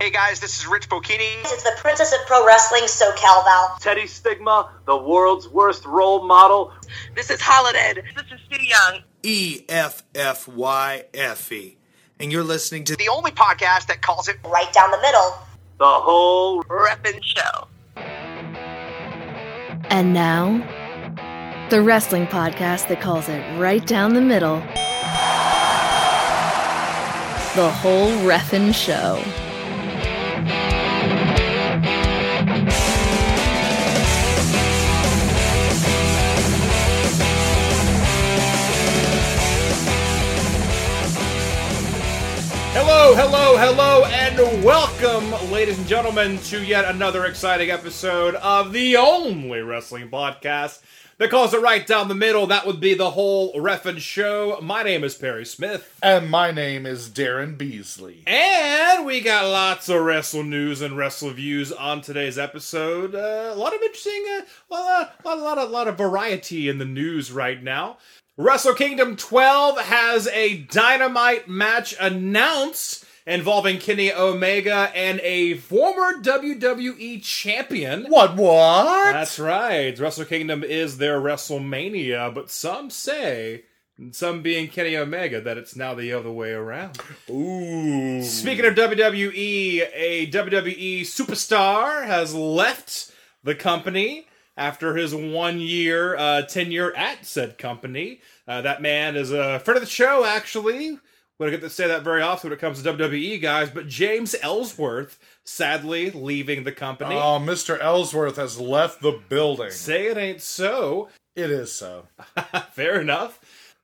Hey guys, this is Rich Bocchini. It's the Princess of Pro Wrestling, SoCal Val. Teddy Stigma, the world's worst role model. This is Holiday. This is Stu Young. E F F Y F E. And you're listening to The only podcast that calls it Right down the middle. The whole Reppin' Show. And now, the wrestling podcast that calls it right down the middle. The whole Reffin' Show. Hello, hello, hello, and welcome, ladies and gentlemen, to yet another exciting episode of the only wrestling podcast that calls it right down the middle. That would be the whole Reffin' Show. My name is Perry Smith. And my name is Daryn Beasley. And we got lots of wrestle news and wrestle views on today's episode. Uh, a lot of interesting, uh, a lot, a lot, a lot, a lot of variety in the news right now. Wrestle Kingdom 12 has a dynamite match announced involving Kenny Omega and a former WWE champion. What, what? That's right. Wrestle Kingdom is their WrestleMania, but some say, some being Kenny Omega, that it's now the other way around. Ooh. Speaking of WWE, a WWE superstar has left the company after his one year uh, tenure at said company. Uh, that man is a friend of the show, actually. We don't get to say that very often when it comes to WWE guys, but James Ellsworth sadly leaving the company. Oh, Mr. Ellsworth has left the building. Say it ain't so. It is so. Fair enough.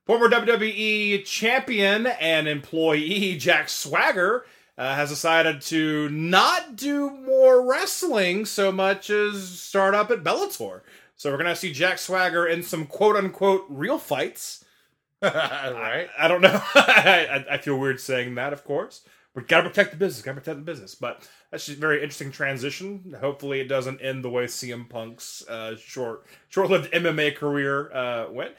Former WWE champion and employee Jack Swagger uh, has decided to not do more wrestling so much as start up at Bellator. So we're gonna see Jack Swagger in some quote unquote real fights. right? I, I don't know. I, I feel weird saying that, of course. We gotta protect the business. Gotta protect the business. But that's just a very interesting transition. Hopefully, it doesn't end the way CM Punk's uh, short, short-lived MMA career uh, went.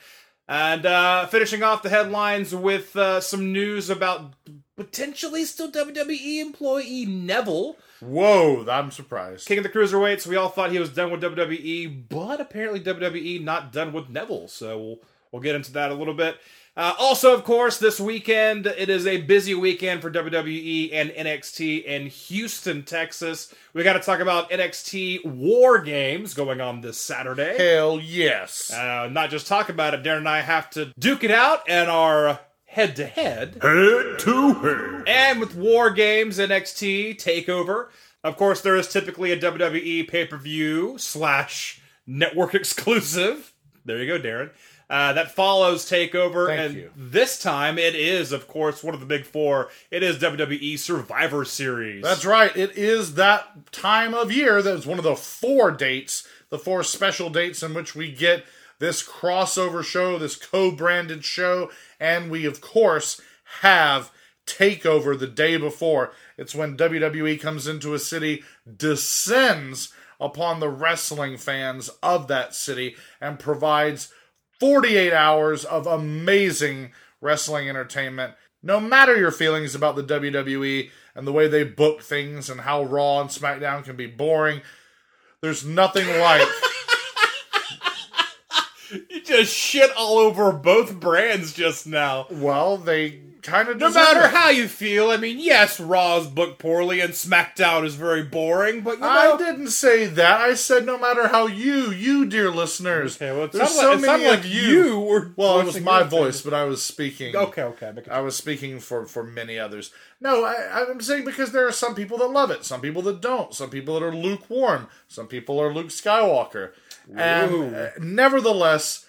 And uh, finishing off the headlines with uh, some news about potentially still WWE employee Neville. Whoa, I'm surprised. King of the Cruiserweights. We all thought he was done with WWE, but apparently WWE not done with Neville. So we'll we'll get into that a little bit. Uh, also, of course, this weekend it is a busy weekend for WWE and NXT in Houston, Texas. We got to talk about NXT War Games going on this Saturday. Hell yes. Uh, not just talk about it. Daryn and I have to duke it out in our head to head. Head to head. And with War Games NXT Takeover, of course, there is typically a WWE pay per view slash network exclusive. There you go, Daryn. Uh, that follows Takeover, Thank and you. this time it is, of course, one of the big four. It is WWE Survivor Series. That's right. It is that time of year that is one of the four dates, the four special dates in which we get this crossover show, this co branded show, and we, of course, have Takeover the day before. It's when WWE comes into a city, descends upon the wrestling fans of that city, and provides 48 hours of amazing wrestling entertainment. No matter your feelings about the WWE and the way they book things and how Raw and SmackDown can be boring, there's nothing like. You just shit all over both brands just now. well, they kind of No matter how you feel, I mean, yes, Raw's booked poorly and SmackDown is very boring, but you know, I didn't say that. I said no matter how you, you dear listeners. Okay, well, it there's so like, it many sounded like of you. were. Well, it was my voice, but I was speaking. Okay, okay. I was speaking for for many others. No, I, I'm saying because there are some people that love it, some people that don't, some people that are lukewarm, some people are Luke Skywalker, and uh, nevertheless,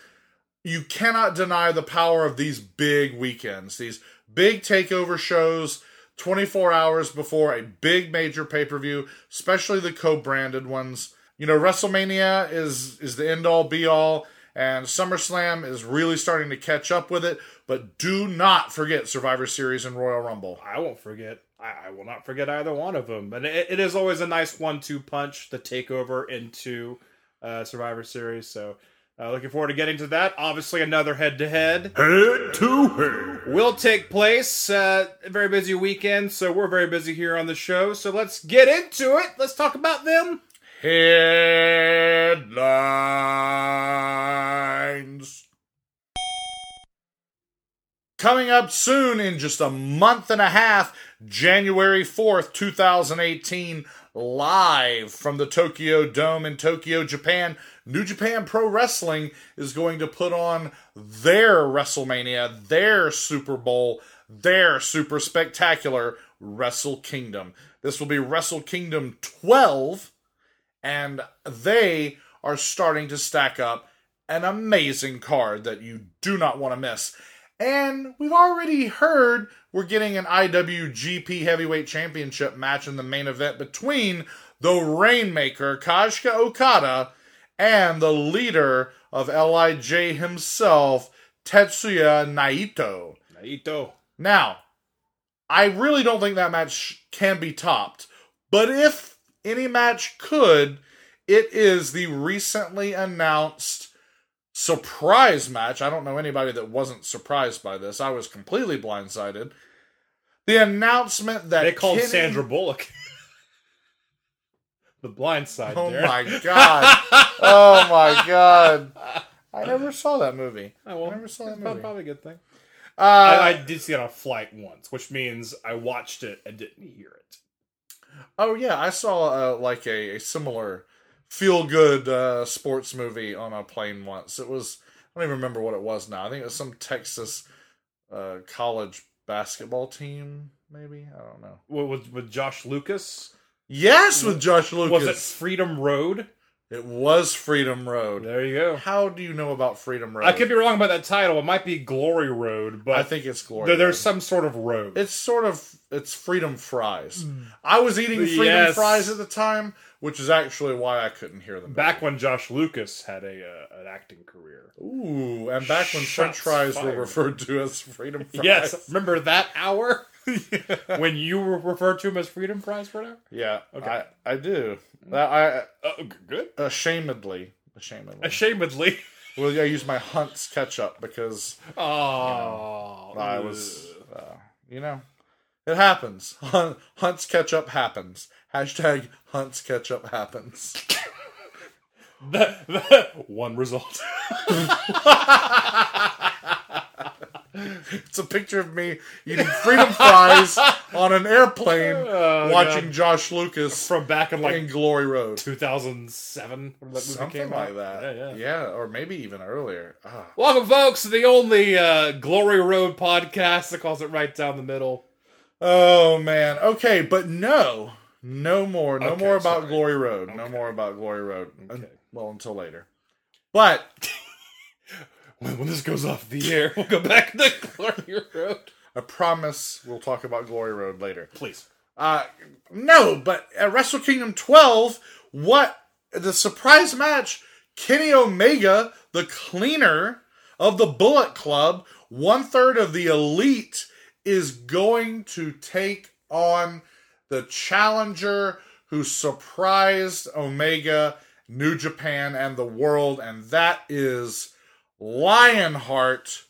you cannot deny the power of these big weekends, these big takeover shows. 24 hours before a big major pay-per-view, especially the co-branded ones. You know, WrestleMania is is the end all be all and SummerSlam is really starting to catch up with it, but do not forget Survivor Series and Royal Rumble. I won't forget. I, I will not forget either one of them. And it, it is always a nice one-two punch, the takeover into uh, Survivor Series. So Uh, looking forward to getting to that. Obviously, another head to head Head to head. will take place. Uh, very busy weekend, so we're very busy here on the show. So let's get into it. Let's talk about them. Headlines. Coming up soon in just a month and a half, January 4th, 2018, live from the Tokyo Dome in Tokyo, Japan. New Japan Pro Wrestling is going to put on their WrestleMania, their Super Bowl, their super spectacular Wrestle Kingdom. This will be Wrestle Kingdom 12 and they are starting to stack up an amazing card that you do not want to miss. And we've already heard we're getting an IWGP Heavyweight Championship match in the main event between the Rainmaker, Kazuchika Okada, and the leader of LIJ himself, Tetsuya Naito. Naito. Now, I really don't think that match can be topped. But if any match could, it is the recently announced surprise match. I don't know anybody that wasn't surprised by this. I was completely blindsided. The announcement that They called Kenny- Sandra Bullock. the blind side Oh there. my god! oh my god! I never saw that movie. Oh, well, I never saw that movie. Probably a good thing. Uh, I, I did see it on a flight once, which means I watched it and didn't hear it. Oh yeah, I saw uh, like a, a similar feel good uh, sports movie on a plane once. It was I don't even remember what it was now. I think it was some Texas uh, college basketball team, maybe. I don't know. With, with, with Josh Lucas. Yes, with Josh Lucas. Was it Freedom Road? It was Freedom Road. There you go. How do you know about Freedom Road? I could be wrong about that title. It might be Glory Road, but I think it's glory. there- there's some sort of road. It's sort of it's freedom fries. I was eating freedom Hmm. Yes. fries at the time, which is actually why I couldn't hear them. Back when Josh Lucas had a uh, an acting career. Ooh, and back when French fries were referred to as freedom fries. Yes, remember that hour when you refer to him as Freedom an hour? Yeah, Okay. I, I do. That I Uh, good. ashamedly, ashamedly. Ashamedly. well, I use my Hunt's ketchup because Oh, I was, uh, you know, it happens. Hunt, Hunt's ketchup happens. Hashtag Hunt's ketchup happens. one result. It's a picture of me eating freedom fries on an airplane, Oh, watching God. Josh Lucas From back in like in Glory Road. 2007 when that movie Something came like out. that. Yeah, yeah. Yeah, or maybe even earlier. Ah. Welcome, folks, to the only uh, Glory Road podcast that calls it right down the middle. Oh man. Okay, but no, no more, no Okay, more about sorry. Glory Road. No more about Glory Road. Okay. well, until later. But When, when this goes off the air, we'll go back to Glory Road. I promise we'll talk about Glory Road later. Please. Uh, no, but at Wrestle Kingdom 12, what the surprise match? Kenny Omega, the cleaner of the Bullet Club, one third of the elite, is going to take on the challenger who surprised Omega, New Japan, and the world, and that is Lionheart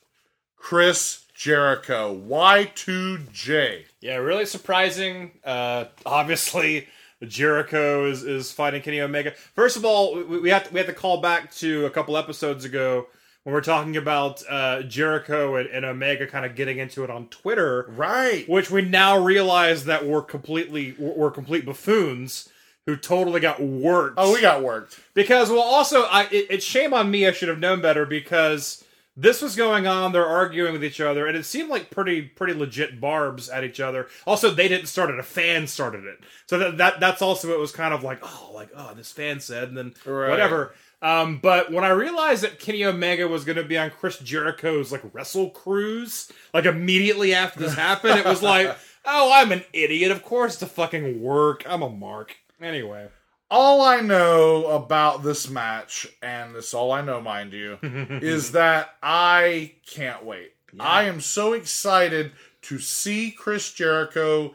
Chris Jericho, Y2J. Yeah, really surprising. Uh, obviously, Jericho is, is fighting Kenny Omega. First of all, we, we have to, we have to call back to a couple episodes ago when we are talking about uh, Jericho and, and Omega kind of getting into it on Twitter, Right. which we now realize that we're completely we're we're complete buffoons who totally got worked. Oh, we got worked. Because well, also, I it, it's shame on me. I should have known better because this was going on. They're arguing with each other, and it seemed like pretty pretty legit barbs at each other. Also, they didn't start it; a fan started it. So that, that that's also it was kind of like oh like oh this fan said, and then Right. whatever. Um, but when I realized that Kenny Omega was going to be on Chris Jericho's like wrestle cruise, like immediately after this happened, it was like, oh, I'm an idiot. Of course, to fucking work. I'm a mark. Anyway. all I know about this match, and this all I know, mind you, is that I can't wait. I am so excited to see Chris Jericho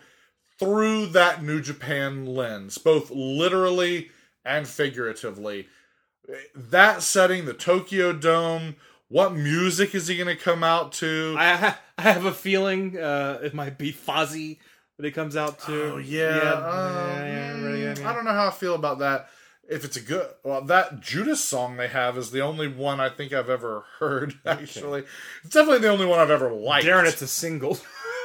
through that New Japan lens, both literally and figuratively. that setting, the Tokyo Dome. What music is he going to come out to? I ha- I have a feeling uh, it might be Fozzy that he comes out to. Oh yeah, yeah, uh, yeah, yeah, really, yeah, yeah. I don't know how I feel about that. If it's a good, well, that Judas song they have is the only one I think I've ever heard. Actually, it's definitely the only one I've ever liked. Daryn, it's a single.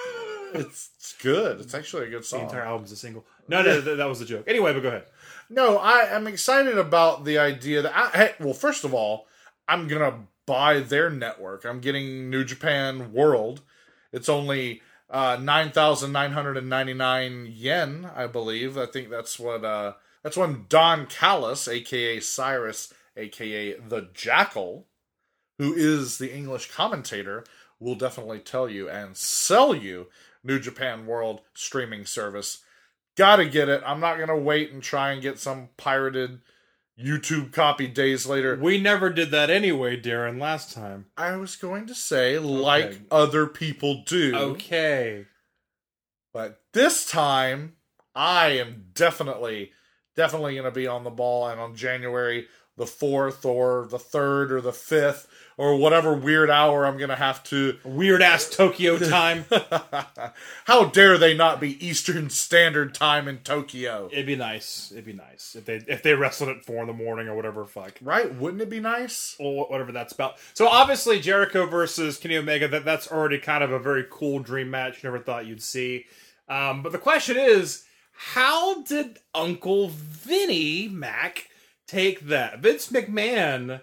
it's, it's good. It's actually a good song. the song. entire album's a single. No, no, th- that was a joke. Anyway, but go ahead. No, I am excited about the idea that. I, hey, well, first of all, I'm gonna buy their network. I'm getting New Japan World. It's only uh, nine thousand nine hundred and ninety nine yen, I believe. I think that's what. Uh, that's when Don Callis, aka Cyrus, aka the Jackal, who is the English commentator, will definitely tell you and sell you New Japan World streaming service. Gotta get it. I'm not gonna wait and try and get some pirated YouTube copy days later. We never did that anyway, Daryn. Last time. I was going to say, like other people do. Okay. But this time, I am definitely, definitely going to be on the ball. And on January the 4th or the 3rd or the 5th or whatever weird hour I'm going to have to. Weird ass Tokyo time. How dare they not be Eastern Standard Time in Tokyo? It'd be nice. It'd be nice if they if they wrestled at four in the morning or whatever. Fuck. Right? Wouldn't it be nice? Or wh- whatever that's about. So obviously Jericho versus Kenny Omega. That that's already kind of a very cool dream match. You never thought you'd see. Um, but the question is, how did Uncle Vinny Mac take that? Vince McMahon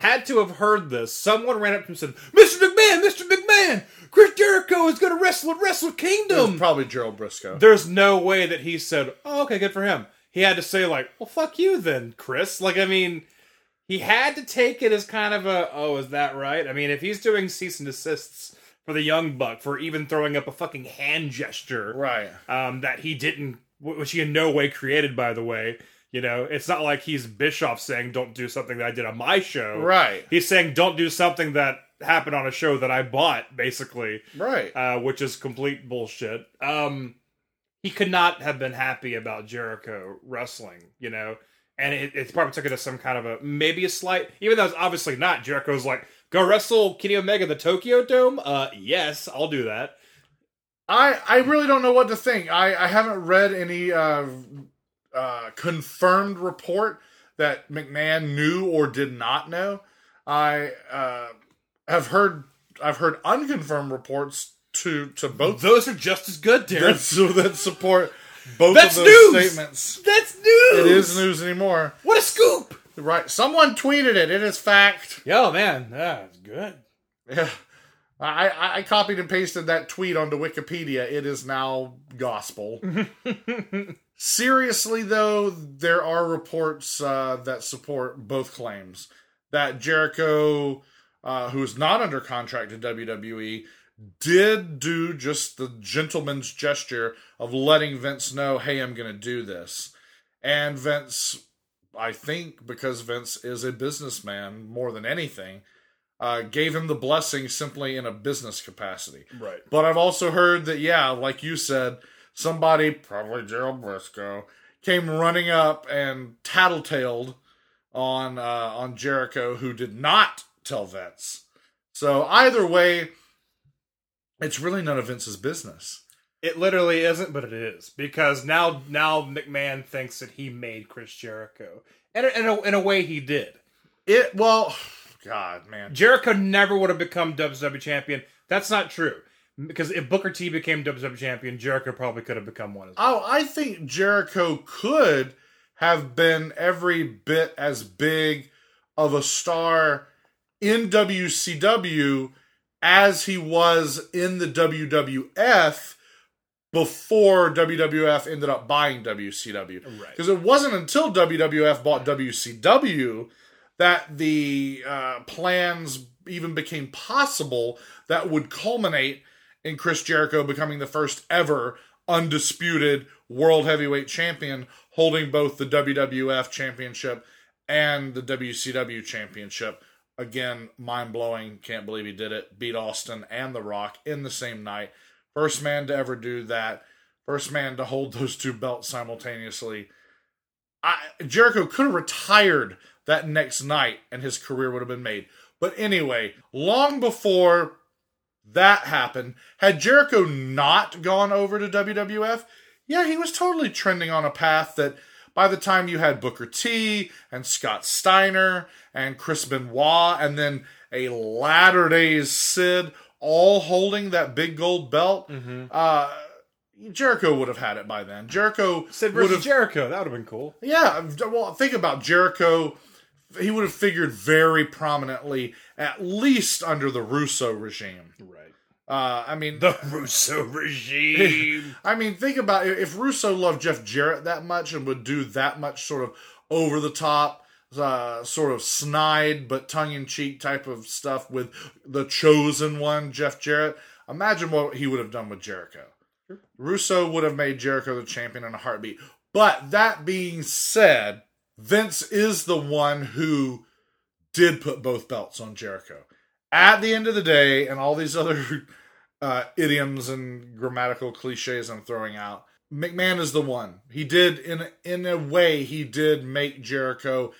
had to have heard this. Someone ran up to him and said, "Mr. McMahon, Mr. McMahon, Chris Jericho is going to wrestle at Wrestle It Kingdom." was probably Gerald Brisco. There's no way that he said, "Oh, okay, good for him." He had to say like, "Well, fuck you then, Chris." Like, I mean, he had to take it as kind of a, "Oh, is that right?" I mean, if he's doing cease and desists for the young buck for even throwing up a fucking hand gesture, Right. um, that he didn't, which he in no way created, by the way. You know, it's not like he's Bischoff saying, "Don't do something that I did on my show." Right. He's saying, "Don't do something that happened on a show that I bought," basically Right. uh, which is complete bullshit. Um, he could not have been happy about Jericho wrestling, you know, and it, it probably took it to some kind of a maybe a slight, even though it's obviously not. Jericho's like, go wrestle Kenny Omega the Tokyo Dome. Uh, yes, I'll do that. I I really don't know what to think. I I haven't read any uh, uh, confirmed report that McMahon knew or did not know. I uh, have heard I've heard unconfirmed reports to to both Those are just as good, that, Daryn. so that support both That's of those news! statements. That's news. It is news anymore. What a scoop! Right. Someone tweeted it. It is fact. Yo, man, that's good. Yeah. I, I copied and pasted that tweet onto Wikipedia. It is now gospel. Seriously, though, there are reports uh, that support both claims that Jericho, uh, who is not under contract to WWE, did do just the gentleman's gesture of letting Vince know, hey, I'm going to do this. And Vince, I think, because Vince is a businessman more than anything, uh, gave him the blessing simply in a business capacity. Right. But I've also heard that, yeah, like you said, somebody, probably Gerald Brisco, came running up and tattletaled on uh, on Jericho, who did not tell Vince. So either way, it's really none of Vince's business. It literally isn't, but it is because now now McMahon thinks that he made Chris Jericho, and in a, in a way he did. It well, God, man, Jericho never would have become WWE champion. That's not true because if Booker T became WWE champion, Jericho probably could have become one as well. Oh, I think Jericho could have been every bit as big of a star in WCW as he was in the WWF before WWF ended up buying WCW. Right. Because it wasn't until WWF bought WCW that the uh, plans even became possible that would culminate in Chris Jericho becoming the first ever undisputed world heavyweight champion, holding both the WWF championship and the WCW championship. Again, mind blowing. Can't believe he did it. Beat Austin and The Rock in the same night. First man to ever do that. First man to hold those two belts simultaneously. I, Jericho could have retired that next night and his career would have been made. But anyway, long before that happened, had Jericho not gone over to WWF, yeah, he was totally trending on a path that by the time you had Booker T and Scott Steiner and Chris Benoit and then a latter days Sid all holding that big gold belt, uh, Jericho would have had it by then. Jericho Sid would versus Jericho. That would have been cool. yeah, well, think about Jericho. He would have figured very prominently, at least under the Russo regime. Right. Uh, I mean, The Russo regime. I mean, think about it. if Russo loved Jeff Jarrett that much and would do that much sort of over the top, uh, sort of snide but tongue in cheek type of stuff with the chosen one, Jeff Jarrett. Imagine what he would have done with Jericho. Russo would have made Jericho the champion in a heartbeat. But that being said, Vince is the one who did put both belts on Jericho. At the end of the day, and all these other uh, idioms and grammatical cliches I'm throwing out, McMahon is the one. He did in in a way he did make Jericho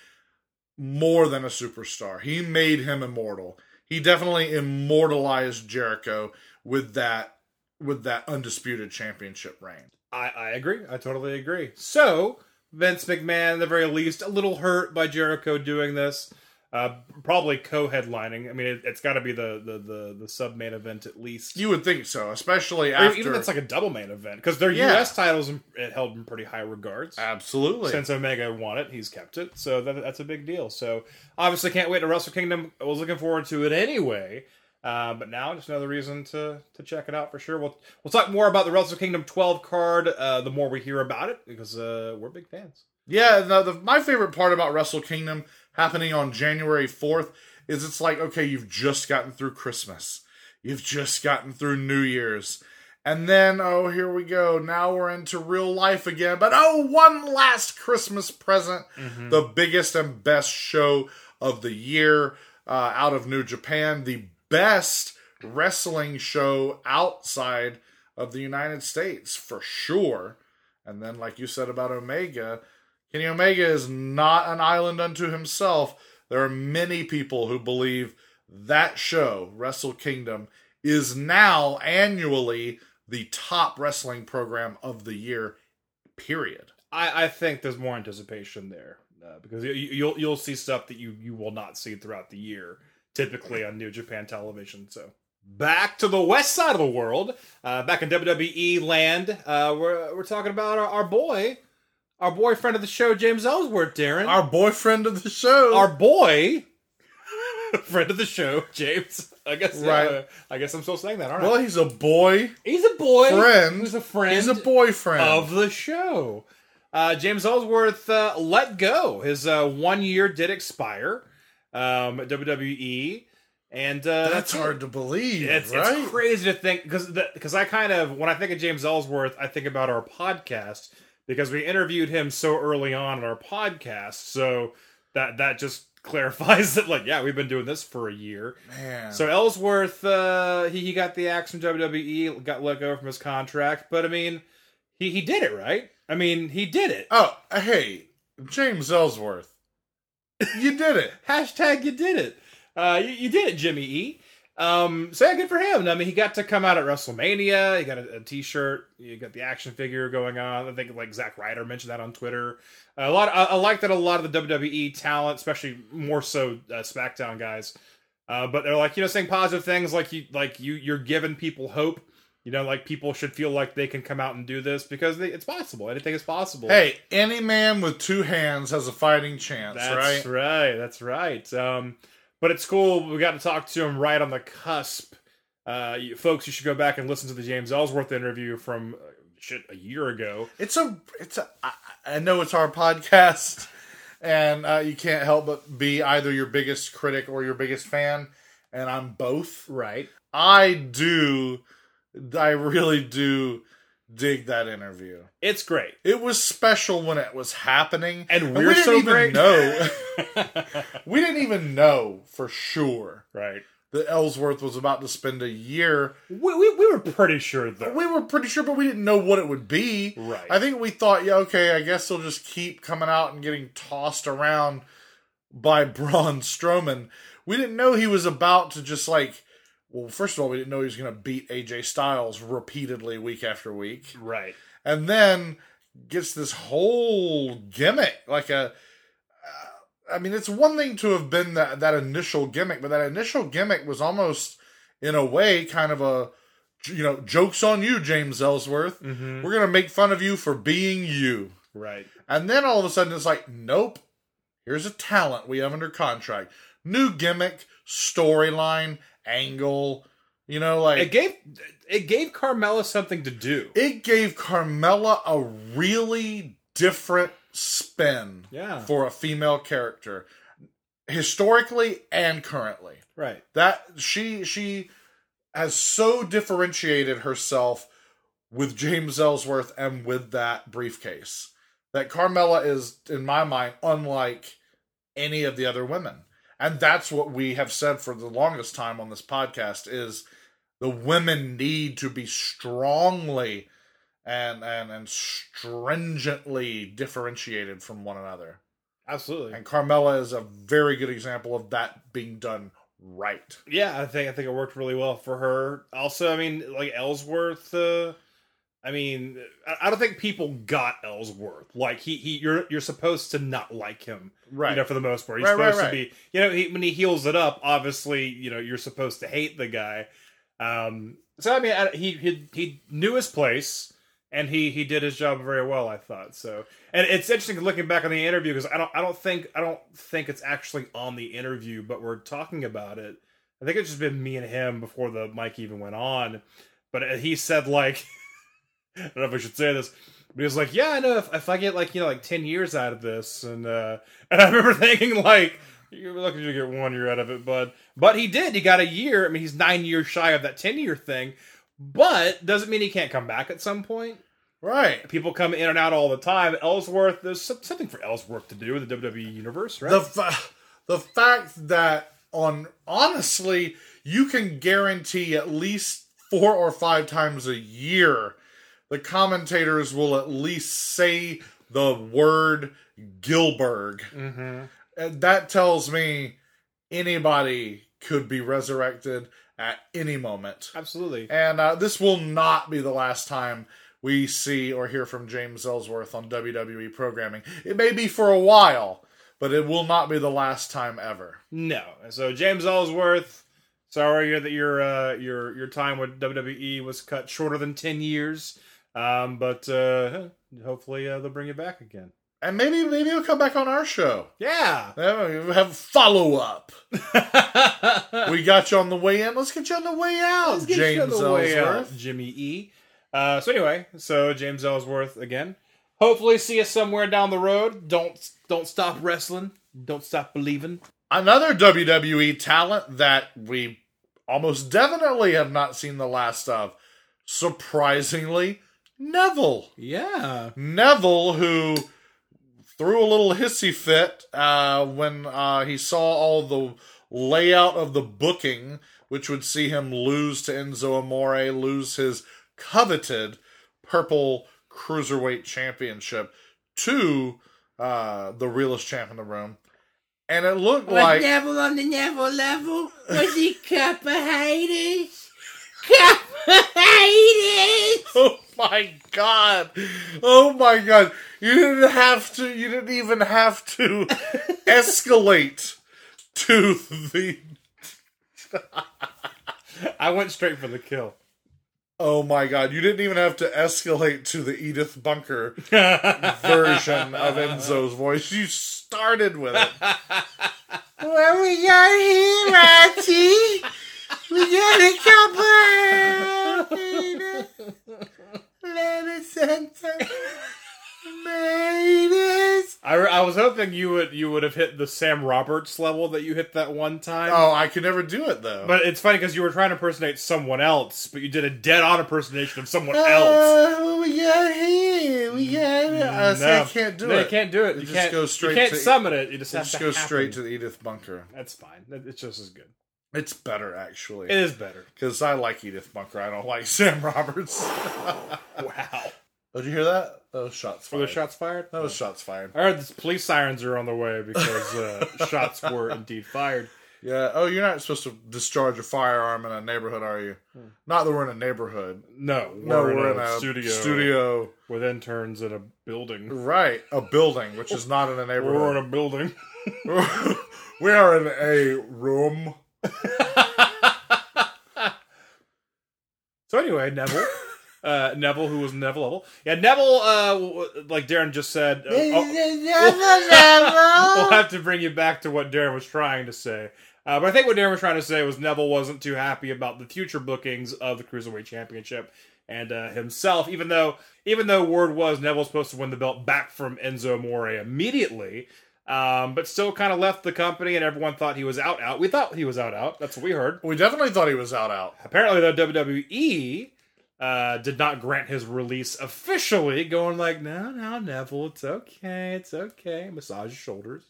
more than a superstar. He made him immortal. He definitely immortalized Jericho with that with that undisputed championship reign. I, I agree. I totally agree. So, Vince McMahon, at the very least, a little hurt by Jericho doing this. Uh, probably co-headlining. I mean, it, it's got to be the the the, the sub main event at least. You would think so, especially Or after even if it's like a double main event because their Yeah. U.S. titles it held in pretty high regards. absolutely. Since Omega won it, he's kept it, so that, that's a big deal. So obviously, can't wait to Wrestle Kingdom. I was looking forward to it anyway, uh, but now just another reason to to check it out for sure. We'll we'll talk more about the Wrestle Kingdom 12 card uh, the more we hear about it because uh, we're big fans. Yeah, no, the, my favorite part about Wrestle Kingdom happening on January 4th is it's like, okay, you've just gotten through Christmas. You've just gotten through New Year's. And then, oh, here we go. Now we're into real life again. But oh, one last Christmas present. The biggest and best show of the year uh, out of New Japan. The best wrestling show outside of the United States, for sure. And then, like you said about Omega, Kenny Omega is not an island unto himself. There are many people who believe that show, Wrestle Kingdom, is now annually the top wrestling program of the year, period. I, I think there's more anticipation there uh, because you, you- you'll you'll see stuff that you you will not see throughout the year, typically on New Japan television. So back to the west side of the world, uh, back in WWE land, uh, we're we're talking about our, our boy, our boyfriend of the show, James Ellsworth, Daryn, Our boyfriend of the show. our boy. Friend of the show, James. I guess. Right. uh, I guess I'm still saying that, aren't I? well, he's a boy He's a boy. friend. He's a friend. He's a boyfriend. of the show. Uh, James Ellsworth uh, let go. His uh, one year did expire um, WWE, and uh, That's it. hard to believe, It's, right? it's crazy to think because because I kind of when I think of James Ellsworth, I think about our podcast because we interviewed him so early on in our podcast. So that that just clarifies that like yeah we've been doing this for a year. Man. So Ellsworth, uh, he, he got the axe from WWE, got let go from his contract, but I mean, he, he did it, right? I mean, he did it. oh, hey, James Ellsworth. You did it. Hashtag you did it. Uh, you, you did it, Jimmy E. Um, so yeah, good for him. I mean, he got to come out at WrestleMania. He got a, a T-shirt. You got the action figure going on. I think like Zack Ryder mentioned that on Twitter. a lot. I, I like that a lot of the WWE talent, especially more so uh, SmackDown guys. Uh, but they're like you know saying positive things like you like you you're giving people hope. You know, like people should feel like they can come out and do this because they, it's possible. Anything is possible. Hey, any man with two hands has a fighting chance, That's right? right. That's right. Um, but it's cool. We got to talk to him right on the cusp. Uh, you, folks, you should go back and listen to the James Ellsworth interview from uh, shit a year ago. It's a, it's a. I, I know it's our podcast, and uh, you can't help but be either your biggest critic or your biggest fan, and I'm both. Right. I do, I really do dig that interview. It's great. It was special when it was happening, And we we're didn't so even great. know. we didn't even know for sure right. that Ellsworth was about to spend a year. We, we, we were pretty sure though. We were pretty sure, but we didn't know what it would be. Right. I think we thought, yeah, okay, I guess they'll just keep coming out and getting tossed around by Braun Strowman. We didn't know he was about to just like. Well, first of all, we didn't know he was going to beat AJ Styles repeatedly week after week right. and then gets this whole gimmick like a uh, i mean it's one thing to have been that that initial gimmick but that initial gimmick was almost in a way kind of a you know jokes on you james ellsworth Mm-hmm. we're gonna make fun of you for being you Right. and then all of a sudden it's like nope here's a talent we have under contract new gimmick storyline angle you know like It gave it gave Carmella something to do. it gave Carmella a really different spin Yeah. for a female character historically and currently Right. that she she has so differentiated herself with James Ellsworth and with that briefcase that Carmella is in my mind unlike any of the other women and that's what we have said for the longest time on this podcast is the women need to be strongly and and and stringently differentiated from one another Absolutely. and Carmella is a very good example of that being done right Yeah, I think I think it worked really well for her. Also, I mean, like Ellsworth. Uh, I mean, I, don't think people got Ellsworth. Like he, he, you're you're supposed to not like him, right You know, for the most part, he's Right, right, supposed right. to be. You know, he, when he heals it up, obviously, you know, you're supposed to hate the guy. Um, so I mean, I, he he he knew his place. And he, he did his job very well, I thought. So, and it's interesting looking back on the interview because I don't I don't think I don't think it's actually on the interview, but we're talking about it. I think it's just been me and him before the mic even went on. But he said like, I don't know if I should say this, but he was like, "Yeah, I know if, if I get like you know like ten years out of this," and uh, and I remember thinking like, "You're lucky to get one year out of it," but but he did. He got a year. I mean, he's nine years shy of that ten year thing, but doesn't mean he can't come back at some point. right People come in and out all the time. Ellsworth, there's something for Ellsworth to do in the WWE universe, right? the fa- the fact that on honestly you can guarantee at least four or five times a year the commentators will at least say the word Gillberg. mm-hmm. That tells me anybody could be resurrected at any moment. Absolutely. And uh, this will not be the last time we see or hear from James Ellsworth on WWE programming. It may be for a while, but it will not be the last time ever. No. So James Ellsworth, sorry that your uh, your your time with WWE was cut shorter than ten years. Um, but uh, hopefully uh, they'll bring you back again. And maybe maybe he'll come back on our show. Yeah. We'll have follow up. We got you on the way in. Let's get you on the way out, Let's get James you on the way out, Ellsworth. Jimmy E. Uh, so anyway, so James Ellsworth again. Hopefully, see us somewhere down the road. Don't don't stop wrestling. Don't stop believing. Another WWE talent that we almost definitely have not seen the last of. Surprisingly, Neville. Yeah. Neville, who threw a little hissy fit uh, when uh, he saw all the layout of the booking, which would see him lose to Enzo Amore, lose his coveted purple cruiserweight championship to uh, the realest champ in the room. And it looked like Neville on the Neville level? Was he Copper Haters? Copper Haters! My god. Oh my god. You didn't have to you didn't even have to escalate to the I went straight for the kill. Oh my god, you didn't even have to escalate to the Edith Bunker version of Enzo's voice. You started with it. What we got here, Ratty? We got a Copper Haters! Let us I, I was hoping you would you would have hit the Sam Roberts level that you hit that one time. Oh, I could never do it though. But it's funny because you were trying to impersonate someone else, but you did a dead on impersonation of someone else. Uh, what we got here? We got it. I say I can't do no, it. you can't do it. You just goes straight You can't to- summon it. You just just happen. straight to the Edith Bunker. That's fine. It's just as good. It's better actually. It is better. Because I like Edith Bunker. I don't like Sam Roberts. Wow. Oh, Did you hear that? Was shots Were the shots fired? That was shots fired. I heard the police sirens are on the way because uh, shots were indeed fired. Yeah. Oh, you're not supposed to discharge a firearm in a neighborhood, are you? Not that we're in a neighborhood. No, No, we're, we're in, a, studio, Studio. with interns in a building. Right. A building, which is not in a neighborhood. We're in a building. we are in a room. So anyway, Neville, uh, Neville, who was Neville level, yeah, Neville, uh, like Daryn just said, uh, oh, we'll have to bring you back to what Daryn was trying to say. Uh, but I think what Daryn was trying to say was Neville wasn't too happy about the future bookings of the Cruiserweight Championship and uh, himself, even though even though word was Neville's supposed to win the belt back from Enzo Amore immediately. Um, but still kind of left the company, and everyone thought he was out. Out. We thought he was out. Out. That's what we heard. We definitely thought he was out out. Apparently, though, WWE uh, did not grant his release officially, going like, "No, no, Neville, it's okay, it's okay." Massage your shoulders,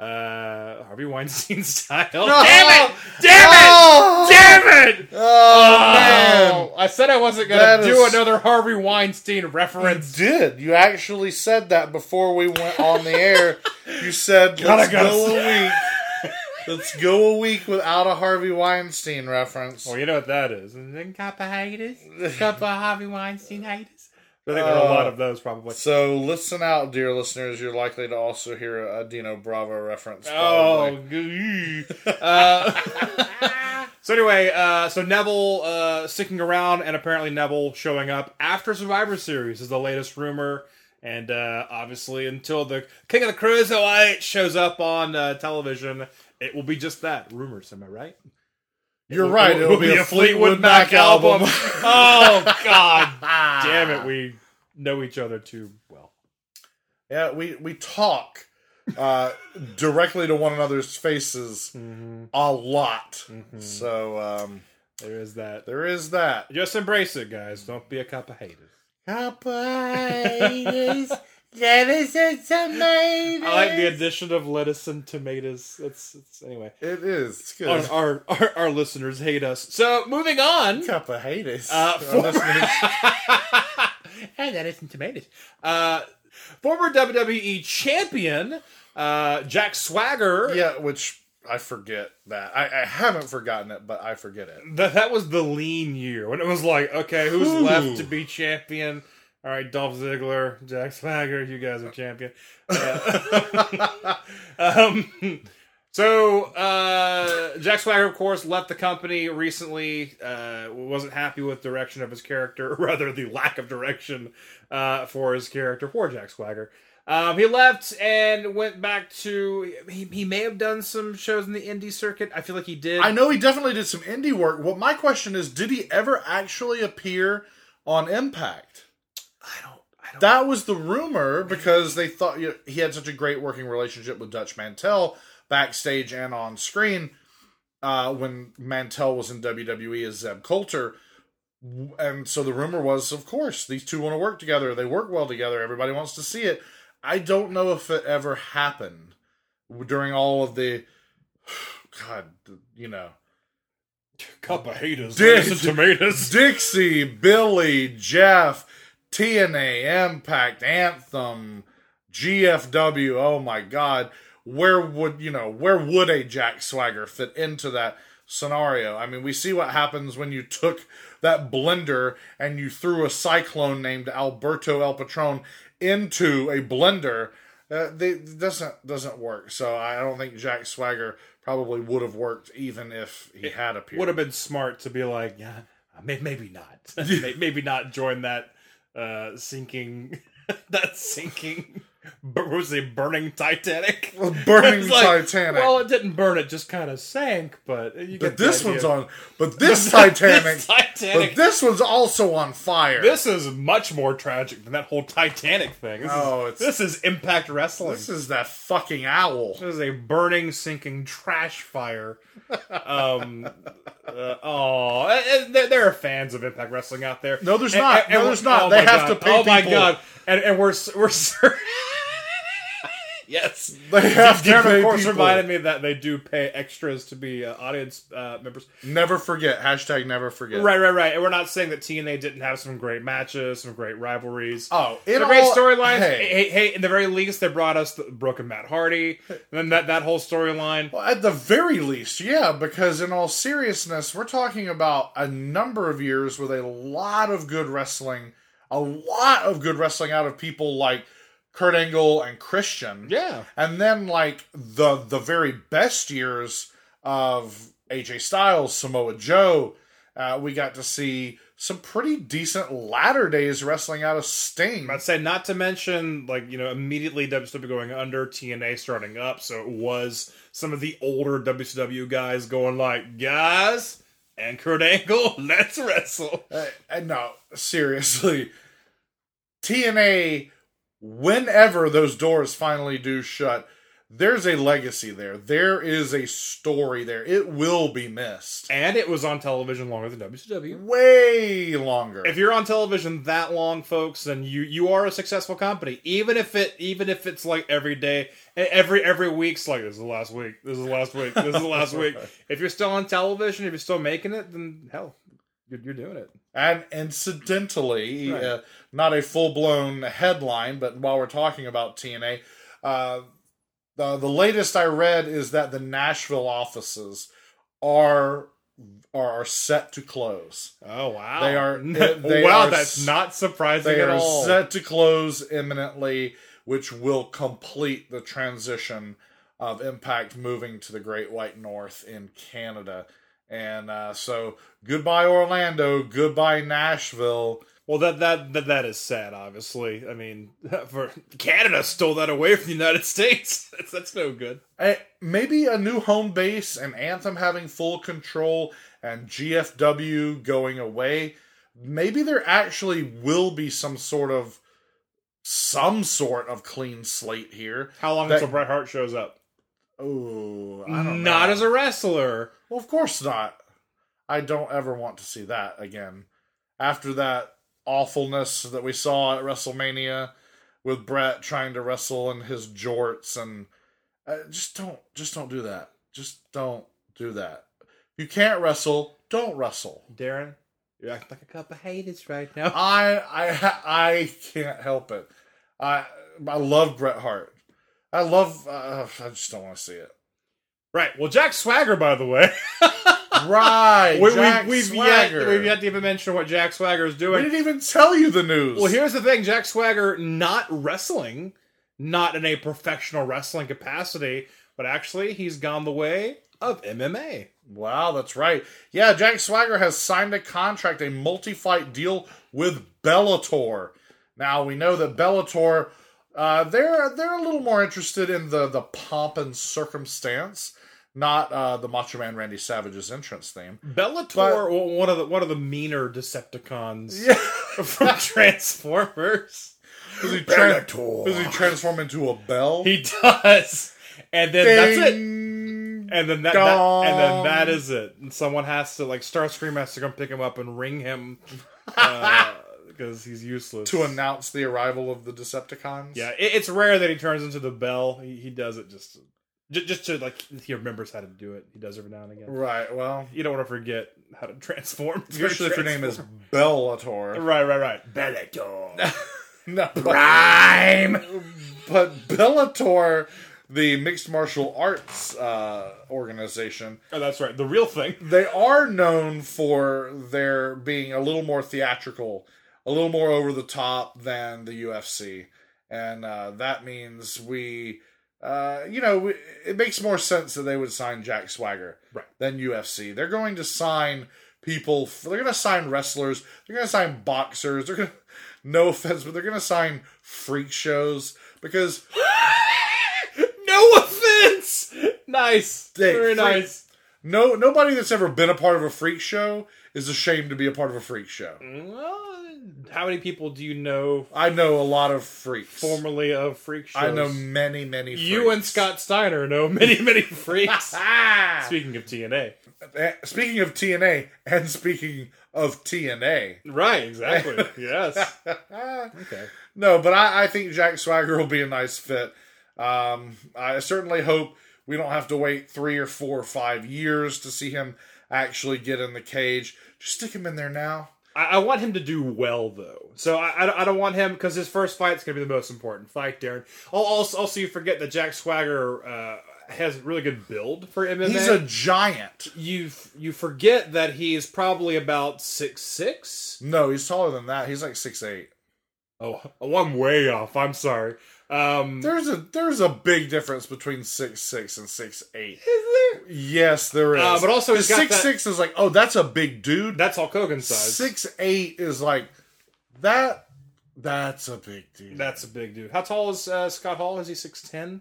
uh, Harvey Weinstein style. Damn it! Damn Oh! it! Damn it! Oh, man. I said I wasn't gonna do is- another Harvey Weinstein You reference. did. You actually said that before we went on the air. You said, God, let's go a week. Let's go a week without a Harvey Weinstein reference. Well, you know what that is. And then couple haters, couple Harvey Weinstein haters. I think there are a lot of those probably. So listen out, dear listeners. You're likely to also hear a Dino Bravo reference. Oh, probably. gee. uh, so anyway, uh, so Neville uh, sticking around, and apparently Neville showing up after Survivor Series is the latest rumor. And uh, obviously, until the King of the Cruiserweight shows up on uh, television, it will be just that rumors. Am I right? You're right. It'll, be, a Fleetwood, Mac, album. oh God, damn it! We know each other too well. Yeah, we we talk uh, directly to one another's faces Mm-hmm. a lot. So um, There is that. there is that. Just embrace it, guys. Don't be a cup of haters. I like the addition of lettuce and tomatoes. It's, it's anyway. It is. It's good. Our, our, our our listeners hate us. So moving on. Cup of haters. Uh, Our for- and lettuce and tomatoes. Uh, former WWE champion uh, Jack Swagger. yeah, which I forget that. I, I haven't forgotten it, but I forget it. That that was the lean year when it was like, okay, who's Ooh. left to be champion? All right, Dolph Ziggler, Jack Swagger, you guys are champion. Uh, um, so uh, Jack Swagger, of course, left the company recently. Uh, wasn't happy with direction of his character, or rather, the lack of direction uh, for his character for Jack Swagger. Um, he left and went back to. He, he may have done some shows in the indie circuit. I feel like he did. I know he definitely did some indie work. What my question is, did he ever actually appear on Impact? I don't. I don't. That was the rumor because they thought you know, he had such a great working relationship with Dutch Mantell backstage and on screen uh, when Mantell was in WWE as Zeb Colter. And so the rumor was, of course, these two want to work together. They work well together. Everybody wants to see it. I don't know if it ever happened during all of the, God, you know, cup of haters, Dick- tomatoes. Dixie, Billy, Jeff, TNA, Impact, Anthem, GFW. Oh my God, where would you know? Where would a Jack Swagger fit into that scenario? I mean, we see what happens when you took that blender and you threw a cyclone named Alberto El Patron into a blender. Uh, they, it doesn't doesn't work. So I don't think Jack Swagger probably would have worked even if he had appeared. Would have been smart to be like, yeah, maybe not. Maybe not join that uh, sinking, that sinking, was it, burning Titanic? burning like, Titanic. Well, it didn't burn; it just kind of sank. But you get But this one's on. But this Titanic. This Titanic. But this one's also on fire. This is much more tragic than that whole Titanic thing. This Oh, is, it's- this is Impact Wrestling. This is that fucking owl. This is a burning, sinking trash fire. Um, uh, oh, there, there are fans of Impact Wrestling out there. No, there's not. No, we're- there's not. oh They have God. to pay Oh my people. god! And and we're we're. S- yes. They have to Daryn, pay of course, people. reminded me that they do pay extras to be uh, audience uh, members. Never forget. Hashtag never forget. Right, right, right. And we're not saying that TNA didn't have some great matches, some great rivalries. Oh, it some great all- storylines. hey. Hey. hey, in the very least, they brought us the Broken Matt Hardy. And then that, that whole storyline. Well, at the very least, yeah, because in all seriousness, we're talking about a number of years with a lot of good wrestling, a lot of good wrestling out of people like Kurt Angle and Christian. Yeah. And then like the the very best years of AJ Styles, Samoa Joe, uh, we got to see some pretty decent latter days wrestling out of Sting. I'd say not to mention, like, you know, immediately WCW going under, TNA starting up. So it was some of the older WCW guys going like, guys, and Kurt Angle, let's wrestle. Uh, no, seriously. TNA, whenever those doors finally do shut, there's a legacy there. There is a story there. It will be missed. And it was on television longer than WCW. Way longer. If you're on television that long, folks, then you you are a successful company. Even if it even if it's like every day, every every week's like this is the last week, this is the last week, this is the last week. If you're still on television, if you're still making it, then hell, you're, you're doing it. And incidentally, Right. uh, not a full blown headline, but while we're talking about TNA, uh, the the latest I read is that the Nashville offices are are, set to close. Oh wow, They are- they wow, are that's not surprising They at are all. set to close imminently, which will complete the transition of Impact moving to the Great White North in Canada. And uh, so, goodbye Orlando, goodbye Nashville. Well, that, that that that is sad. Obviously, I mean, for Canada stole that away from the United States. That's that's no good. Eh, maybe a new home base and Anthem having full control and GFW going away. Maybe there actually will be some sort of some sort of clean slate here. How long That- until Bret Hart shows up? Oh, I don't Not know. as a wrestler. Well, of course not. I don't ever want to see that again. After that awfulness that we saw at WrestleMania with Bret trying to wrestle in his jorts and uh, just don't just don't do that. Just don't do that. If you can't wrestle, don't wrestle. Daryn, you act like a cup of haters right now. I I I can't help it. I I love Bret Hart. I love uh, I just don't want to see it. Right. Well, Jack Swagger, by the way, Right. we, Jack we, we've yet Swagger. we've yet to even mention what Jack Swagger is doing. We didn't even tell you the news. Well, here's the thing: Jack Swagger not wrestling, not in a professional wrestling capacity, but actually he's gone the way of MMA. Wow, that's right. Yeah, Jack Swagger has signed a contract, a multi-fight deal with Bellator. Now we know that Bellator, uh, they're they're a little more interested in the the pomp and circumstance, not uh, the Macho Man Randy Savage's entrance theme. Bellator, But- one of the one of the meaner Decepticons Yeah, from Transformers. does he, tran- does he transform into a bell? He does, and then that's it. And then that, that and then that is it. And someone has to like Starscream has to come pick him up and ring him because he's useless. to announce the arrival of the Decepticons. yeah, it, it's rare that he turns into the bell. He, he does it just just, just to like he remembers how to do it. He does every now and again. Right. Well, You don't want to forget how to transform. usually if your name is Bellator. right, right, right. Bellator. No, Prime. But Bellator, the mixed martial arts uh, organization, oh, that's right. The real thing. they are known for their being a little more theatrical, a little more over the top than the UFC, and uh, that means we. Uh, you know, it makes more sense that they would sign Jack Swagger Right. than UFC. They're going to sign people. They're going to sign wrestlers. They're going to sign boxers. They're going to, no offense, but they're going to sign freak shows because no offense. Nice. Hey, Very freak- nice. No nobody that's ever been a part of a freak show is ashamed to be a part of a freak show. Well, how many people do you know I know a lot of freaks. formerly of freak shows? I know many, many. Freaks. You and Scott Steiner know many, many freaks. Speaking of TNA. Eh, Speaking of TNA, and speaking of TNA, Right, exactly. yes. Okay. no, but I, I think Jack Swagger will be a nice fit. Um, I certainly hope we don't have to wait three or four or five years to see him actually get in the cage. Just stick him in there now. I, I want him to do well though, so I, I, don't- I don't want him because his first fight's gonna be the most important fight, Daryn. Al- Also, also you forget that Jack Swagger uh, has really good build for MMA. He's a giant. you you forget that he's probably about six six. No, he's taller than that. He's like six eight. Oh, oh, I'm way off. I'm sorry. Um, There's a there's a big difference between six six and six eight. is there? Yes, there is. Uh, but also he's six that- six is like, oh, that's a big dude. That's Hulk Hogan size. Six eight is like that. That's a big dude. That's a big dude. How tall is uh, Scott Hall? Is he six ten?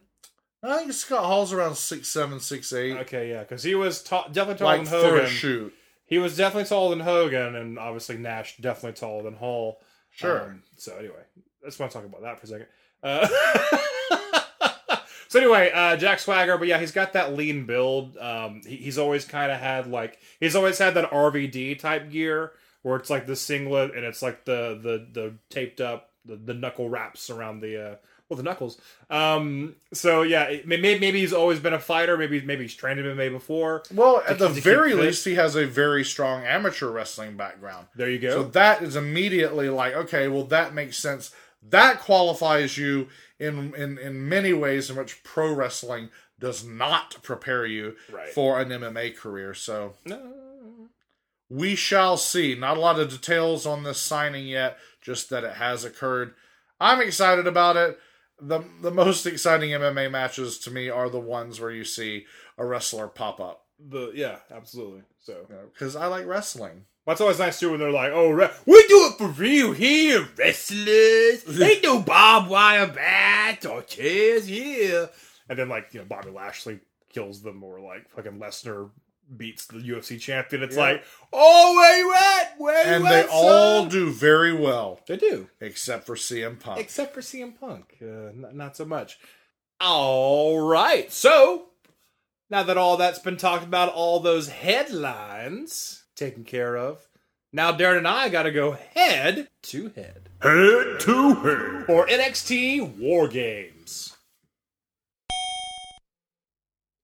I think Scott Hall's around six seven, six eight. Okay, yeah, because he was ta- definitely taller like than Hogan. shoot. He was definitely taller than Hogan, and obviously Nash definitely taller than Hall. Sure. Um, so anyway, I just want to talk about that for a second. Uh, so anyway, uh, Jack Swagger, but yeah, he's got that lean build. Um, he, he's always kind of had like he's always had that RVD type gear where it's like the singlet and it's like the the the taped up the, the knuckle wraps around the uh, well the knuckles. Um, so yeah, maybe maybe he's always been a fighter. Maybe maybe he's trained in MMA before. Well, at the very least, he has a very strong amateur wrestling background. There you go. So that is immediately like, okay, well, that makes sense. That qualifies you in in in many ways in which pro wrestling does not prepare you Right. for an MMA career. So No. we shall see. Not a lot of details on this signing yet, just that it has occurred. I'm excited about it. The the most exciting MMA matches to me are the ones where you see a wrestler pop up. The yeah, absolutely. So Because I like wrestling. That's always nice too when they're like, "Oh, re- we do it for real here, wrestlers. Ain't no barbed wire bats or chairs here." And then like you know, Bobby Lashley kills them, or like fucking Lesnar beats the UFC champion. It's Yeah. like, "Oh, where you at? Where you And you they at, all do very well, They do, except for CM Punk. except for CM Punk. Uh, not, not so much. All right, so now that all that's been talked about, all those headlines taken care of, now Daryn and I got to go head to head. Head to head. For NXT War Games.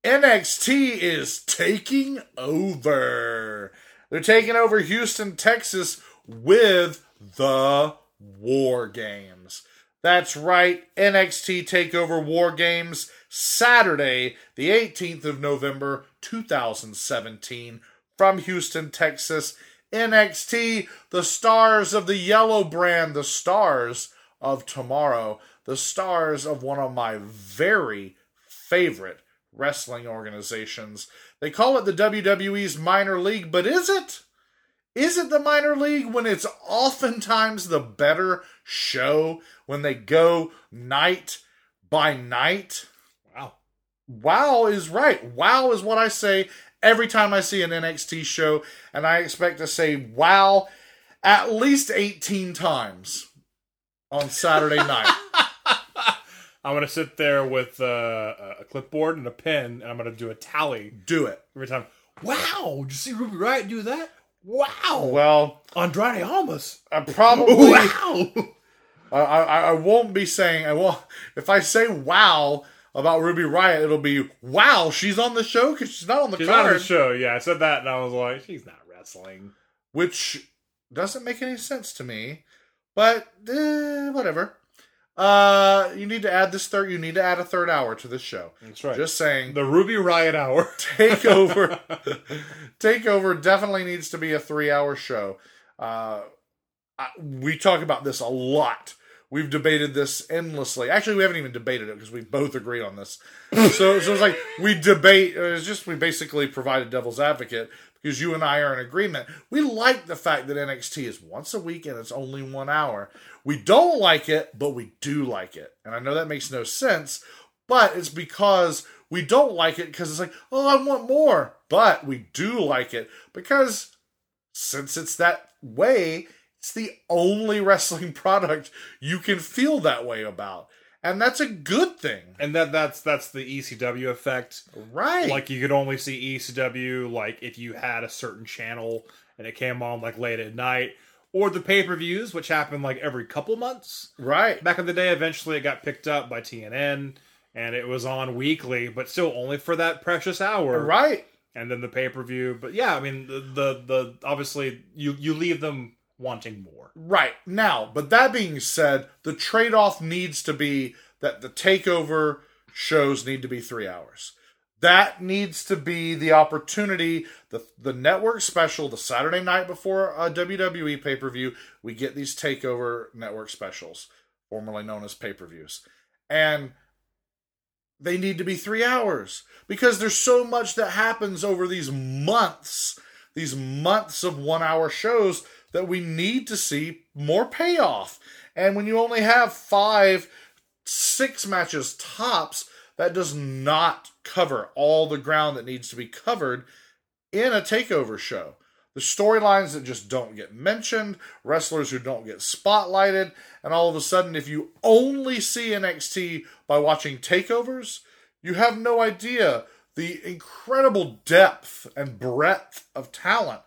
NXT is taking over. They're taking over Houston, Texas with the War Games. That's right, NXT Takeover War Games, Saturday, the 18th of November, 2017, from Houston, Texas. NXT, the stars of the yellow brand, the stars of tomorrow, the stars of one of my very favorite wrestling organizations. They call it the WWE's minor league, but is it? Is it the minor league when it's oftentimes the better show when they go night by night? Wow. Wow is right. Wow is what I say every time I see an NXT show, and I expect to say wow at least 18 times on Saturday night. I'm going to sit there with uh, a clipboard and a pen, and I'm going to do a tally Do it. every time. Wow, did you see Ruby Riot do that? Wow. Well, Andrade Almas. I probably Wow. I, I, I won't be saying I won't if I say wow about Ruby Riot, it'll be wow she's on the show because she's not on the She's not on the show. Yeah, I said that, and I was like, she's not wrestling. which doesn't make any sense to me. But eh, whatever. Uh, you need to add this third. You need to add a third hour to this show. That's right. Just saying. the Ruby Riot Hour. Takeover. Takeover definitely needs to be a three-hour show. Uh, I, we talk about this a lot. We've debated this endlessly. Actually, we haven't even debated it because we both agree on this. so, so it's like we debate. Uh, it's just we basically provide a devil's advocate because you and I are in agreement. We like the fact that NXT is once a week and it's only one hour. We don't like it, but we do like it. And I know that makes no sense, but it's because we don't like it because it's like, oh, I want more. But we do like it because since it's that way, it's the only wrestling product you can feel that way about. And that's a good thing. and that that's that's the ECW effect. Right. Like you could only see ECW like if you had a certain channel and it came on like late at night, or the pay per views, which happened like every couple months. right. Back in the day, eventually it got picked up by TNN, and it was on weekly, but still only for that precious hour, Right. And then the pay per view. But yeah, I mean the, the the obviously you you leave them wanting more. Right. Now, but that being said, the trade off needs to be that the takeover shows need to be three hours. That needs to be the opportunity, the the network special, the Saturday night before a WWE pay per view. We get these takeover network specials, formerly known as pay per views, and they need to be three hours because there's so much that happens over these months, these months of one hour shows that we need to see more payoff. And when you only have five, six matches tops, that does not cover all the ground that needs to be covered in a takeover show. The storylines that just don't get mentioned, wrestlers who don't get spotlighted, and all of a sudden, if you only see NXT by watching takeovers, you have no idea the incredible depth and breadth of talent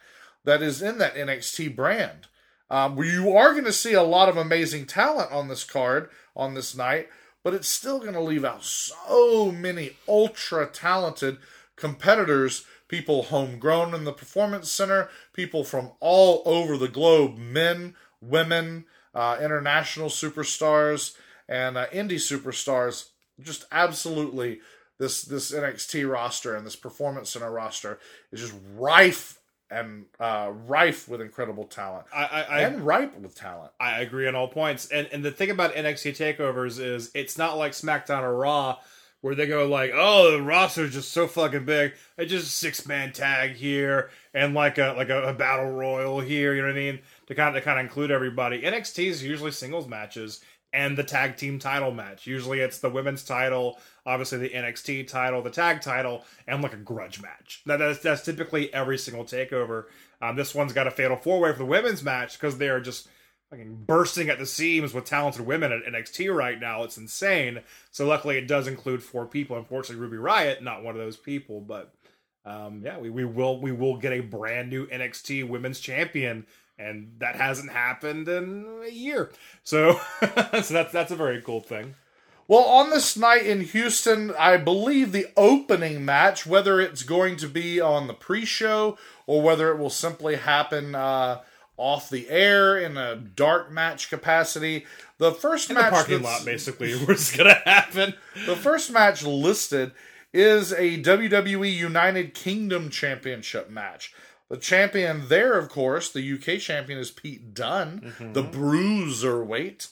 that is in that NXT brand. Um, you are going to see a lot of amazing talent on this card on this night, but it's still going to leave out so many ultra talented competitors, people homegrown in the performance center, people from all over the globe, men, women, uh, international superstars, and uh, indie superstars. Just absolutely, this this NXT roster and this performance center roster is just rife and uh, rife with incredible talent I I, I and ripe with talent. I agree on all points. And and the thing about NXT takeovers is it's not like SmackDown or Raw where they go like, oh, the roster's just so fucking big. It's just a six man tag here and like a like a, a battle royal here. You know what I mean? To kind of to kind of include everybody. NXT is usually singles matches and the tag team title match. Usually it's the women's title, obviously the NXT title, the tag title, and like a grudge match. That, that's, that's typically every single takeover. Um, this one's got a fatal four way for the women's match because they are just fucking bursting at the seams with talented women at NXT right now. It's insane. So luckily it does include four people. Unfortunately, Ruby Riot, not one of those people, but um, yeah, we, we will we will get a brand new NXT women's champion and that hasn't happened in a year. So, so that's that's a very cool thing. Well, on this night in Houston, I believe the opening match, whether it's going to be on the pre-show or whether it will simply happen uh, off the air in a dark match capacity, the first In match the parking lot, basically, what's gonna happen? the first match listed is a WWE United Kingdom Championship match. The champion there, of course, the UK champion is Pete Dunne, the bruiserweight,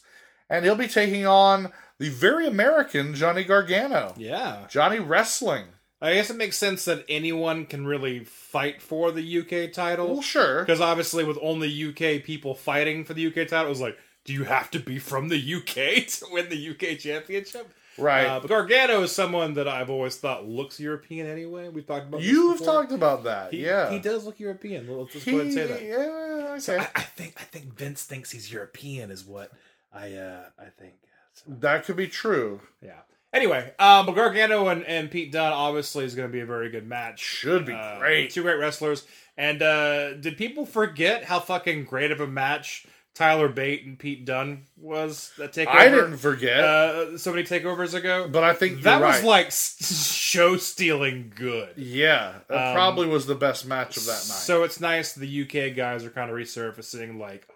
and he'll be taking on the very American Johnny Gargano. Yeah, Johnny Wrestling. I guess it makes sense that anyone can really fight for the UK title. Well, sure. Because obviously, with only UK people fighting for the UK title, it was like, do you have to be from the UK to win the UK championship? Right. Uh, but Gargano is someone that I've always thought looks European anyway. We've talked about You've talked about that, He, yeah. he does look European. Let's just He- go ahead and say that. Yeah, okay. So I, I think I think Vince thinks he's European, is what I uh, I think. So, that could be true. yeah. Anyway, um, but Gargano and, and Pete Dunne obviously is going to be a very good match. Should be Uh, great. Two great wrestlers. And uh, did people forget how fucking great of a match Tyler Bate and Pete Dunne was? That takeover. I didn't forget, Uh, so many takeovers ago. but I think that was right. like show stealing good. yeah, that Um, probably was the best match of that night. So it's nice the UK guys are kind of resurfacing, like,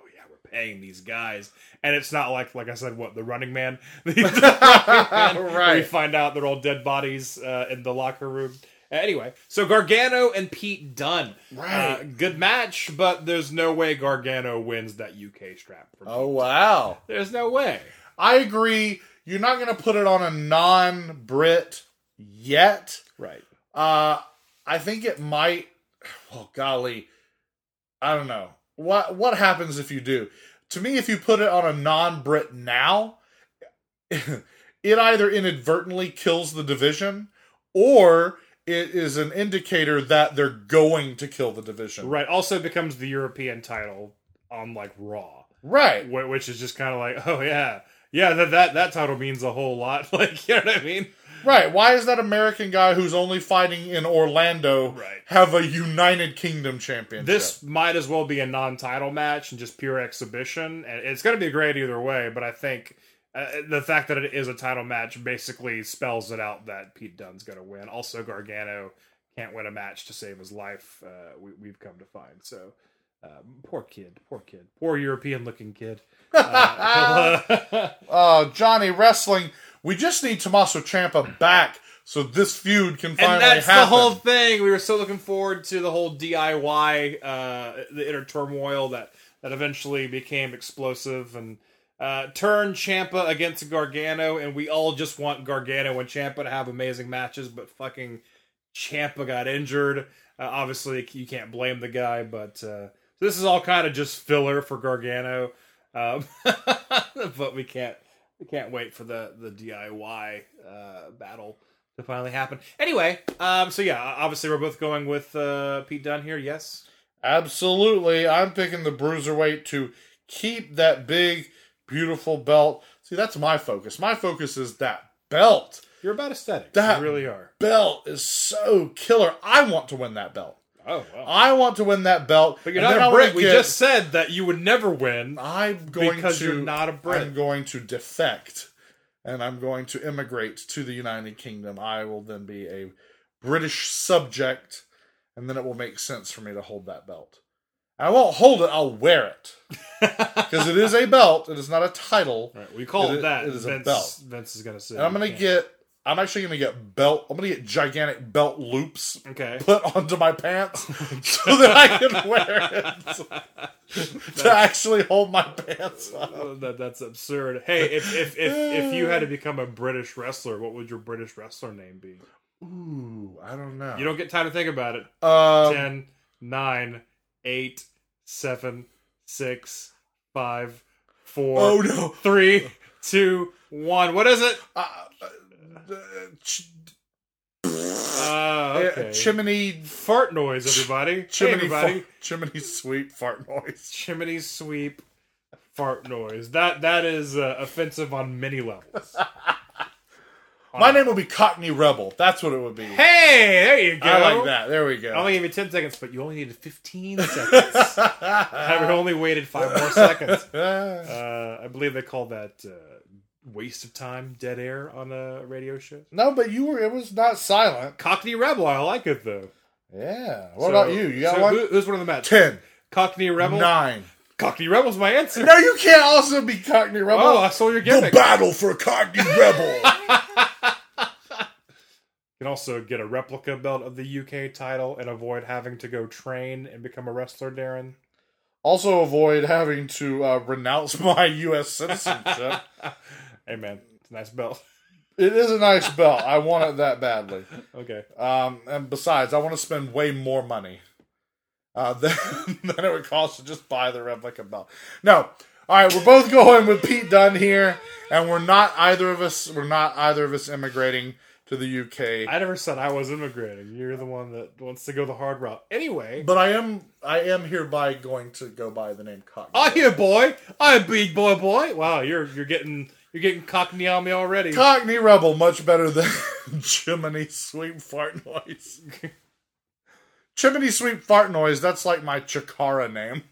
paying these guys, and it's not like, like I said, what the Running Man, the Running Man, Right. find out they're all dead bodies uh, in the locker room. Uh, Anyway, so Gargano and Pete Dunne, Right. Uh, good match, but there's no way Gargano wins that UK strap. Oh wow. There's no way. I agree. You're not going to put it on a non-Brit yet. Right. Uh, I think it might. Well, golly, I don't know what what happens if you do. To me, if you put it on a non-Brit now, it either inadvertently kills the division, or it is an indicator that they're going to kill the division. Right. Also becomes the European title on like Raw. Right. Which is just kind of like, oh yeah, yeah, that that that title means a whole lot. Like, you know what I mean? Right. Why is that American guy who's only fighting in Orlando Right. have a United Kingdom championship? This might as well be a non-title match and just pure exhibition, and it's going to be great either way. But I think uh, the fact that it is a title match basically spells it out that Pete Dunne's going to win. Also, Gargano can't win a match to save his life. Uh, we, we've come to find so. Um, poor kid, poor kid, poor European-looking kid. Uh, Uh, Johnny Wrestling, we just need Tommaso Ciampa back so this feud can finally and that's happen. the whole thing. We were so looking forward to the whole DIY, uh, the inner turmoil that that eventually became explosive and uh, turned Ciampa against Gargano, and we all just want Gargano and Ciampa to have amazing matches, but fucking Ciampa got injured. Uh, obviously, you can't blame the guy, but uh, this is all kind of just filler for Gargano. Um, but we can't we can't wait for the the DIY uh, battle to finally happen. Anyway, um, so yeah, obviously we're both going with uh, Pete Dunne here. Yes, Absolutely. I'm picking the bruiserweight to keep that big, beautiful belt. See, that's my focus. My focus is that belt. you're about aesthetics. That- you really are. Belt is so killer. I want to win that belt. Oh wow. I want to win that belt. But you're and not a Brit. We get- just said that you would never win. I'm going because to. you're not a Brit. I'm going to defect, and I'm going to immigrate to the United Kingdom. I will then be a British subject, and then it will make sense for me to hold that belt. I won't hold it. I'll wear it because it is a belt. It is not a title. Right, we call It it, that. it is a belt. Vince is gonna say. And I'm gonna get. I'm actually gonna get belt. I'm gonna get gigantic belt loops okay. put onto my pants so that I can wear it to actually hold my pants up. Oh, that that's absurd. Hey, if if if if you had to become a British wrestler, what would your British wrestler name be? Ooh, I don't know. You don't get time to think about it. Um, Ten, nine, eight, seven, six, five, four, Oh no. three, two, one. What is it? Uh, uh, ch- Uh, okay. chimney, Fart noise, everybody. chimney, hey, everybody. fa- chimney sweep fart noise. Chimney sweep, fart noise. That that is uh, offensive on many levels. My name will be Cockney Rebel. That's what it would be. Hey, there you go. I like that. There we go. I go. only gave you 10 seconds, but you only needed 15 seconds. I only waited five more seconds. Uh, I believe they call that uh, waste of time, dead air on a radio show. no, but you were. It was not silent. Cockney Rebel, I like it though. Yeah. What So- about you? You got so one? Who, who's one of the matches? Ten. Cockney Rebel? Nine. Cockney Rebel's my answer. No, you can't also be Cockney Rebel. Oh, I stole your the battle for Cockney Rebel. You can also get a replica belt of the UK title and avoid having to go train and become a wrestler, Daryn. also, avoid having to uh, renounce my U.S. citizenship. Hey man, it's a nice belt. it is a nice belt. I want it that badly. Okay. Um, and besides, I want to spend way more money uh, than, than it would cost to just buy the replica belt. No. All right, we're both going with Pete Dunne here, and we're not either of us. We're not either of us immigrating to the UK. I never said I was immigrating. You're the one that wants to go the hard route. Anyway, but I am. I am hereby going to go by the name Cockney. I hear boy, I am, big boy boy. Wow, you're you're getting you're getting cockney on me already. Cockney Rebel, much better than Chimney Sweep Fart Noise. Chimney Sweep Fart Noise, that's like my Chikara name.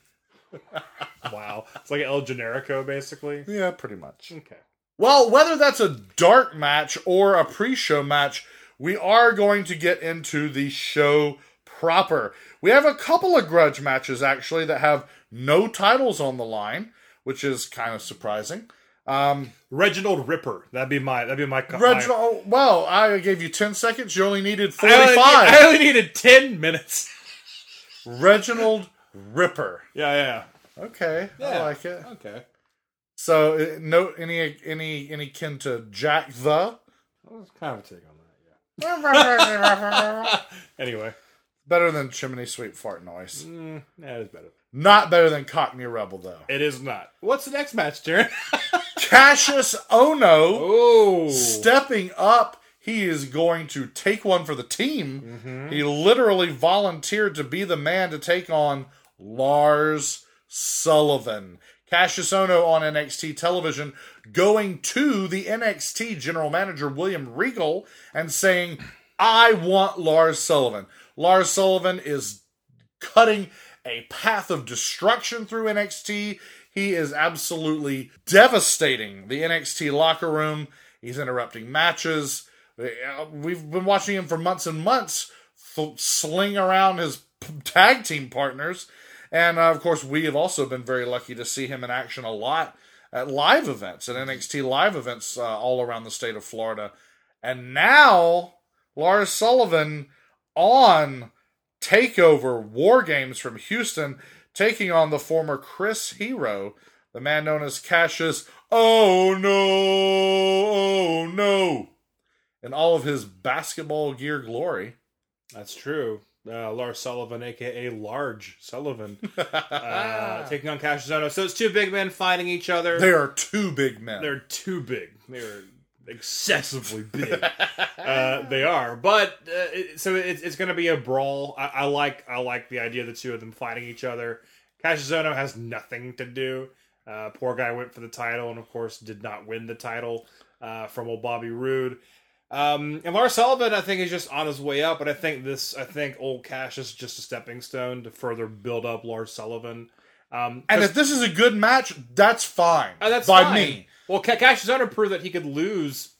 wow, it's like El Generico basically. Yeah, pretty much. Okay. Well, whether that's a dark match or a pre show match, we are going to get into the show proper. We have a couple of grudge matches actually that have no titles on the line, which is kind of surprising. Um, Reginald Ripper. That'd be my that'd be my. Reginald, my oh, well, I gave you 10 seconds. You only needed I only, 45. I only needed ten minutes. Reginald Ripper. Yeah, yeah. Okay, I like it. Okay. So, uh, no, any any any kin to Jack the? That was kind of a take on that. Yeah. anyway, Better than chimney sweep fart noise. mm, that is better. Not better than Cockney Rebel though. It is not. What's the next match, Daryn? Cassius Ohno oh, stepping up. He is going to take one for the team. Mm-hmm. He literally volunteered to be the man to take on Lars Sullivan. Cassius Ohno on NXT television going to the NXT general manager William Regal and saying, I want Lars Sullivan. Lars Sullivan is cutting a path of destruction through NXT. He is absolutely devastating the NXT locker room. He's interrupting matches. Uh, We've been watching him for months and months sling around his tag team partners. And uh, of course, we have also been very lucky to see him in action a lot at live events, at NXT live events uh, all around the state of Florida. And now, Lars Sullivan on TakeOver War Games from Houston, taking on the former Chris Hero, the man known as Cassius. Oh no, oh no, in all of his basketball gear glory. That's true. Uh, Lars Sullivan, aka Large Sullivan, uh, taking on Cassius Ohno. So it's two big men fighting each other. They are two big men. They're too big. They're excessively big. uh, they are, but uh, it, so it's, it's going to be a brawl. I, I like I like the idea of the two of them fighting each other. Cassius Ohno has nothing to do. Uh, poor guy went for the title and of course did not win the title uh, from old Bobby Roode. Um, and Lars Sullivan, I think, is just on his way up. But I think this, I think, old Cash is just a stepping stone to further build up Lars Sullivan. Um, and if this is a good match, that's fine. uh, that's by fine. me. Well, Ca- Cassius Ohno proved that he could lose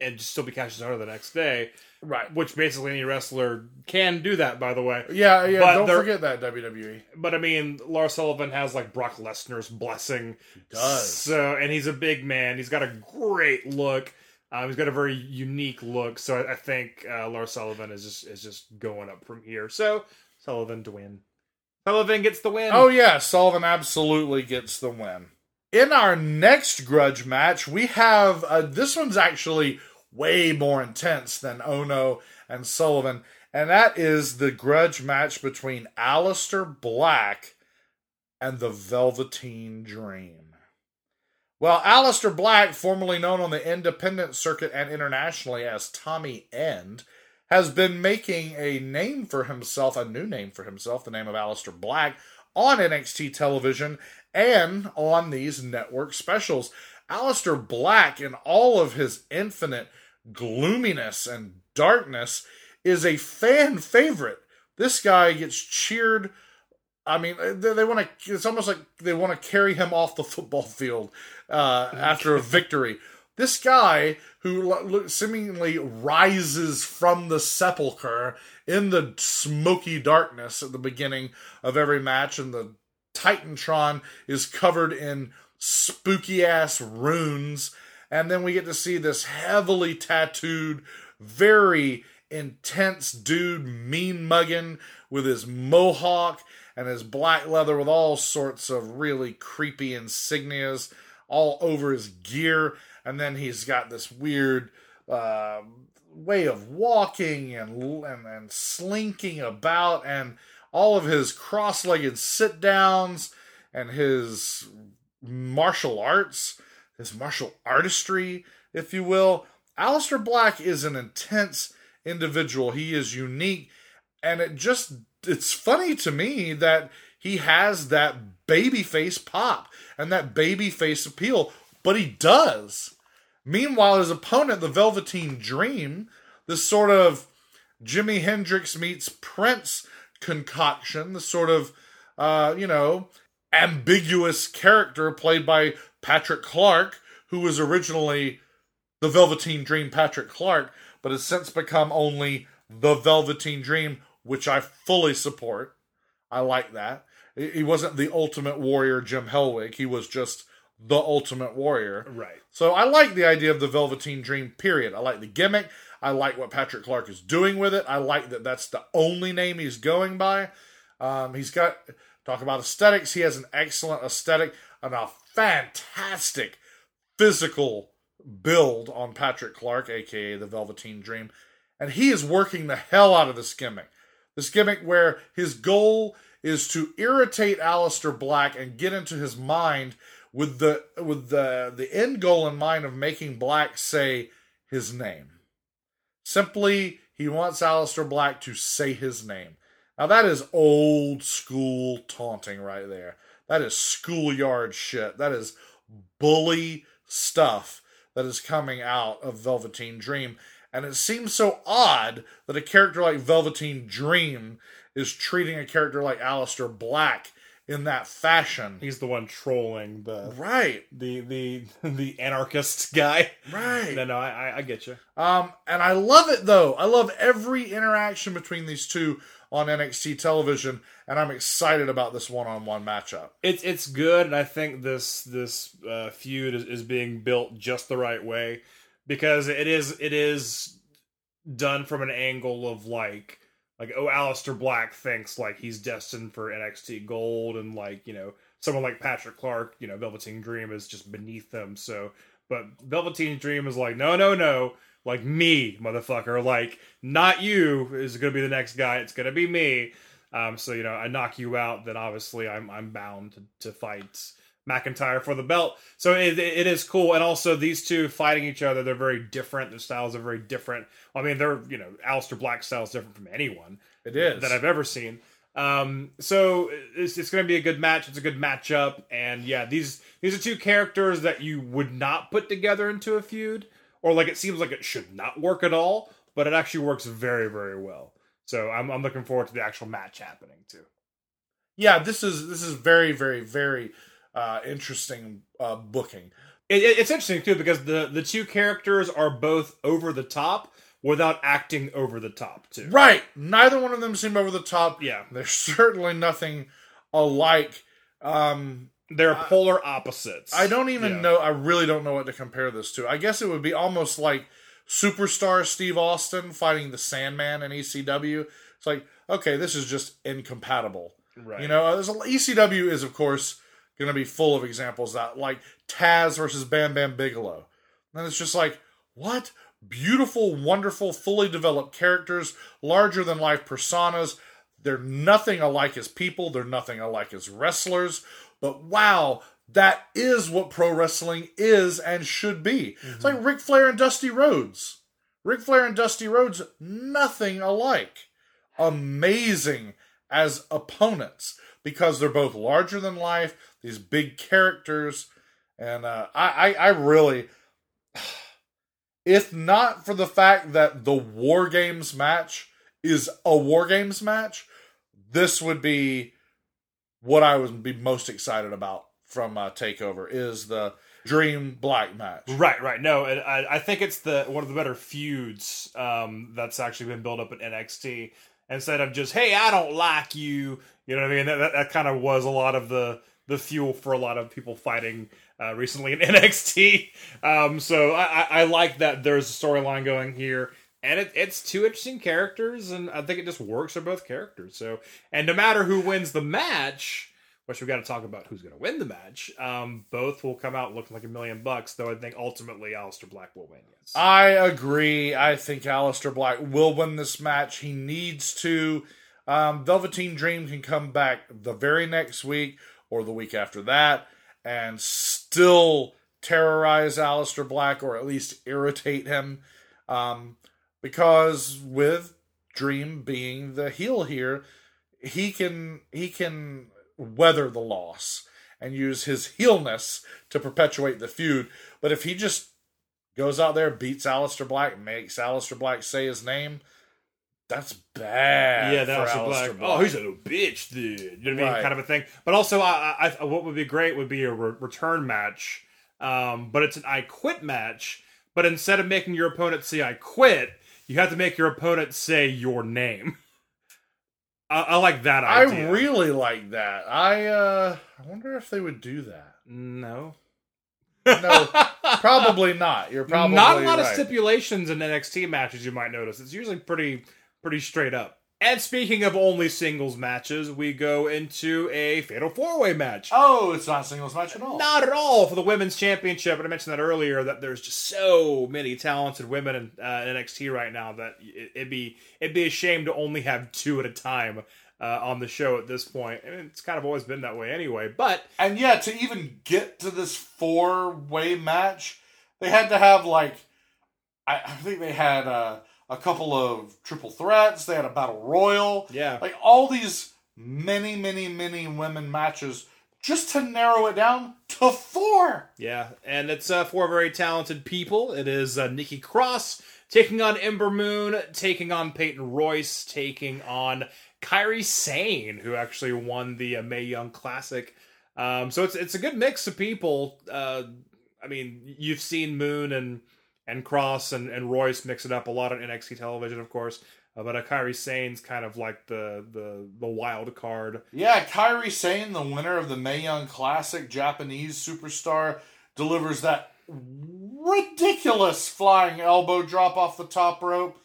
and still be Cassius Ohno the next day, Right. which basically any wrestler can do that. By the way, Yeah, yeah. But don't they're- forget that. WWE. but I mean, Lars Sullivan has like Brock Lesnar's blessing. He does. So, and he's a big man. He's got a great look. Um, he's got a very unique look. So I, I think uh, Lars Sullivan is just is just going up from here. So Sullivan to win. Sullivan gets the win. Oh yeah, Sullivan absolutely gets the win. In our next grudge match, we have uh, this one's actually way more intense than Ohno and Sullivan, and that is the grudge match between Aleister Black and the Velveteen Dream. Well, Aleister Black, formerly known on the independent circuit and internationally as Tommy End, has been making a name for himself, a new name for himself, the name of Aleister Black, on NXT television and on these network specials. Aleister Black, in all of his infinite gloominess and darkness, is a fan favorite. This guy gets cheered. I mean, they, they want to. It's almost like they want to carry him off the football field uh, after a victory. This guy who seemingly rises from the sepulcher in the smoky darkness at the beginning of every match, and the Titantron is covered in spooky ass runes. And then we get to see this heavily tattooed, very intense dude, mean mugging with his mohawk and his black leather with all sorts of really creepy insignias all over his gear. And then he's got this weird uh, way of walking and, and and slinking about, and all of his cross-legged sit downs and his martial arts, his martial artistry, if you will. Aleister Black is an intense individual. He is unique, and it just it's funny to me that he has that babyface pop and that babyface appeal, but he does. Meanwhile, his opponent, the Velveteen Dream, this sort of Jimi Hendrix meets Prince concoction, the sort of, uh, you know, ambiguous character played by Patrick Clark, who was originally the Velveteen Dream Patrick Clark, but has since become only the Velveteen Dream, which I fully support. I like that. He he wasn't the ultimate warrior Jim Hellwig, he was just the ultimate warrior. right. So I like the idea of the Velveteen Dream, period. I like the gimmick. I like what Patrick Clark is doing with it. I like that that's the only name he's going by. Um, he's got, talk about aesthetics, he has an excellent aesthetic and a fantastic physical build on Patrick Clark, aka the Velveteen Dream. And he is working the hell out of this gimmick. This gimmick where his goal is to irritate Aleister Black and get into his mind with the with the the end goal in mind of making Black say his name. Simply, he wants Aleister Black to say his name. Now that is old school taunting right there. That is schoolyard shit. That is bully stuff that is coming out of Velveteen Dream. And it seems so odd that a character like Velveteen Dream is treating a character like Aleister Black in that fashion. He's the one trolling the Right, the the the anarchist guy. right. No, no, I I, I get you. Um, and I love it though. I love every interaction between these two on NXT television, and I'm excited about this one-on-one matchup. It's it's good, and I think this this uh, feud is, is being built just the right way because it is it is done from an angle of like like oh Aleister Black thinks like he's destined for NXT Gold, and like you know someone like Patrick Clark, you know Velveteen Dream is just beneath them. So, but Velveteen Dream is like no no no. Like me, motherfucker. Like not you is going to be the next guy. It's going to be me. Um, so you know, I knock you out, then obviously I'm I'm bound to, to fight McIntyre for the belt. So it, it is cool, and also these two fighting each other, they're very different. Their styles are very different. I mean, they're you know, Aleister Black style is different from anyone It is that I've ever seen. Um, so it's, it's going to be a good match. It's a good matchup, and yeah, these these are two characters that you would not put together into a feud, or like it seems like it should not work at all, but it actually works very very well. So I'm I'm looking forward to the actual match happening too. yeah. This is this is very very very uh, interesting uh, booking. It, it- it's interesting too because the the two characters are both over the top without acting over the top too. Right. Neither one of them seem over the top. Yeah, There's certainly nothing alike. Um, they're polar opposites. I don't even Yeah. know. I really don't know what to compare this to. I guess it would be almost like superstar Steve Austin fighting the Sandman in ECW. It's like, okay, this is just incompatible. Right. You know, a- ECW is of course going to be full of examples that, like Taz versus Bam Bam Bigelow. And it's just like, what? Beautiful, wonderful, fully developed characters, larger than life personas. They're nothing alike as people, they're nothing alike as wrestlers. But wow, that is what pro wrestling is and should be. It's like mm-hmm. Ric Flair and Dusty Rhodes. Ric Flair and Dusty Rhodes, nothing alike. Amazing as opponents because they're both larger than life, these big characters, and uh, I, I, I really, if not for the fact that the War Games match is a War Games match, this would be what I would be most excited about from uh, Takeover is the Dream Black match. Right, right. No, I, I think it's the one of the better feuds um, that's actually been built up in NXT. Instead of just, hey, I don't like you, you know what I mean? That, that, that kind of was a lot of the the fuel for a lot of people fighting uh, recently in NXT. Um, so I, I, I like that there's a storyline going here. And it, it's two interesting characters, and I think it just works for both characters. So, and no matter who wins the match, which we've got to talk about who's going to win the match. Um, both will come out looking like a million bucks, though I think ultimately Aleister Black will win. Yes. I agree. I think Aleister Black will win this match. He needs to. Um, Velveteen Dream can come back the very next week or the week after that and still terrorize Aleister Black or at least irritate him. Um, because with Dream being the heel here, he can he can weather the loss and use his heelness to perpetuate the feud. But if he just goes out there, beats Aleister Black, makes Aleister Black say his name, that's bad. yeah, for that's a Aleister black. Oh, he's a little bitch, dude. You know what I mean? Right. Kind of a thing. But also, I, I, what would be great would be a re- return match. Um, but it's an I quit match. But instead of making your opponent say I quit, you have to make your opponent say your name. I, I like that idea. I really like that. I uh I wonder if they would do that. no. No, probably not. You're probably not a lot of stipulations in NXT matches. You might notice it's usually pretty pretty straight up. And speaking of only singles matches, we go into a fatal four way match. Oh, it's not a singles match at all. Not at all for the women's championship. And I mentioned that earlier that there's just so many talented women in, uh, NXT right now that it, it'd be it'd be a shame to only have two at a time uh, on the show at this point. And it's kind of always been that way anyway. But And yeah, to even get to this four way match, they had to have like I, I think they had uh, a couple of triple threats. They had a battle royal. yeah, Like all these many, many, many women matches just to narrow it down to four. Yeah, and it's uh, four very talented people. It is uh, Nikki Cross taking on Ember Moon, taking on Peyton Royce, taking on Kairi Sane, who actually won the uh, Mae Young Classic. Um, so it's it's a good mix of people. Uh, I mean, you've seen Moon and and Cross and, and Royce mix it up a lot on NXT television, of course. Uh, but uh, Kairi Sane's kind of like the the the wild card. Yeah, Kairi Sane, the winner of the Mae Young Classic, Japanese superstar, delivers that ridiculous flying elbow drop off the top rope.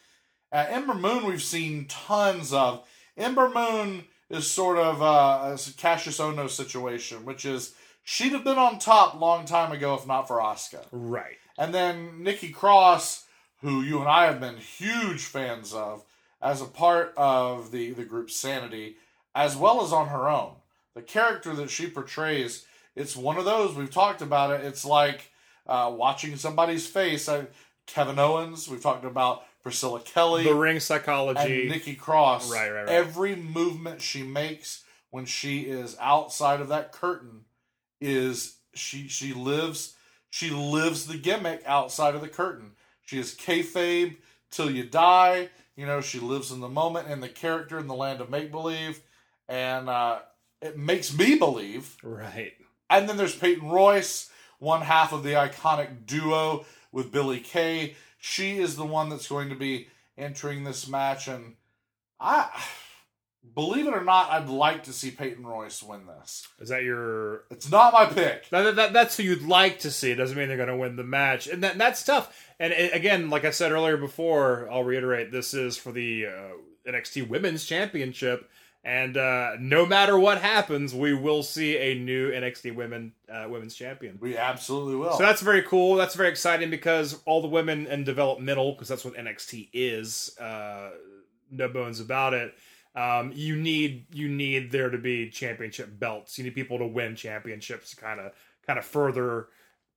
Uh, Ember Moon, we've seen tons of. Ember Moon is sort of uh, a Cassius Ohno situation, which is she'd have been on top long time ago if not for Asuka. Right. And then Nikki Cross, who you and I have been huge fans of, as a part of the, the group Sanity, as well as on her own. The character that she portrays, it's one of those, we've talked about it, it's like uh, watching somebody's face. I, Kevin Owens, we've talked about Priscilla Kelly. The ring psychology. And Nikki Cross. Right, right, right. Every movement she makes when she is outside of that curtain is she she lives she lives the gimmick outside of the curtain. She is kayfabe till you die. You know, she lives in the moment and the character in the land of make believe, and uh, it makes me believe. Right. And then there's Peyton Royce, one half of the iconic duo with Billie Kay. She is the one that's going to be entering this match, and I believe it or not, I'd like to see Peyton Royce win this. Is that your? It's not my pick. That, that, that's who you'd like to see. It doesn't mean they're going to win the match, and that, that's tough. And it, again, like I said earlier before, I'll reiterate: this is for the uh, NXT Women's Championship, and uh, no matter what happens, we will see a new NXT Women uh, Women's Champion. We absolutely will. So that's very cool. That's very exciting because all the women in developmental, because that's what NXT is. Uh, no bones about it. Um, you need you need there to be championship belts. You need people to win championships kind of kind of further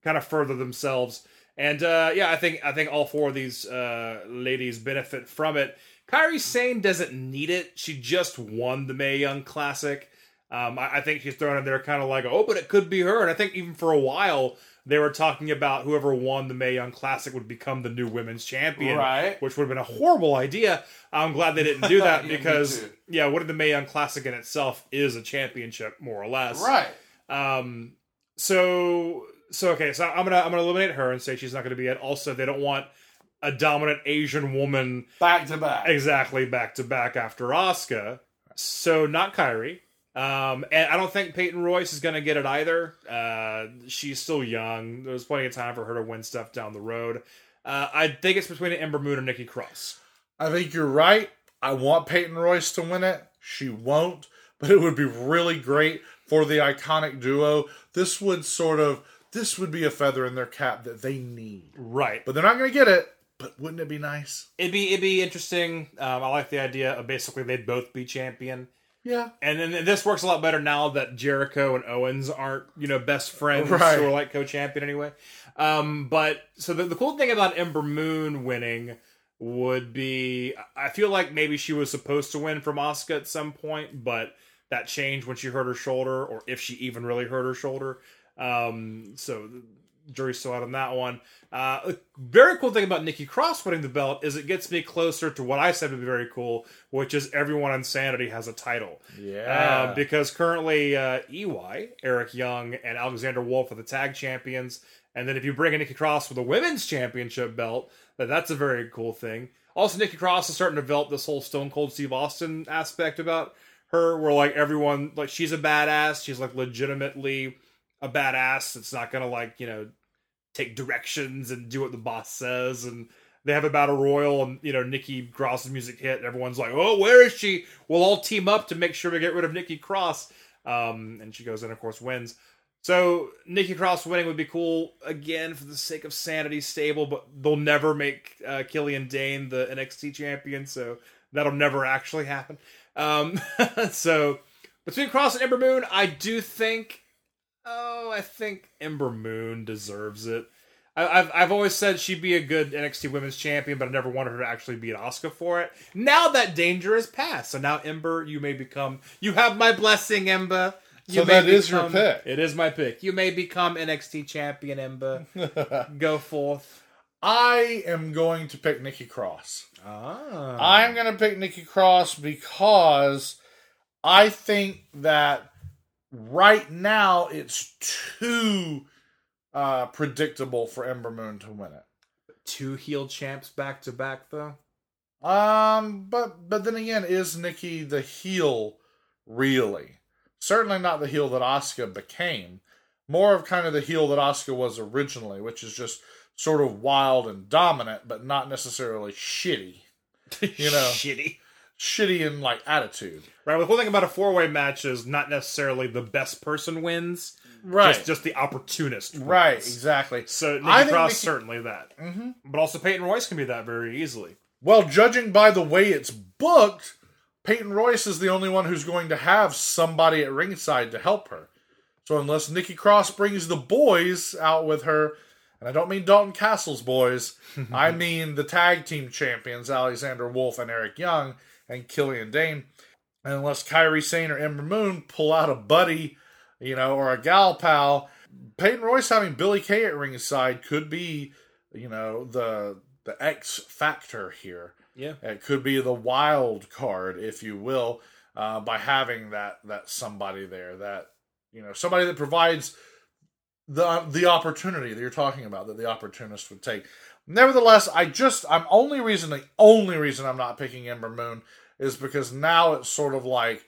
kind of further themselves. And uh, yeah, I think I think all four of these uh, ladies benefit from it. Kairi Sane doesn't need it. She just won the Mae Young Classic. Um, I, I think she's thrown in there kind of like, oh, but it could be her. And I think even for a while they were talking about whoever won the Mae Young Classic would become the new women's champion, Right. Which would have been a horrible idea. I'm glad they didn't do that Yeah, because yeah, what the Mae Young Classic in itself is a championship more or less, right. um, so so okay, so I'm gonna I'm gonna eliminate her and say she's not gonna be it. Also, they don't want a dominant Asian woman Back to back. exactly back to back after Asuka. So not Kairi. Um, and I don't think Peyton Royce is gonna get it either. Uh, she's still young. There's plenty of time for her to win stuff down the road. Uh, I think it's between Ember Moon and Nikki Cross. I think you're right. I want Peyton Royce to win it. She won't, but it would be really great for the iconic duo. This would sort of this would be a feather in their cap that they need. Right. But they're not going to get it. But wouldn't it be nice? It'd be it'd be interesting. Um, I like the idea of basically they'd both be champion. Yeah. And then this works a lot better now that Jericho and Owens aren't, you know, best friends Right. or like co-champion anyway. Um, but so the, the cool thing about Ember Moon winning would be, I feel like maybe she was supposed to win from Asuka at some point, but that changed when she hurt her shoulder, or if she even really hurt her shoulder. Um, so jury's still out on that one. Uh, a very cool thing about Nikki Cross winning the belt is it gets me closer to what I said would be very cool, which is everyone on Sanity has a title. Yeah. Uh, because currently uh, EY, Eric Young, and Alexander Wolfe are the tag champions. And then if you bring in Nikki Cross with a women's championship belt, then that's a very cool thing. Also, Nikki Cross is starting to develop this whole Stone Cold Steve Austin aspect about her, where like everyone, like she's a badass. She's like legitimately a badass. It's not gonna like you know take directions and do what the boss says and they have a battle royal and you know Nikki Cross's music hit and everyone's like oh where is she? We'll all team up to make sure we get rid of Nikki Cross. Um, and she goes and of course wins. So Nikki Cross winning would be cool again for the sake of sanity stable but they'll never make uh, Killian Dain the NXT champion so that'll never actually happen. Um, so between Cross and Ember Moon I do think Oh, I think Ember Moon deserves it. I, I've I've always said she'd be a good NXT Women's Champion, but I never wanted her to actually beat Asuka for it. Now that danger is past, so now Ember, you may become. You have my blessing, Ember. You So that is your pick. It is my pick. You may become NXT Champion, Ember. Go forth. I am going to pick Nikki Cross. Ah. I'm going to pick Nikki Cross because I think that right now it's too uh, predictable for Ember Moon to win it. two heel champs back to back though. Um, but but then again, is Nikki the heel really? Certainly not the heel that Asuka became. More of kind of the heel that Asuka was originally, which is just sort of wild and dominant, but not necessarily shitty. You know. shitty. Shitty in like attitude. Right. The whole thing about a four way match is not necessarily the best person wins. Right. Just, just the opportunist. Wins. Right, exactly. So Nikki Cross Nikki- certainly that. Mm-hmm. But also Peyton Royce can be that very easily. Well, judging by the way it's booked, Peyton Royce is the only one who's going to have somebody at ringside to help her. So unless Nikki Cross brings the boys out with her, and I don't mean Dalton Castle's boys, I mean the tag team champions Alexander Wolfe and Eric Young and Killian Dain, and unless Kairi Sane or Ember Moon pull out a buddy, you know, or a gal pal, Peyton Royce having Billie Kay at ringside could be, you know, the the X factor here. Yeah. It could be the wild card, if you will, uh, by having that that somebody there, that you know, somebody that provides the the opportunity that you're talking about, that the opportunist would take. Nevertheless, I just I'm only reason the only reason I'm not picking Ember Moon is because now it's sort of like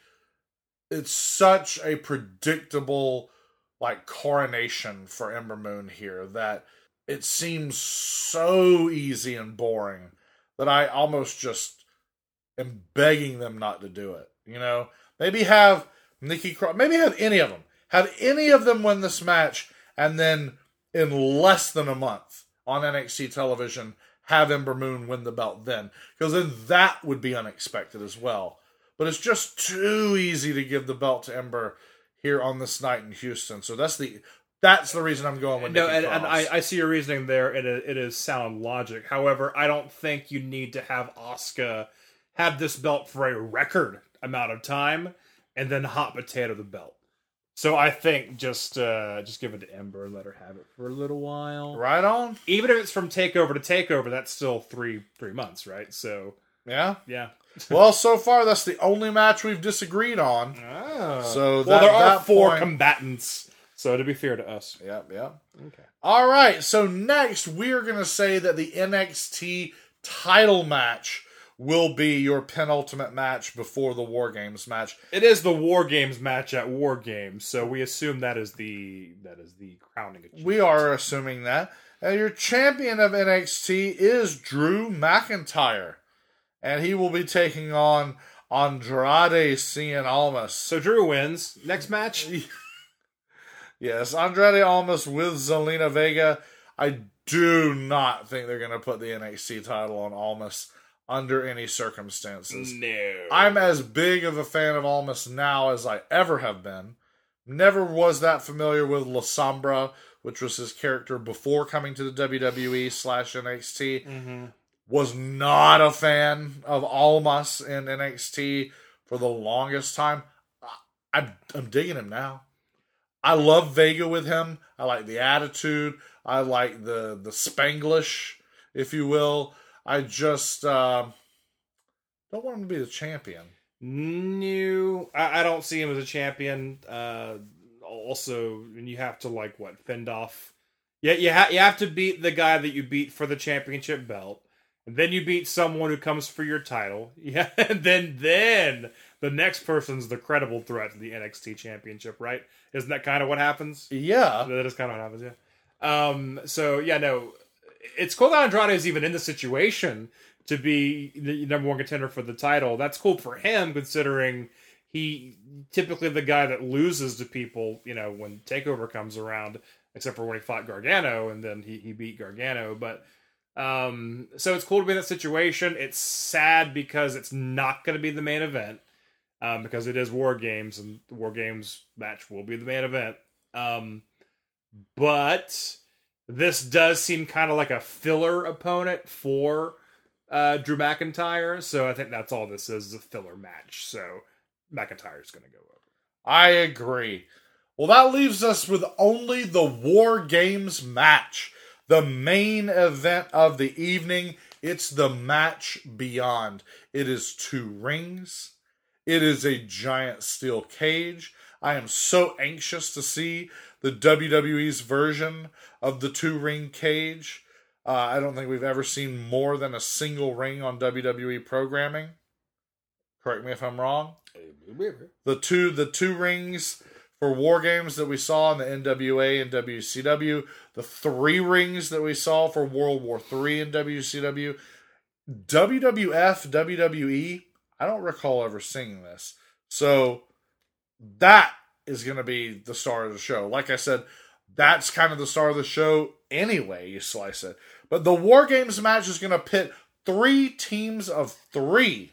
it's such a predictable like coronation for Ember Moon here that it seems so easy and boring that I almost just am begging them not to do it. You know, maybe have Nikki Cross, maybe have any of them, have any of them win this match, and then in less than a month on NXT television, have Ember Moon win the belt then, because then that would be unexpected as well. But it's just too easy to give the belt to Ember here on this night in Houston. So that's the that's the reason I'm going with No, Nikki and, and I, I see your reasoning there. It is, it is sound logic. However, I don't think you need to have Asuka have this belt for a record amount of time and then hot potato the belt. So I think just uh, just give it to Ember and let her have it for a little while. right on. Even if it's from takeover to takeover, that's still three three months, right? So Yeah. yeah. Well, so far that's the only match we've disagreed on. Oh. So well, that- there are that four point- combatants. So to be fair to us, Yep, yep. okay. All right. So next we're gonna say that the NXT title match will be your penultimate match before the War Games match. It is the War Games match at War Games, so we assume that is the that is the crowning achievement. We are assuming that. Uh, your champion of NXT is Drew McIntyre, and he will be taking on Andrade Cien Almas. So Drew wins. Next match. Yes, Andrade Almas with Zelina Vega. I do not think they're going to put the NXT title on Almas under any circumstances. No. I'm as big of a fan of Almas now as I ever have been. Never was that familiar with La Sombra, which was his character before coming to the WWE slash NXT. Mm-hmm. Was not a fan of Almas in NXT for the longest time. I- I'm, I'm digging him now. I love Vega with him. I like the attitude. I like the the Spanglish, if you will. I just uh, don't want him to be the champion. New. I, I don't see him as a champion. Uh, also, and you have to like what fend off. Yeah, you ha- you have to beat the guy that you beat for the championship belt, and then you beat someone who comes for your title. Yeah, and then then the next person's the credible threat to the NXT championship, right? Isn't that kind of what happens? Yeah, That is kind of what happens, yeah. Um, so yeah, no, it's cool that Andrade is even in the situation to be the number one contender for the title. That's cool for him, considering he typically the guy that loses to people, you know, when Takeover comes around, except for when he fought Gargano and then he, he beat Gargano. But um, so it's cool to be in that situation. It's sad because it's not going to be the main event. Um, because it is War Games, and the War Games match will be the main event. Um, but this does seem kind of like a filler opponent for uh, Drew McIntyre. So I think that's all this is, is a filler match. So McIntyre's going to go over. I agree. Well, that leaves us with only the War Games match. the main event of the evening. It's the match beyond. It is two rings. It is a giant steel cage. I am so anxious to see the WWE's version of the two ring cage. Uh, I don't think we've ever seen more than a single ring on WWE programming. Correct me if I'm wrong. The two the two rings for war games that we saw in the NWA and WCW, the three rings that we saw for World War III in WCW, WWF, WWE, I don't recall ever seeing this. So that is going to be the star of the show. Like I said, that's kind of the star of the show anyway, you slice it. But the War Games match is going to pit three teams of three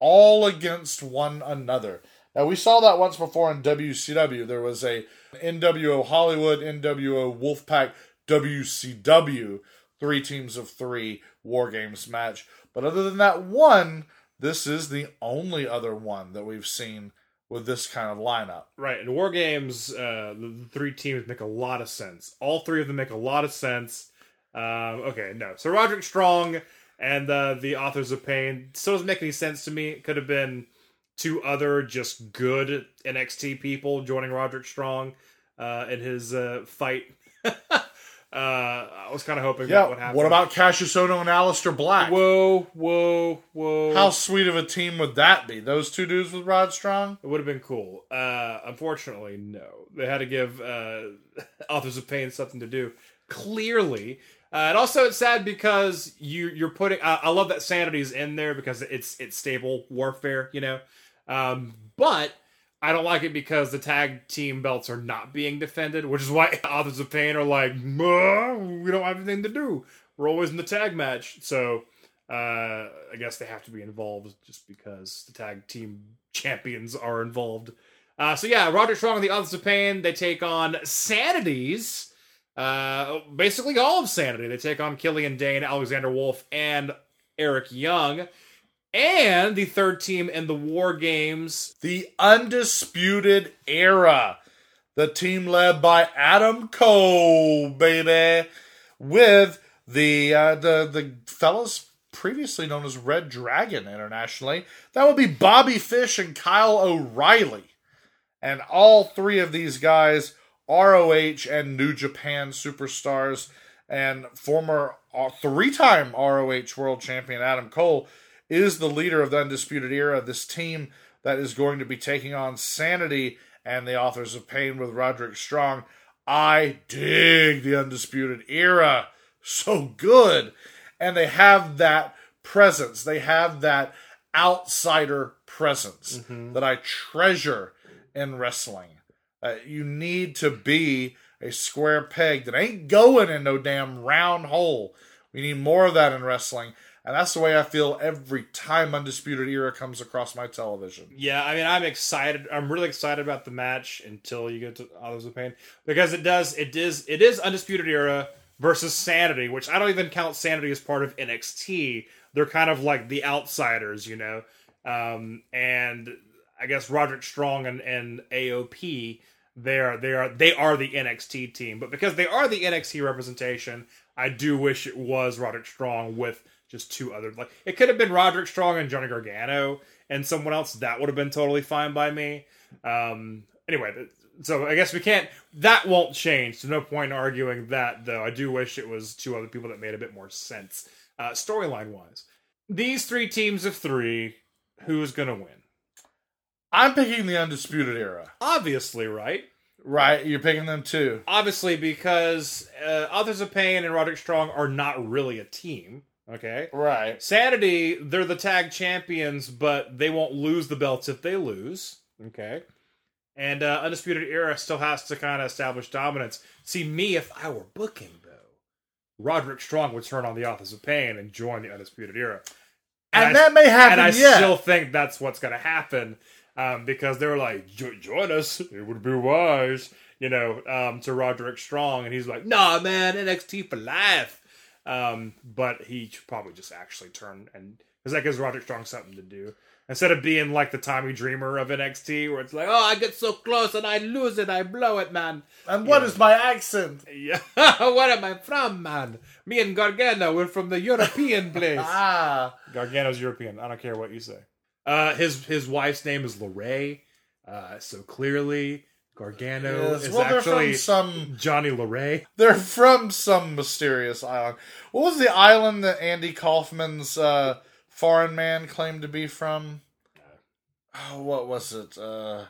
all against one another. Now, we saw that once before in WCW. There was a NWO Hollywood, NWO Wolfpack, WCW, three teams of three War Games match. But other than that one, this is the only other one that we've seen with this kind of lineup. Right. In War Games, uh, the, three teams make a lot of sense. All three of them make a lot of sense. Um, okay, no. So Roderick Strong and uh, the Authors of Pain still doesn't make any sense to me. It could have been two other just good NXT people joining Roderick Strong uh, in his uh, fight. Uh, I was kind of hoping that would happen. What about Cassius Ohno and Aleister Black? Whoa, whoa, whoa! How sweet of a team would that be? Those two dudes with Rod Strong? It would have been cool. Uh, unfortunately, no. They had to give uh, Authors of Pain something to do. Clearly, uh, and also it's sad because you you're putting. I I love that Sanity's in there because it's it's stable warfare, you know. Um, but I don't like it because the tag team belts are not being defended, which is why Authors of Pain are like, we don't have anything to do. We're always in the tag match, so. Uh, I guess they have to be involved just because the tag team champions are involved. Uh, so yeah, Roger Strong and the Authors of Pain, they take on Sanities. Uh, basically all of Sanity. They take on Killian Dain, Alexander Wolfe, and Eric Young. And the third team in the War Games. The Undisputed Era. The team led by Adam Cole, baby. With the uh, the the fellas previously known as Red Dragon internationally. That would be Bobby Fish and Kyle O'Reilly. And all three of these guys, ROH and New Japan superstars, and former uh, three time ROH world champion Adam Cole is the leader of the Undisputed Era. This team that is going to be taking on Sanity and the Authors of Pain with Roderick Strong. I dig the Undisputed Era. So good. And they have that presence, they have that outsider presence that I treasure in wrestling. Uh, you need to be a square peg that ain't going in no damn round hole. We need more of that in wrestling. And that's the way I feel every time Undisputed Era comes across my television. Yeah, I mean, I'm excited. I'm really excited about the match until you get to Authors of Pain because it does. It is. It is Undisputed Era versus Sanity, which I don't even count Sanity as part of NXT. They're kind of like the outsiders, you know. Um, and I guess Roderick Strong and, and AOP, they are they are they are the NXT team. But because they are the NXT representation, I do wish it was Roderick Strong with just two other like it could have been Roderick Strong and Johnny Gargano and someone else that would have been totally fine by me. Um anyway, so I guess we can't that won't change. So no point in arguing that though. I do wish it was two other people that made a bit more sense uh storyline wise. These three teams of 3, who's going to win? I'm picking the Undisputed Era. Obviously, right? Right, you're picking them too. Obviously, because uh, Authors of Pain and Roderick Strong are not really a team. Okay. Right. Sanity, they're the tag champions, but they won't lose the belts if they lose. Okay. And uh, Undisputed Era still has to kind of establish dominance. See, me, if I were booking, though, Roderick Strong would turn on the Authors of Pain and join the Undisputed Era. And, I- that may happen and I yet. still think that's what's going to happen um, because they were like, "Jo- join us. It would be wise, you know, um, to Roderick Strong. And he's like, nah, man, NXT for life. Um, but he should probably just actually turn and because that gives Roderick Strong something to do instead of being like the Tommy Dreamer of NXT, where it's like, oh, I get so close and I lose it, I blow it, man. And what is my accent? Yeah, where am I from, man? Me and Gargano, we're from the European place. Ah, Gargano's European. I don't care what you say. Uh, his his wife's name is LeRae. Uh, so clearly, Gargano yes. is Well, actually from some. Johnny LeRae. They're from some mysterious island. What was the island that Andy Kaufman's uh, foreign man claimed to be from? Oh, what was it? Uh,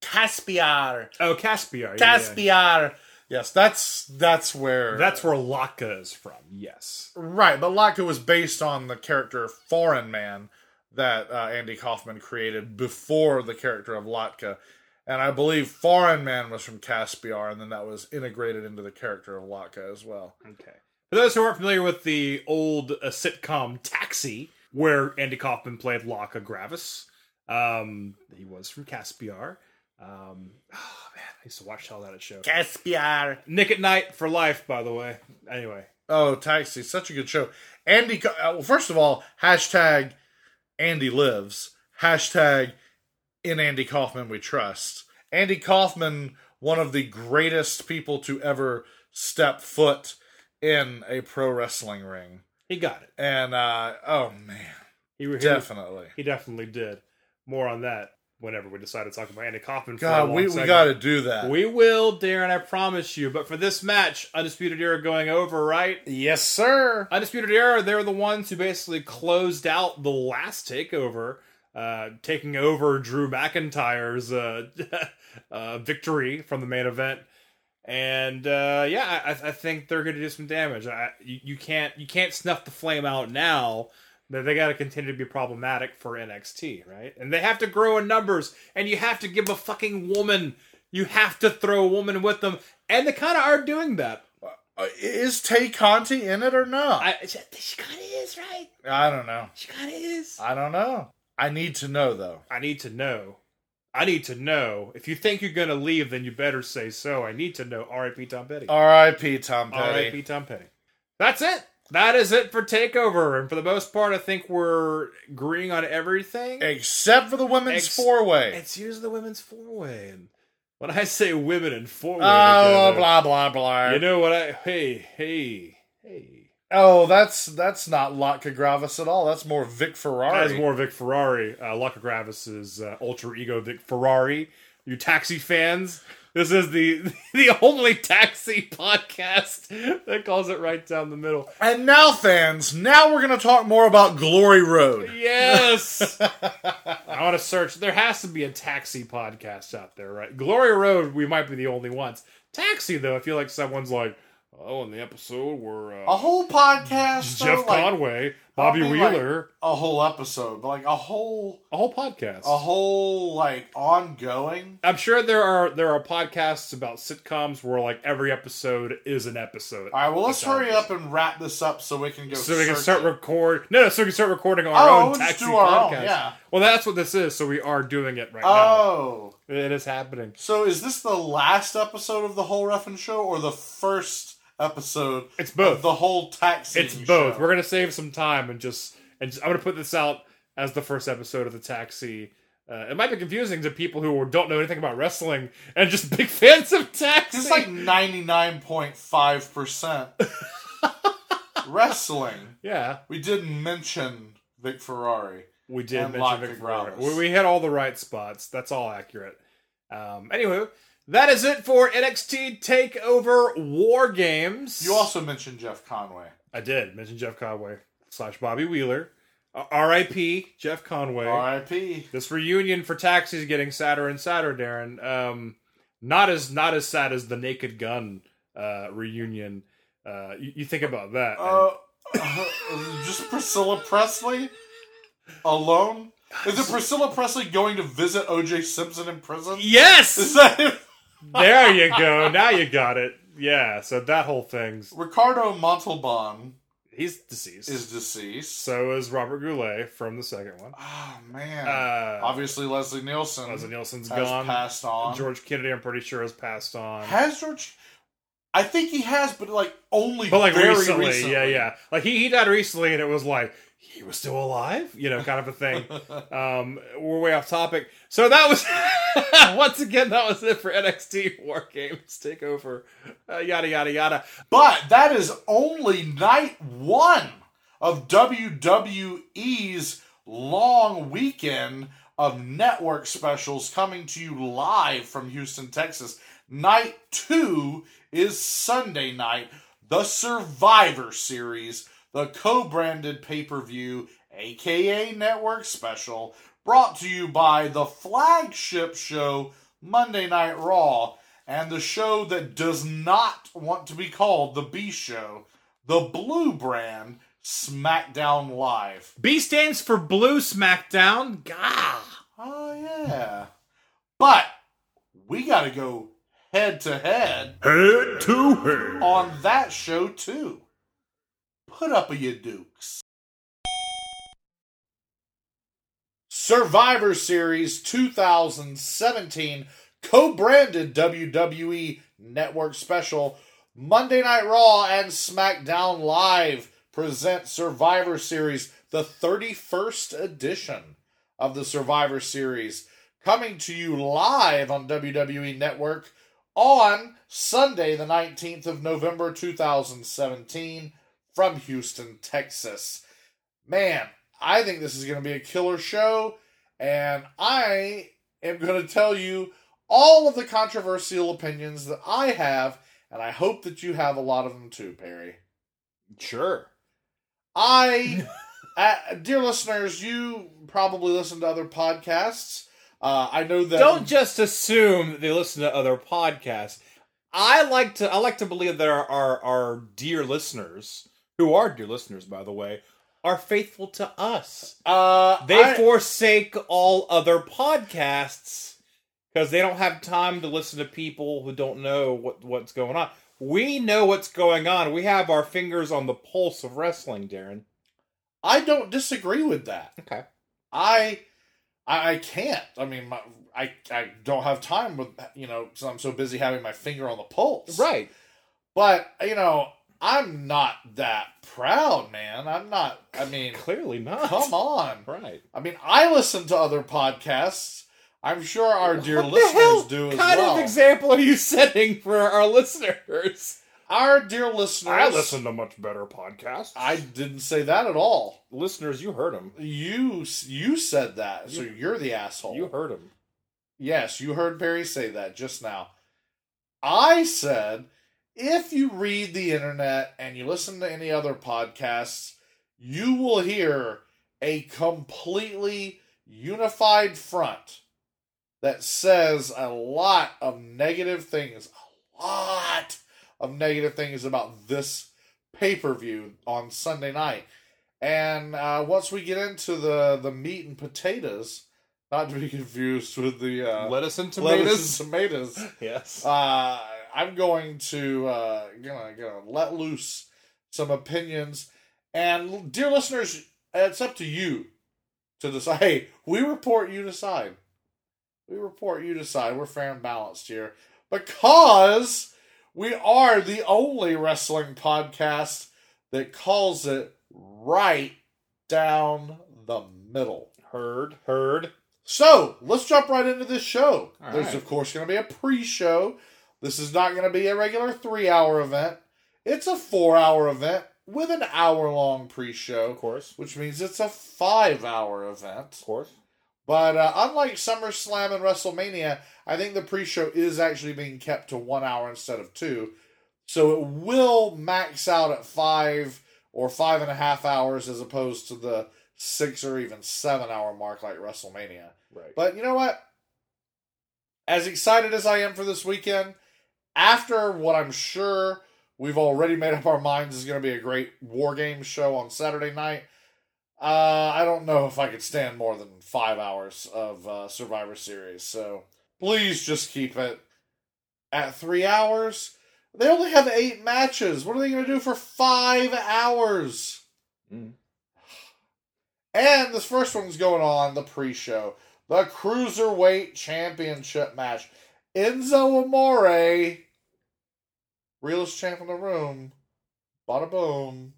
Caspiar. Oh, Caspiar. yeah, yeah. Caspiar. Yes, that's that's where That's where Latka is from. Yes. right. But Latka was based on the character Foreign Man that uh, Andy Kaufman created before the character of Latka. And I believe Foreign Man was from Caspiar, and then that was integrated into the character of Latka as well. Okay. For those who aren't familiar with the old uh, sitcom Taxi, where Andy Kaufman played Latka Gravas, um, he was from Caspiar. Um, oh man, I used to watch all that at show. Caspiar. Nick at Night for life, by the way. Anyway, Oh, Taxi, such a good show. Andy, uh, well, first of all, hashtag Andy lives. Hashtag in Andy Kaufman we trust. Andy Kaufman, one of the greatest people to ever step foot in a pro wrestling ring. he got it. And uh oh man, He, he definitely. He definitely did. More on that whenever we decide to talk about Andy Kaufman. For a God, we, we got to do that. We will, Daryn. I promise you. But for this match, Undisputed Era going over, right? yes, sir. Undisputed Era, they're the ones who basically closed out the last takeover, uh, taking over Drew McIntyre's uh, uh, victory from the main event. And uh, yeah, I, I think they're going to do some damage. I, you, you can't you can't snuff the flame out now. But they got to continue to be problematic for NXT, right? And they have to grow in numbers, and you have to give a fucking woman. You have to throw a woman with them, and they kind of are doing that. Uh, is Tay Conti in it or not? I, I, she kind of is, right? I don't know. She kind of is. I don't know. I need to know though. I need to know. I need to know. If you think you're gonna leave, then you better say so. I need to know. R.I.P. Tom Petty. R.I.P. Tom Petty. R.I.P. Tom Petty. That's it. That is it for Takeover. And for the most part, I think we're agreeing on everything. Except for the women's Ex- four way. It's usually the women's four way. And when I say women and four way, Oh, blah blah blah. you know what I? Hey, hey, hey. Oh, that's that's not Latka Gravas at all. That's more Vic Ferrari. That's more Vic Ferrari. Uh, Latka Gravas's uh, alter ego, Vic Ferrari. You taxi fans, this is the the only taxi podcast that calls it right down the middle. And now, fans, now we're gonna talk more about Glory Road. Yes, I want to search. There has to be a taxi podcast out there, right? Glory Road, we might be the only ones. Taxi, though, I feel like someone's like, oh, in the episode where A uh, whole podcast, though, Jeff like, Conway, Bobby I mean, like, Wheeler, a whole episode, but like a whole, a whole podcast. a whole like ongoing. I'm sure there are there are podcasts about sitcoms where like every episode is an episode. All right, well, let's hurry up and wrap this up so we can go. so we can start it. record. No, no, so we can start recording our Oh, own we'll taxi our own, podcast. yeah. Well, that's what this is. So we are doing it right Oh, now. Oh, it is happening. so is this the last episode of the whole Reffin show, or the first episode? It's both. The whole taxi. It's both. Show? We're gonna save some time and just and just, I'm gonna put this out as the first episode of the taxi. Uh, it might be confusing to people who don't know anything about wrestling and just big fans of taxi. It's like ninety nine point five percent wrestling. yeah, We didn't mention Vic Ferrari. We did mention Vic Ferrari. We, we hit all the right spots. That's all accurate. Um, anyway, that is it for NXT Takeover War Games. You also mentioned Jeff Conway. I did mention Jeff Conway slash Bobby Wheeler. Uh, R.I.P. Jeff Conway. R.I.P. This reunion for taxis getting sadder and sadder, Daryn. Um, not as not as sad as the Naked Gun uh, reunion. Uh, you, you think about that. Uh, just Priscilla Presley alone. Is it Priscilla Presley going to visit O.J. Simpson in prison? yes, Is that? There you go. Now you got it. Yeah. So that whole thing's Ricardo Montalban he's deceased. is deceased. so is Robert Goulet from the second one. Oh man! Uh, Obviously, Leslie Nielsen Leslie Nielsen's has gone. passed on. George Kennedy, I'm pretty sure, has passed on. has George? I think he has, but like only but like very recently, recently. yeah, yeah. Like he, he died recently, and it was like he was still alive, you know, kind of a thing. um, we're way off topic. So that was once again that was it for NXT War Games Takeover, uh, yada yada yada. But that is only night one of WWE's long weekend of network specials coming to you live from Houston, Texas. Night two is Sunday night, the Survivor Series, the co branded pay per view, aka network special, brought to you by the flagship show, Monday Night Raw, and the show that does not want to be called the B Show, the Blue Brand, SmackDown Live. B stands for Blue SmackDown. Gah. Oh, yeah. But we got to go head to head Head to head. on that show, too. Put up a you dukes. Survivor Series 2017 co branded WWE Network Special Monday Night Raw and SmackDown Live present Survivor Series, the 31st edition of the Survivor Series, coming to you live on WWE Network on Sunday, the 19th of November 2017, from Houston, Texas. Man, I think this is going to be a killer show, and I am going to tell you all of the controversial opinions that I have, and I hope that you have a lot of them too, Perry. Sure. I, uh, dear listeners, you probably listen to other podcasts. Uh, I know that. Don't just assume that they listen to other podcasts. I like to I like to believe that our, our our dear listeners, who are dear listeners by the way, are faithful to us. uh, They I- forsake all other podcasts because they don't have time to listen to people who don't know what what's going on. We know what's going on. We have our fingers on the pulse of wrestling, Daryn. I don't disagree with that. Okay. I, I, I can't. I mean, my, I, I don't have time with you know, so I'm so busy having my finger on the pulse. Right. But you know, I'm not that proud, man. I'm not. I mean, Clearly not. come on. Right. I mean, I listen to other podcasts. I'm sure our dear what listeners do as kind well. of example are you setting for our listeners? our dear listeners. I listen to much better podcasts. I didn't say that at all. listeners, you heard him. You you said that, so you're the asshole. You heard him. Yes, you heard Perry say that just now. I said if you read the internet and you listen to any other podcasts, you will hear a completely unified front that says a lot of negative things, a lot of negative things about this pay per view on Sunday night. And uh, once we get into the, the meat and potatoes, not to be confused with the uh, Lettuce and tomatoes. lettuce and tomatoes, yes. uh, I'm going to uh, gonna gonna let loose some opinions, and dear listeners, it's up to you to decide. Hey, we report, you decide. We report, you decide. We're fair and balanced here because we are the only wrestling podcast that calls it right down the middle. heard. Heard. So let's jump right into this show. All There's right. of course going to be a pre-show. This is not going to be a regular three-hour event. It's a four-hour event with an hour-long pre-show, Of course. which means it's a five-hour event. Of course. But uh, unlike SummerSlam and WrestleMania, I think the pre-show is actually being kept to one hour instead of two, so it will max out at five or five and a half hours as opposed to the six or even seven-hour mark like WrestleMania. Right. But you know what? As excited as I am for this weekend, after what I'm sure we've already made up our minds is going to be a great War Games show on Saturday night, uh, I don't know if I could stand more than five hours of uh, Survivor Series. So please just keep it at three hours. They only have eight matches. What are they going to do for five hours? Mm. And this first one's going on the pre-show, the cruiserweight championship match. Enzo Amore, realest champ in the room. Bada boom.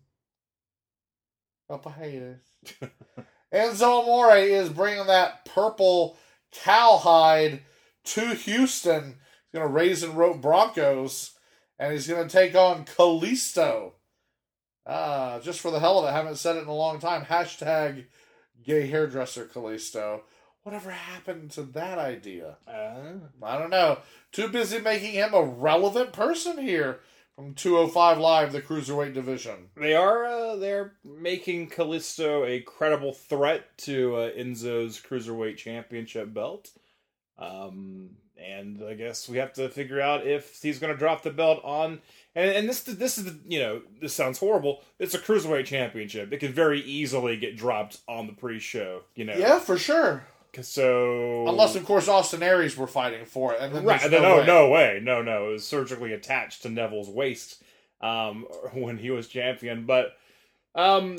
Up a haters. Enzo Amore is bringing that purple cowhide to Houston. He's going to raise and rope Broncos, and he's going to take on Kalisto. Ah, just for the hell of it, haven't said it in a long time. Hashtag gay hairdresser Kalisto. Whatever happened to that idea? I don't know. Too busy making him a relevant person here from 205 Live, the cruiserweight division. They are uh, they're making Kalisto a credible threat to uh, Enzo's cruiserweight championship belt. Um, and I guess we have to figure out if he's going to drop the belt on. And, and this this is the you know this sounds horrible. It's a cruiserweight championship. It could very easily get dropped on the pre-show. You know. Yeah, for sure. So Unless, of course, Austin Aries were fighting for it, and then right, there's then, no, no, way. no way, no, no. It was surgically attached to Neville's waist um, when he was champion, but um,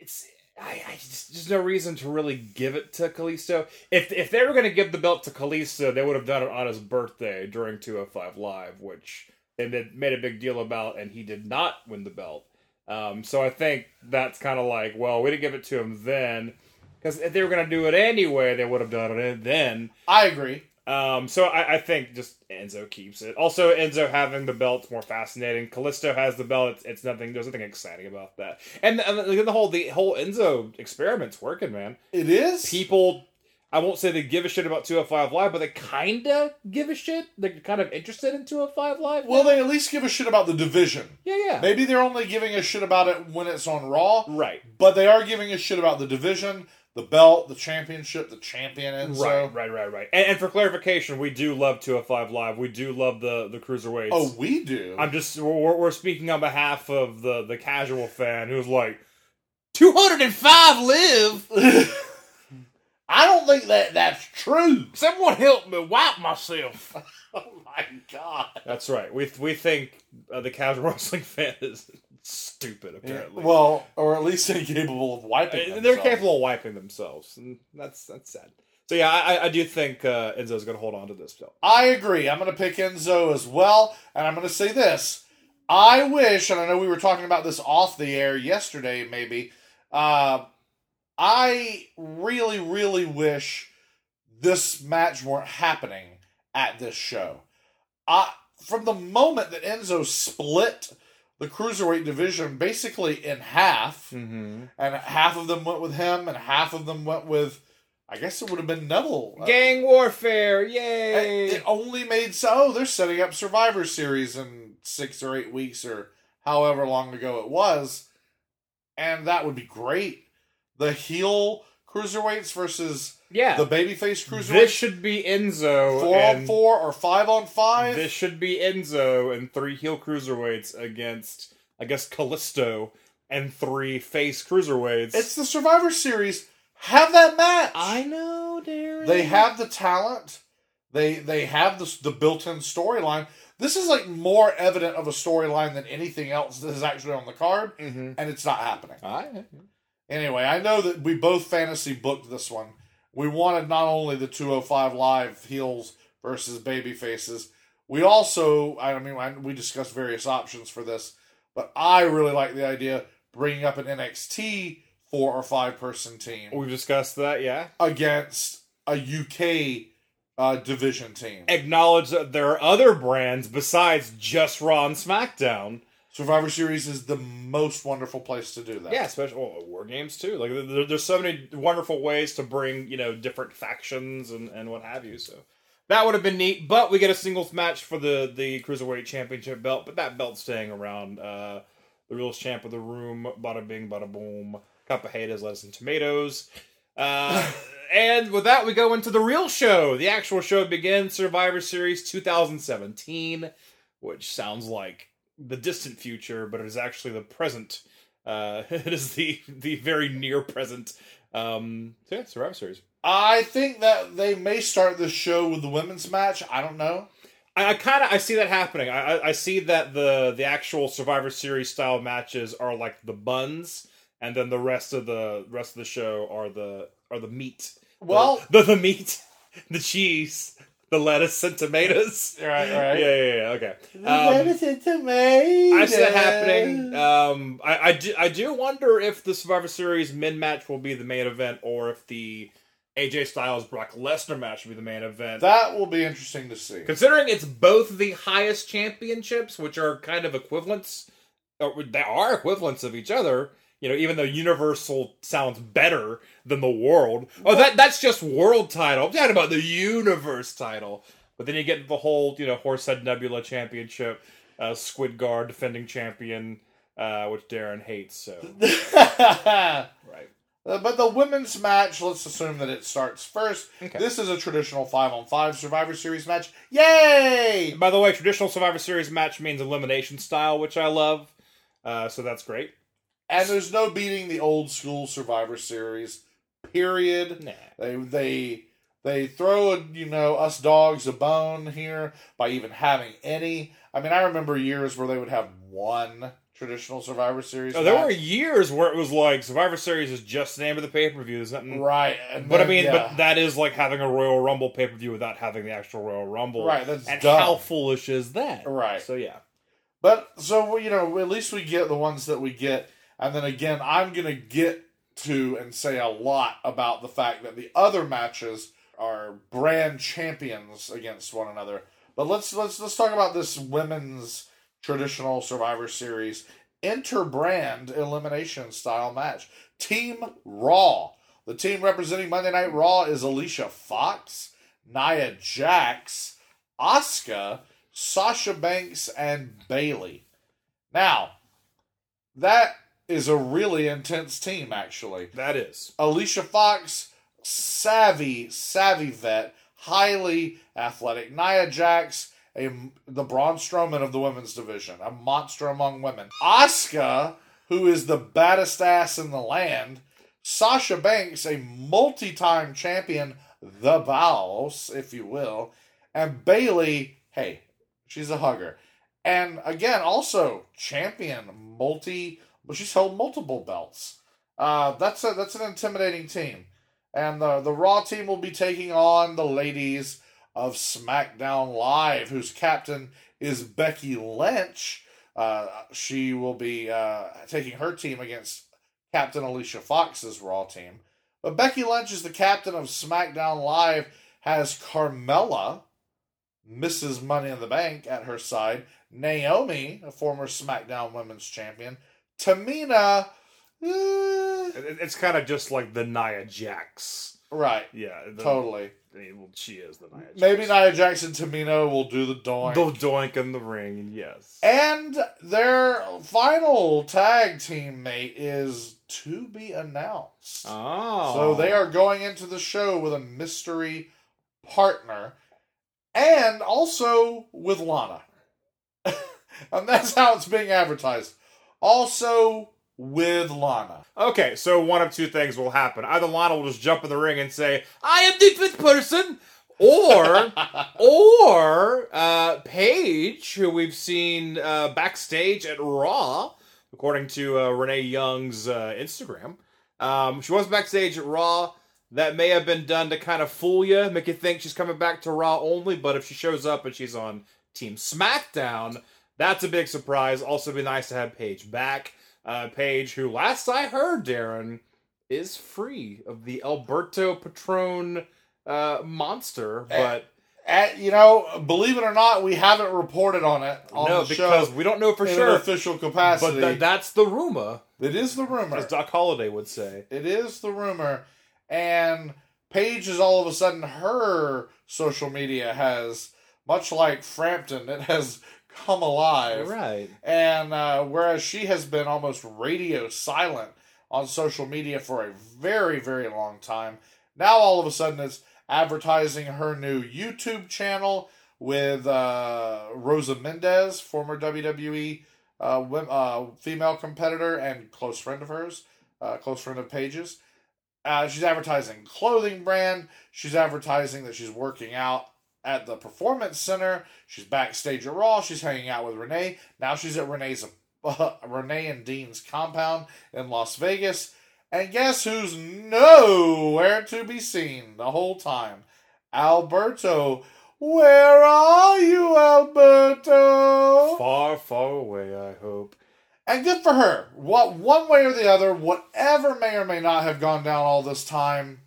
it's I, I just there's no reason to really give it to Kalisto. If if they were going to give the belt to Kalisto, they would have done it on his birthday during 205 Live, which they made, made a big deal about, and he did not win the belt. Um, so I think that's kind of like, well, we didn't give it to him then. Because if they were going to do it anyway, they would have done it then. I agree. Um, so I, I think just Enzo keeps it. Also, Enzo having the belt's more fascinating. Kalisto has the belt. It's, it's nothing. There's nothing exciting about that. And, and the, the whole the whole Enzo experiment's working, man. It is. People, I won't say they give a shit about 205 Live, but they kinda give a shit. They're kind of interested in 205 Live. Well, they at least give a shit about the division. yeah, yeah, Maybe they're only giving a shit about it when it's on Raw, right. but they are giving a shit about the division, the belt, the championship, the champion, and Right, right, right, right. And, and for clarification, we do love 205 Live. We do love the the cruiserweights. Oh, we do. I'm just we're, we're speaking on behalf of the the casual fan who's like 205 live. I don't think that that's true. Someone help me wipe myself. Oh my god. That's right. We we think uh, the casual wrestling fan is stupid apparently. Well, or at least incapable of wiping. Uh, they're capable of wiping themselves, and that's that's sad. So yeah, I, I do think uh, Enzo's going to hold on to this belt. I agree. I'm going to pick Enzo as well, and I'm going to say this. I wish, and I know we were talking about this off the air yesterday, maybe. Uh, I really, really wish this match weren't happening at this show. I, from the moment that Enzo split the cruiserweight division basically in half, Mm-hmm. and half of them went with him, and half of them went with, I guess it would have been Neville. Uh, Gang warfare, it, yay! it only made so oh, they're setting up Survivor Series in six or eight weeks or however long ago it was, and that would be great. The heel cruiserweights versus yeah, the babyface cruiserweights. this should be Enzo. four and on four or five on five. This should be Enzo and three heel cruiserweights against, I guess, Kalisto and three face cruiserweights. it's the Survivor Series. Have that match. I know, Daryn. They have the talent. They they have the the built-in storyline. This is like more evident of a storyline than anything else that is actually on the card, Mhm. and it's not happening. I, Anyway, I know that we both fantasy booked this one. We wanted not only the 205 live heels versus baby faces, we also, I mean, we discussed various options for this, but I really like the idea bringing up an NXT four or five person team we've discussed that. Yeah, against a UK uh, division team. acknowledge that there are other brands besides just Raw and SmackDown. Survivor Series is the most wonderful place to do that. Yeah, especially well, war games too. Like there, there's so many wonderful ways to bring you know different factions and, and what have you. So that would have been neat. But we get a singles match for the the cruiserweight championship belt. But that belt's staying around. Uh, the realest champ of the room. Bada bing, bada boom. Cup of haters, lettuce, and tomatoes. Uh, and with that, we go into the real show. The actual show begins Survivor Series 2017, which sounds like the distant future, but it is actually the present. Uh, it is the the very near present. Um, so yeah, Survivor Series. I think that they may start the show with the women's match. I don't know. I, I kind of I see that happening. I, I I see that the the actual Survivor Series style matches are like the buns, and then the rest of the rest of the show are the are the meat. Well- the the, the meat, the cheese, the lettuce and tomatoes. Right, right. Yeah, yeah, yeah. Okay. Um, Lettuce and tomatoes. I see that happening. Um, I, I, do, I do wonder if the Survivor Series mid match will be the main event, or if the AJ Styles Brock Lesnar match will be the main event. That will be interesting to see. Considering it's both the highest championships, which are kind of equivalents, or they are equivalents of each other. You know, even though Universal sounds better than the World. Oh, that that's just World title. I'm talking about the Universe title. But then you get the whole, you know, Horsehead Nebula Championship, uh, Squid Guard defending champion, uh, which Daryn hates. So right. Uh, but the women's match, let's assume that it starts first. Okay. This is a traditional five on five Survivor Series match. Yay! And by the way, traditional Survivor Series match means elimination style, which I love. Uh, so that's great. And there's no beating the old school Survivor Series. Period. Nah. They they they throw a, you know us dogs a bone here by even having any. I mean, I remember years where they would have one traditional Survivor Series. Oh, there match. were years where it was like Survivor Series is just the name of the pay per view. There's nothing. right, and But I mean, yeah. but that is like having a Royal Rumble pay per view without having the actual Royal Rumble. Right, that's and dumb. how foolish is that? Right. So yeah. But so you know, at least we get the ones that we get, and then again, I'm gonna get to and say a lot about the fact that the other matches are brand champions against one another. But let's let's let's talk about this women's traditional Survivor Series inter-brand elimination style match. Team Raw. The team representing Monday Night Raw is Alicia Fox, Nia Jax, Asuka, Sasha Banks, and Bayley. Now, that is a really intense team, actually. That is. Alicia Fox, savvy, savvy vet, highly athletic. Nia Jax, a, the Braun Strowman of the women's division, a monster among women. Asuka, who is the baddest ass in the land. Sasha Banks, a multi-time champion, the boss, if you will. And Bayley, hey, she's a hugger. And again, also champion, multi, but she's held multiple belts. Uh, that's a that's an intimidating team. And the the Raw team will be taking on the ladies of SmackDown Live, whose captain is Becky Lynch. Uh, she will be uh, taking her team against Captain Alicia Fox's Raw team. But Becky Lynch is the captain of SmackDown Live, has Carmella, Mrs. Money in the Bank, at her side, Naomi, a former SmackDown Women's Champion, Tamina, eh, It- It's kind of just like the Nia Jax. right, Yeah. The, totally. I mean, well, she is the Nia Jax. Maybe Nia Jax and Tamina will do the doink. The doink in the ring, yes. And their final tag team mate is to be announced. Oh. So they are going into the show with a mystery partner and also with Lana. and that's how it's being advertised. Also with Lana. Okay, so one of two things will happen. Either Lana will just jump in the ring and say, I am the fifth person, or or uh, Paige, who we've seen uh, backstage at Raw, according to uh, Renee Young's uh, Instagram. Um, she was backstage at Raw. That may have been done to kind of fool you, make you think she's coming back to Raw only. But if she shows up and she's on Team SmackDown, that's a big surprise. Also, be nice to have Paige back. Uh, Paige, who last I heard, Daryn, is free of the Alberto Patron uh, monster, but At, you know, believe it or not, we haven't reported on it on no, because we don't know for in sure. official capacity. But th- that's the rumor, it is the rumor. as Doc Holliday would say. It is the rumor. And Paige is all of a sudden her social media has, much like Frampton, it has come alive. Right. And uh, whereas she has been almost radio silent on social media for a very, very long time, now all of a sudden it's advertising her new YouTube channel with uh, Rosa Mendes, former WWE uh, uh, female competitor and close friend of hers, uh, close friend of Paige's. Uh, she's advertising clothing brand. She's advertising that she's working out at the performance center. She's backstage at Raw. She's hanging out with Renee. Now she's at Renee's uh, Renee and Dean's compound in Las Vegas. And guess who's nowhere to be seen the whole time? Alberto. Where are you, Alberto? Far, far away, I hope. And good for her. What one way or the other, whatever may or may not have gone down all this time,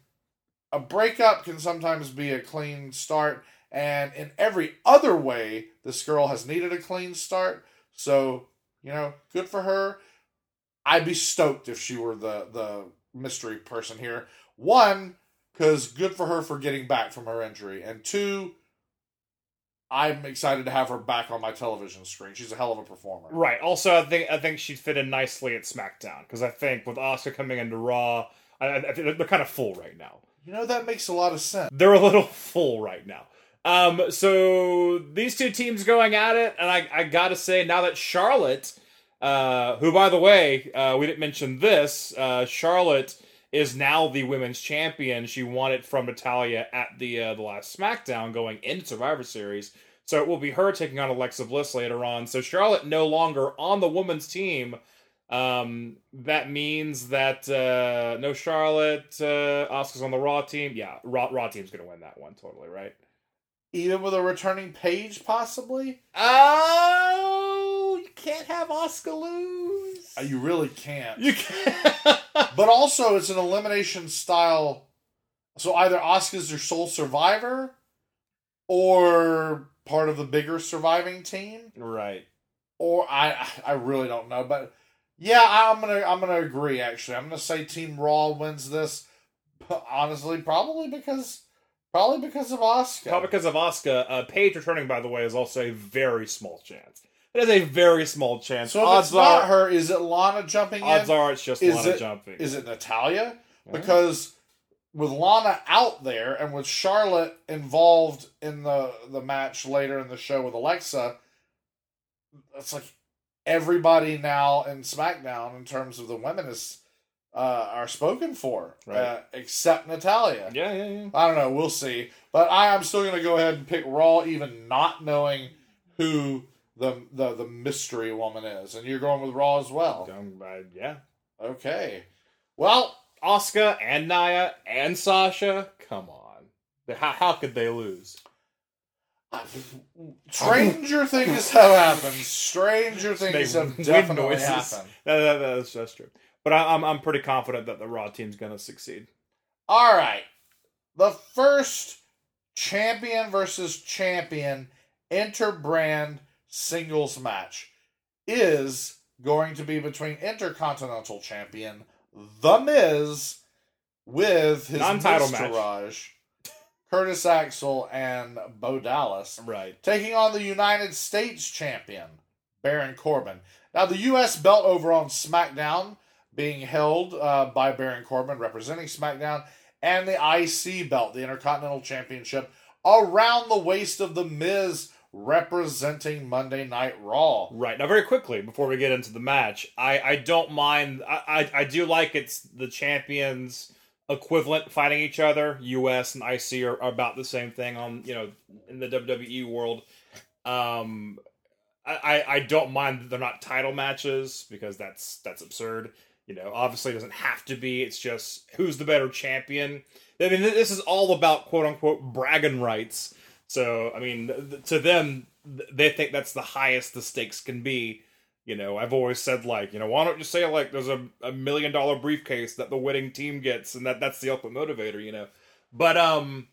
a breakup can sometimes be a clean start. And in every other way, this girl has needed a clean start. So, you know, good for her. I'd be stoked if she were the the mystery person here. One, because good for her for getting back from her injury, and two, I'm excited to have her back on my television screen. She's a hell of a performer. Right. Also, I think I think she'd fit in nicely at SmackDown because I think with Asuka coming into Raw, I, I, they're kind of full right now. You know that makes a lot of sense. They're a little full right now. Um, so these two teams going at it, and I, I gotta say now that Charlotte, uh, who by the way, uh, we didn't mention this, uh, Charlotte is now the women's champion. She won it from Natalya at the uh, the last SmackDown going into Survivor Series. So it will be her taking on Alexa Bliss later on. So Charlotte no longer on the women's team. Um, that means that uh, no Charlotte, uh, Asuka's on the Raw team. Yeah, Raw, Raw team's gonna win that one totally, right? Even with a returning Paige, possibly. Oh, you can't have Asuka lose. Uh, You really can't. You can't. But also, it's an elimination style. So either Asuka's your sole survivor, or part of the bigger surviving team, right. or I I really don't know. But yeah, I'm gonna I'm gonna agree. Actually, I'm gonna say Team Raw wins this. Honestly, probably because probably because of Asuka. Probably because of Asuka. Uh, Paige returning, by the way, is also a very small chance. It is a very small chance. So if odds it's not are, her, is it Lana jumping odds in? are it's just is Lana it, jumping. Is it Natalya? Because with Lana out there and with Charlotte involved in the the match later in the show with Alexa, it's like everybody now in SmackDown in terms of the women is uh, are spoken for, Right. uh, except Natalya. Yeah, yeah, yeah. I don't know. We'll see. But I am still going to go ahead and pick Raw, even not knowing who the, the the mystery woman is. And you're going with Raw as well. Um, uh, yeah. Okay. Well, Asuka and Nia and Sasha. Come on. How, how could they lose? stranger things have happened. Stranger things have definitely noises. happened. That- that- that's, that's true. But I, I'm I'm pretty confident that the Raw team's gonna succeed. All right. The first champion versus champion interbrand singles match is going to be between Intercontinental Champion The Miz with his Non-title match. Curtis Axel and Bo Dallas Right. taking on the United States champion, Baron Corbin. Now, the U.S. belt over on SmackDown being held uh, by Baron Corbin, representing SmackDown, and the IC belt, the Intercontinental Championship, around the waist of The Miz, representing Monday Night Raw. Right. Now, very quickly before we get into the match, I I don't mind. I I, I do like it's the champions equivalent fighting each other. U.S. and IC are, are about the same thing on you know in the WWE world. Um, I, I don't mind that they're not title matches because that's that's absurd. You know, obviously it doesn't have to be. It's just who's the better champion. I mean, this is all about quote unquote bragging rights. So, I mean, th- to them, th- they think that's the highest the stakes can be. You know, I've always said like, you know, why don't you say like there's a, a million dollar briefcase that the winning team gets, and that that's the ultimate motivator. You know, but um,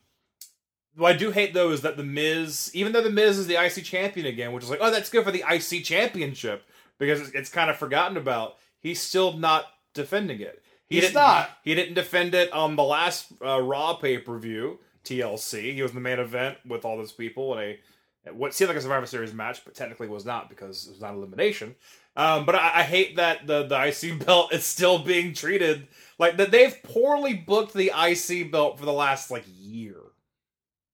what I do hate though is that the Miz, even though the Miz is the IC champion again, which is like, oh, that's good for the IC championship because it's, it's kind of forgotten about. He's still not defending it. He He's not. He didn't defend it on the last uh, Raw pay per view TLC. He was in the main event with all those people in a what seemed like a Survivor Series match, but technically was not because it was not elimination. Um, but I, I hate that the the IC belt is still being treated like that. They've poorly booked the IC belt for the last like year,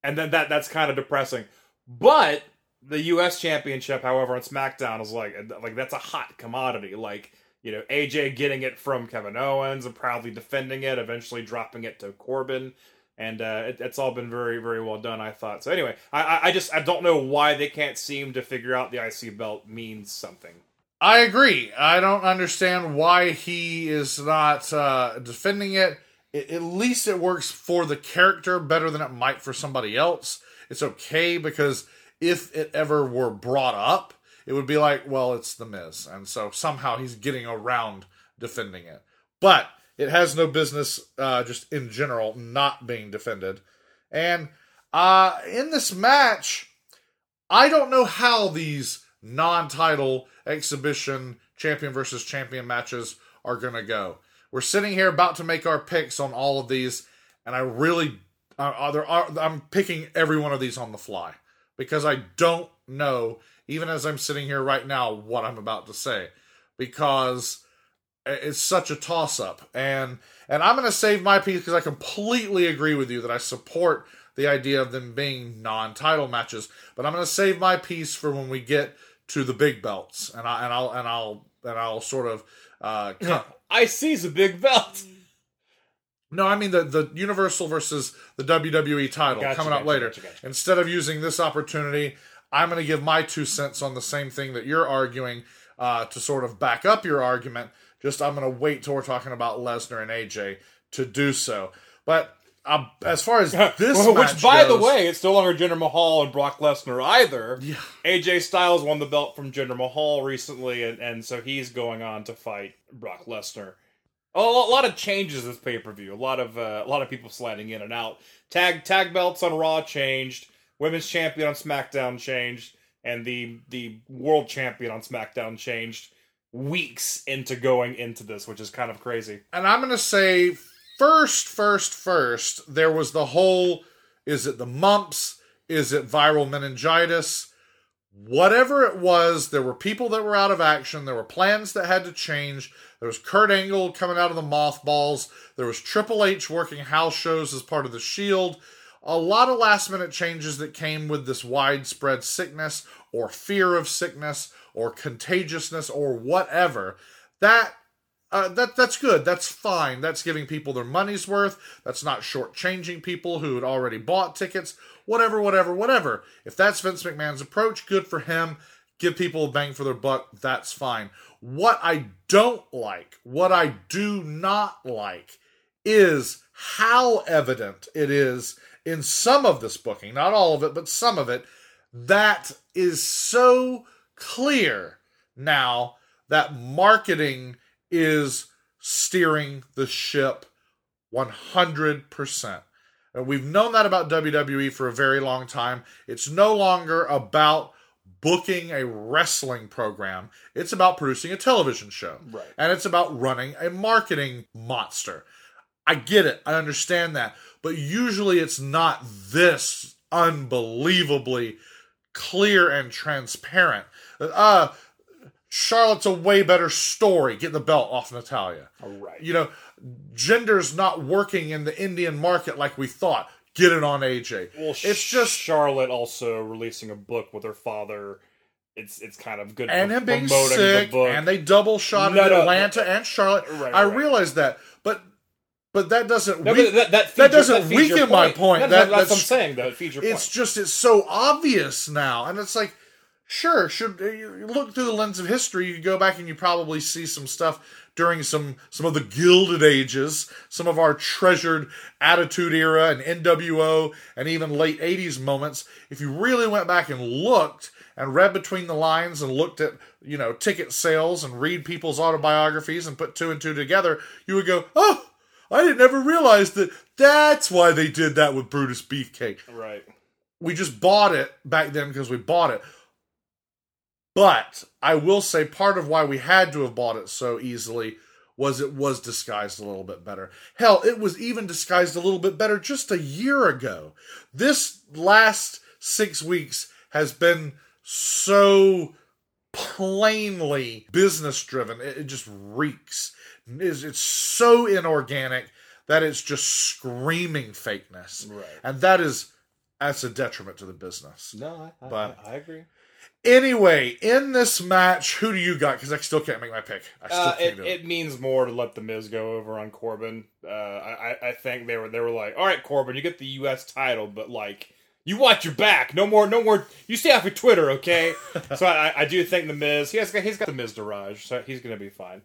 and then that that's kind of depressing. But the U.S. Championship, however, on SmackDown is like like that's a hot commodity. Like you know, AJ getting it from Kevin Owens and proudly defending it, eventually dropping it to Corbin, and uh, it, it's all been very very well done. I thought so. Anyway, I, I just I don't know why they can't seem to figure out the IC belt means something. I agree. I don't understand why he is not uh, defending it. it. At least it works for the character better than it might for somebody else. it's okay because if it ever were brought up, it would be like, well, it's the Miz, and so somehow he's getting around defending it. But it has no business, uh, just in general, not being defended. And uh, in this match, I don't know how these non-title exhibition champion versus champion matches are going to go. We're sitting here about to make our picks on all of these, and I really, uh, there are, I'm picking every one of these on the fly because I don't know, even as I'm sitting here right now, what I'm about to say because it's such a toss up. And and I'm going to save my piece because I completely agree with you that I support the idea of them being non-title matches, but I'm going to save my piece for when we get to the big belts, and I and I'll and I'll and I'll sort of uh. I seize a big belt. No, I mean the the Universal versus the WWE title Gotcha, coming up gotcha, later. gotcha. Instead of using this opportunity, I'm going to give my two cents on the same thing that you're arguing uh, to sort of back up your argument. Just I'm going to wait till we're talking about Lesnar and AJ to do so. But uh, as far as this, Well, Which, by the way, it's no longer Jinder Mahal and Brock Lesnar either. Yeah. AJ Styles won the belt from Jinder Mahal recently, and, and so he's going on to fight Brock Lesnar. A a lot of changes this pay per view. A lot of uh, a lot of people sliding in and out. Tag tag belts on Raw changed. Women's champion on SmackDown changed, and the the world champion on SmackDown changed weeks into going into this, which is kind of crazy. and I'm to say first, first, first, there was the whole is it the mumps? Is it viral meningitis? Whatever it was, there were people that were out of action. There were plans that had to change. There was Kurt Angle coming out of the mothballs. There was Triple H working house shows as part of the Shield. A lot of last minute changes that came with this widespread sickness or fear of sickness or contagiousness or whatever. That uh, that that's good. That's fine. That's giving people their money's worth. That's not shortchanging people who had already bought tickets. Whatever, whatever, whatever. If that's Vince McMahon's approach, good for him. Give people a bang for their buck. That's fine. What I don't like, what I do not like, is how evident it is in some of this booking, not all of it, but some of it, that is so clear now that marketing is steering the ship 100%. And we've known that about WWE for a very long time. It's no longer about booking a wrestling program, it's about producing a television show. Right. And it's about running a marketing monster. I get it. I understand that. But usually it's not this unbelievably clear and transparent. Uh Charlotte's a way better story. Get the belt off Natalya. Right. You know, Jinder's not working in the Indian market like we thought. Get it on AJ. Well, it's just Charlotte also releasing a book with her father. It's it's kind of good and him being sick, the book. and they double shot No, no, Atlanta and Charlotte. Right, I right. realize that, but that doesn't no, weak- that, that, feeds that doesn't your weaken my point. That's, That- that's, what I'm saying. Though feeds your it's point. just it's so obvious now and it's like sure should uh, you look through the lens of history you go back and you probably see some stuff during some some of the gilded ages some of our treasured attitude era and nwo and even late 80s moments if you really went back and looked and read between the lines and looked at you know ticket sales and read people's autobiographies and put two and two together you would go oh i didn't ever realize that that's why they did that with brutus beefcake right. we just bought it back then because we bought it. But I will say part of why we had to have bought it so easily was it was disguised a little bit better. Hell, it was even disguised a little bit better just a year ago. This last six weeks has been so plainly business driven. It, it just reeks. It's, it's so inorganic that it's just screaming fakeness. Right. And that is that's a detriment to the business. No, I, I, But- I agree. Anyway, in this match, who do you got? Because I still can't make my pick. I still Uh, can't it, do it. it means more to let the Miz go over on Corbin. Uh, I, I- I think they were they were like, all right, Corbin, you get the U.S. title, but like, you watch your back. No more, no more. You stay off of Twitter, okay? so I, I do think the Miz. He has got, he's got the Miztourage, so he's gonna be fine.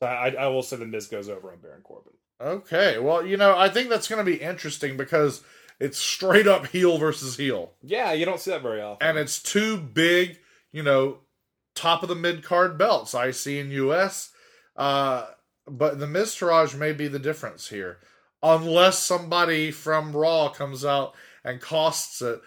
So I, I will say the Miz goes over on Baron Corbin. Okay, well, you know, I think that's going to be interesting because it's straight up heel versus heel. Yeah, you don't see that very often. And it's two big, you know, top of the mid card belts, I see in US. Uh, but the Miztourage may be the difference here. Unless somebody from Raw comes out and costs it,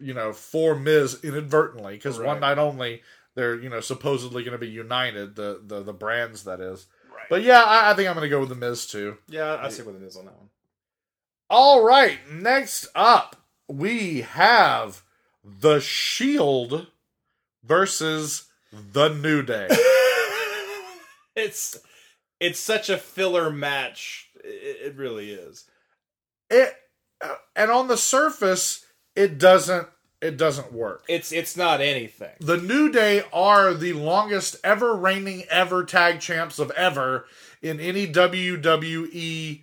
you know, for Miz inadvertently, because one night only they're, you know, supposedly going to be united, the, the, the brands that is. But yeah, I, I think I'm going to go with the Miz too. yeah, I see what it is on that one. All right, next up, we have The Shield versus The New Day. It's it's such a filler match. It, it really is. it uh, and on the surface, it doesn't it doesn't work. It's it's not anything. The New Day are the longest ever reigning ever tag champs of ever in any WWE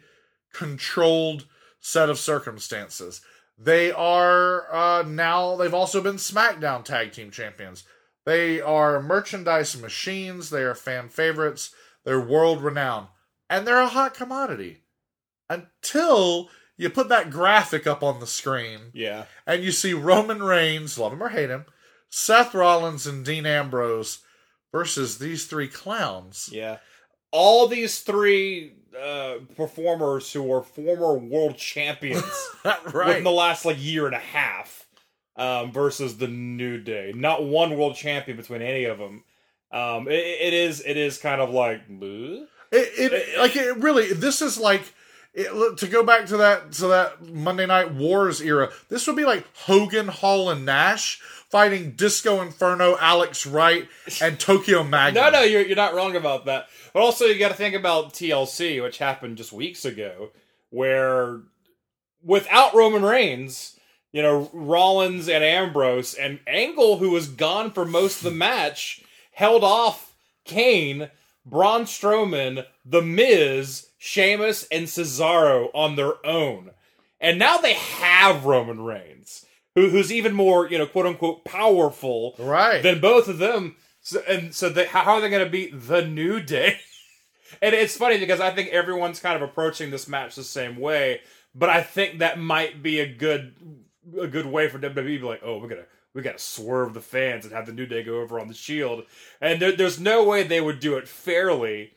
controlled set of circumstances. They are uh, now, they've also been SmackDown tag team champions. They are merchandise machines. They are fan favorites. They're world renowned. And they're a hot commodity. Until you put that graphic up on the screen Yeah. and you see Roman Reigns, love him or hate him, Seth Rollins and Dean Ambrose versus these three clowns. Yeah. All these three uh, performers who are former world champions within the last like year and a half um, versus the New Day. Not one world champion between any of them. Um, it, it is it is kind of like? It, it like it really. This is like it, to go back to that to that Monday Night Wars era. This would be like Hogan, Hall, and Nash fighting Disco Inferno, Alex Wright, and Tokyo Magnum. no no you're you're not wrong about that. But also you got to think about TLC, which happened just weeks ago, where without Roman Reigns. You know, Rollins and Ambrose and Angle, who was gone for most of the match, held off Kane, Braun Strowman, The Miz, Sheamus, and Cesaro on their own. And now they have Roman Reigns, who, who's even more, you know, quote unquote, powerful right? than both of them. So, and so, they, how are they going to beat the New Day? and it's funny because I think everyone's kind of approaching this match the same way, but I think that might be a good a good way for WWE to be like, oh, we're gonna we gotta swerve the fans and have the New Day go over on the Shield, and there, there's no way they would do it fairly.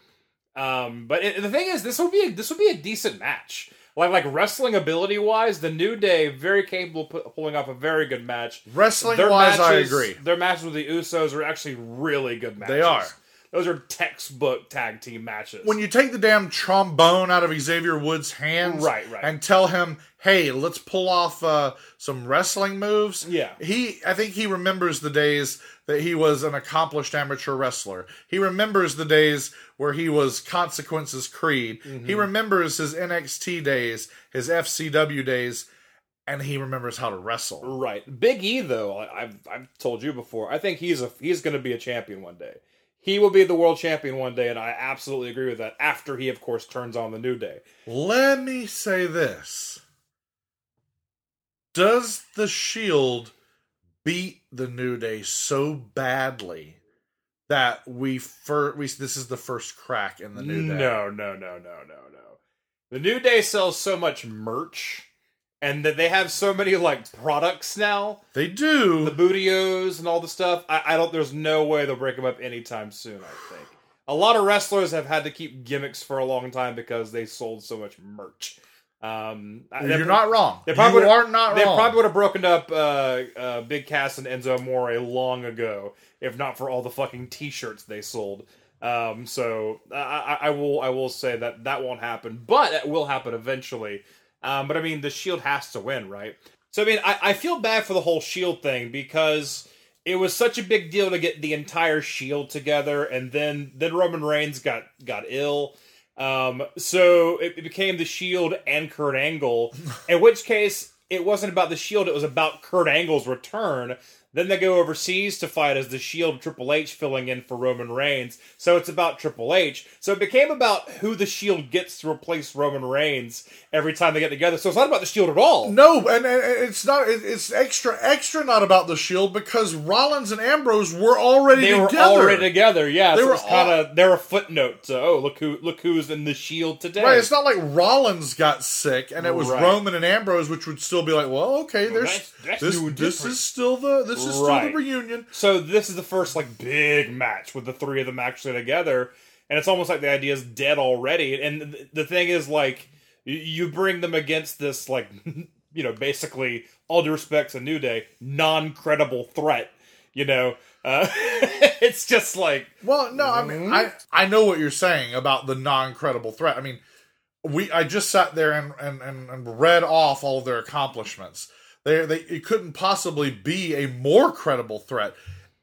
Um, but it, the thing is, this would be a, this would be a decent match. Like like wrestling ability wise, the New Day very capable of pu- pulling off a very good match. Wrestling Their wise, I matches- agree. Their matches with the Usos are actually really good matches. They are. Those are textbook tag team matches. When you take the damn trombone out of Xavier Woods' hands, Right, right. and tell him, "Hey, let's pull off uh, some wrestling moves." Yeah. he. I think he remembers the days that he was an accomplished amateur wrestler. He remembers the days where he was Consequences Creed. Mm-hmm. He remembers his NXT days, his FCW days, and he remembers how to wrestle. right, Big E though, I, I've I've told you before. I think he's a he's going to be a champion one day. He will be the world champion one day, and I absolutely agree with that. After he, of course, turns on the New Day. Let me say this. Does the Shield beat the New Day so badly that we fir- we this is the first crack in the New Day? No, no, no, no, no, no. The New Day sells so much merch, and that they have so many like products now. They do. the Booty O's and all the stuff. I, I don't. There's no way they'll break them up anytime soon. I think a lot of wrestlers have had to keep gimmicks for a long time because they sold so much merch. Um, You're not wrong. They probably you are not They wrong. probably would have broken up uh, uh, Big Cass and Enzo Amore long ago, if not for all the fucking T-shirts they sold. Um, so I, I, I will I will say that that won't happen, but it will happen eventually. Um, but I mean, the Shield has to win, right? So I mean, I, I feel bad for the whole Shield thing because it was such a big deal to get the entire Shield together, and then then Roman Reigns got got ill. Um, so it, it became the Shield and Kurt Angle. in which case, it wasn't about the Shield; it was about Kurt Angle's return. Then they go overseas to fight as the Shield Triple H filling in for Roman Reigns. So it's about Triple H. So it became about who the Shield gets to replace Roman Reigns every time they get together. So it's not about the Shield at all. No, and, and it's not. It's extra, extra not about the Shield because Rollins and Ambrose were already They were together. already together, yeah. they so were kind of they're a footnote to oh look who look who's in the Shield today. Right, it's not like Rollins got sick and it was Right. Roman and Ambrose, which would still be like, well, okay, there's that's- that's this. This is still the this Right. the reunion. So this is the first like big match with the three of them actually together, and it's almost like the idea is dead already. And th- the thing is, like, you bring them against this like, you know, basically all due respect to New Day, non-credible threat. You know, uh, it's just like Well, no, I mean, I I know what you're saying about the non-credible threat. I mean, we I just sat there and and, and, and read off all of their accomplishments. They they it couldn't possibly be a more credible threat,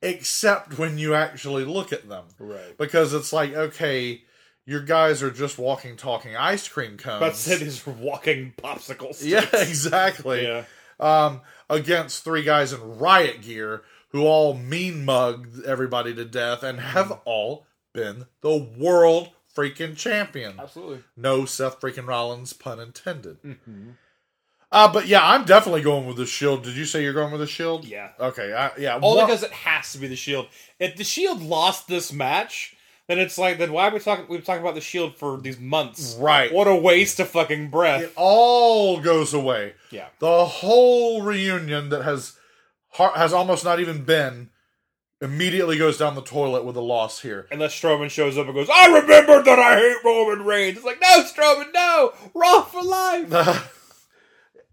except when you actually look at them, right. because it's like okay. Your guys are just walking, talking ice cream cones. But said these walking popsicles. Yeah, exactly. Yeah. Um, against three guys in riot gear who all mean mugged everybody to death and have Mm. all been the world freaking champion. Absolutely. No Seth freaking Rollins, pun intended. Mm-hmm. Uh, but yeah, I'm definitely going with the Shield. Did you say you're going with the Shield? Yeah. Okay. I, yeah. Only one- because it has to be the Shield. If the Shield lost this match, then it's like, then why are we talking? We've talked about the Shield for these months. Right. What a waste of fucking breath. it all goes away. Yeah. The whole reunion that has has almost not even been immediately goes down the toilet with a loss here. Unless Strowman shows up and goes, I remembered that I hate Roman Reigns. It's like, no, Strowman, no. Raw for life.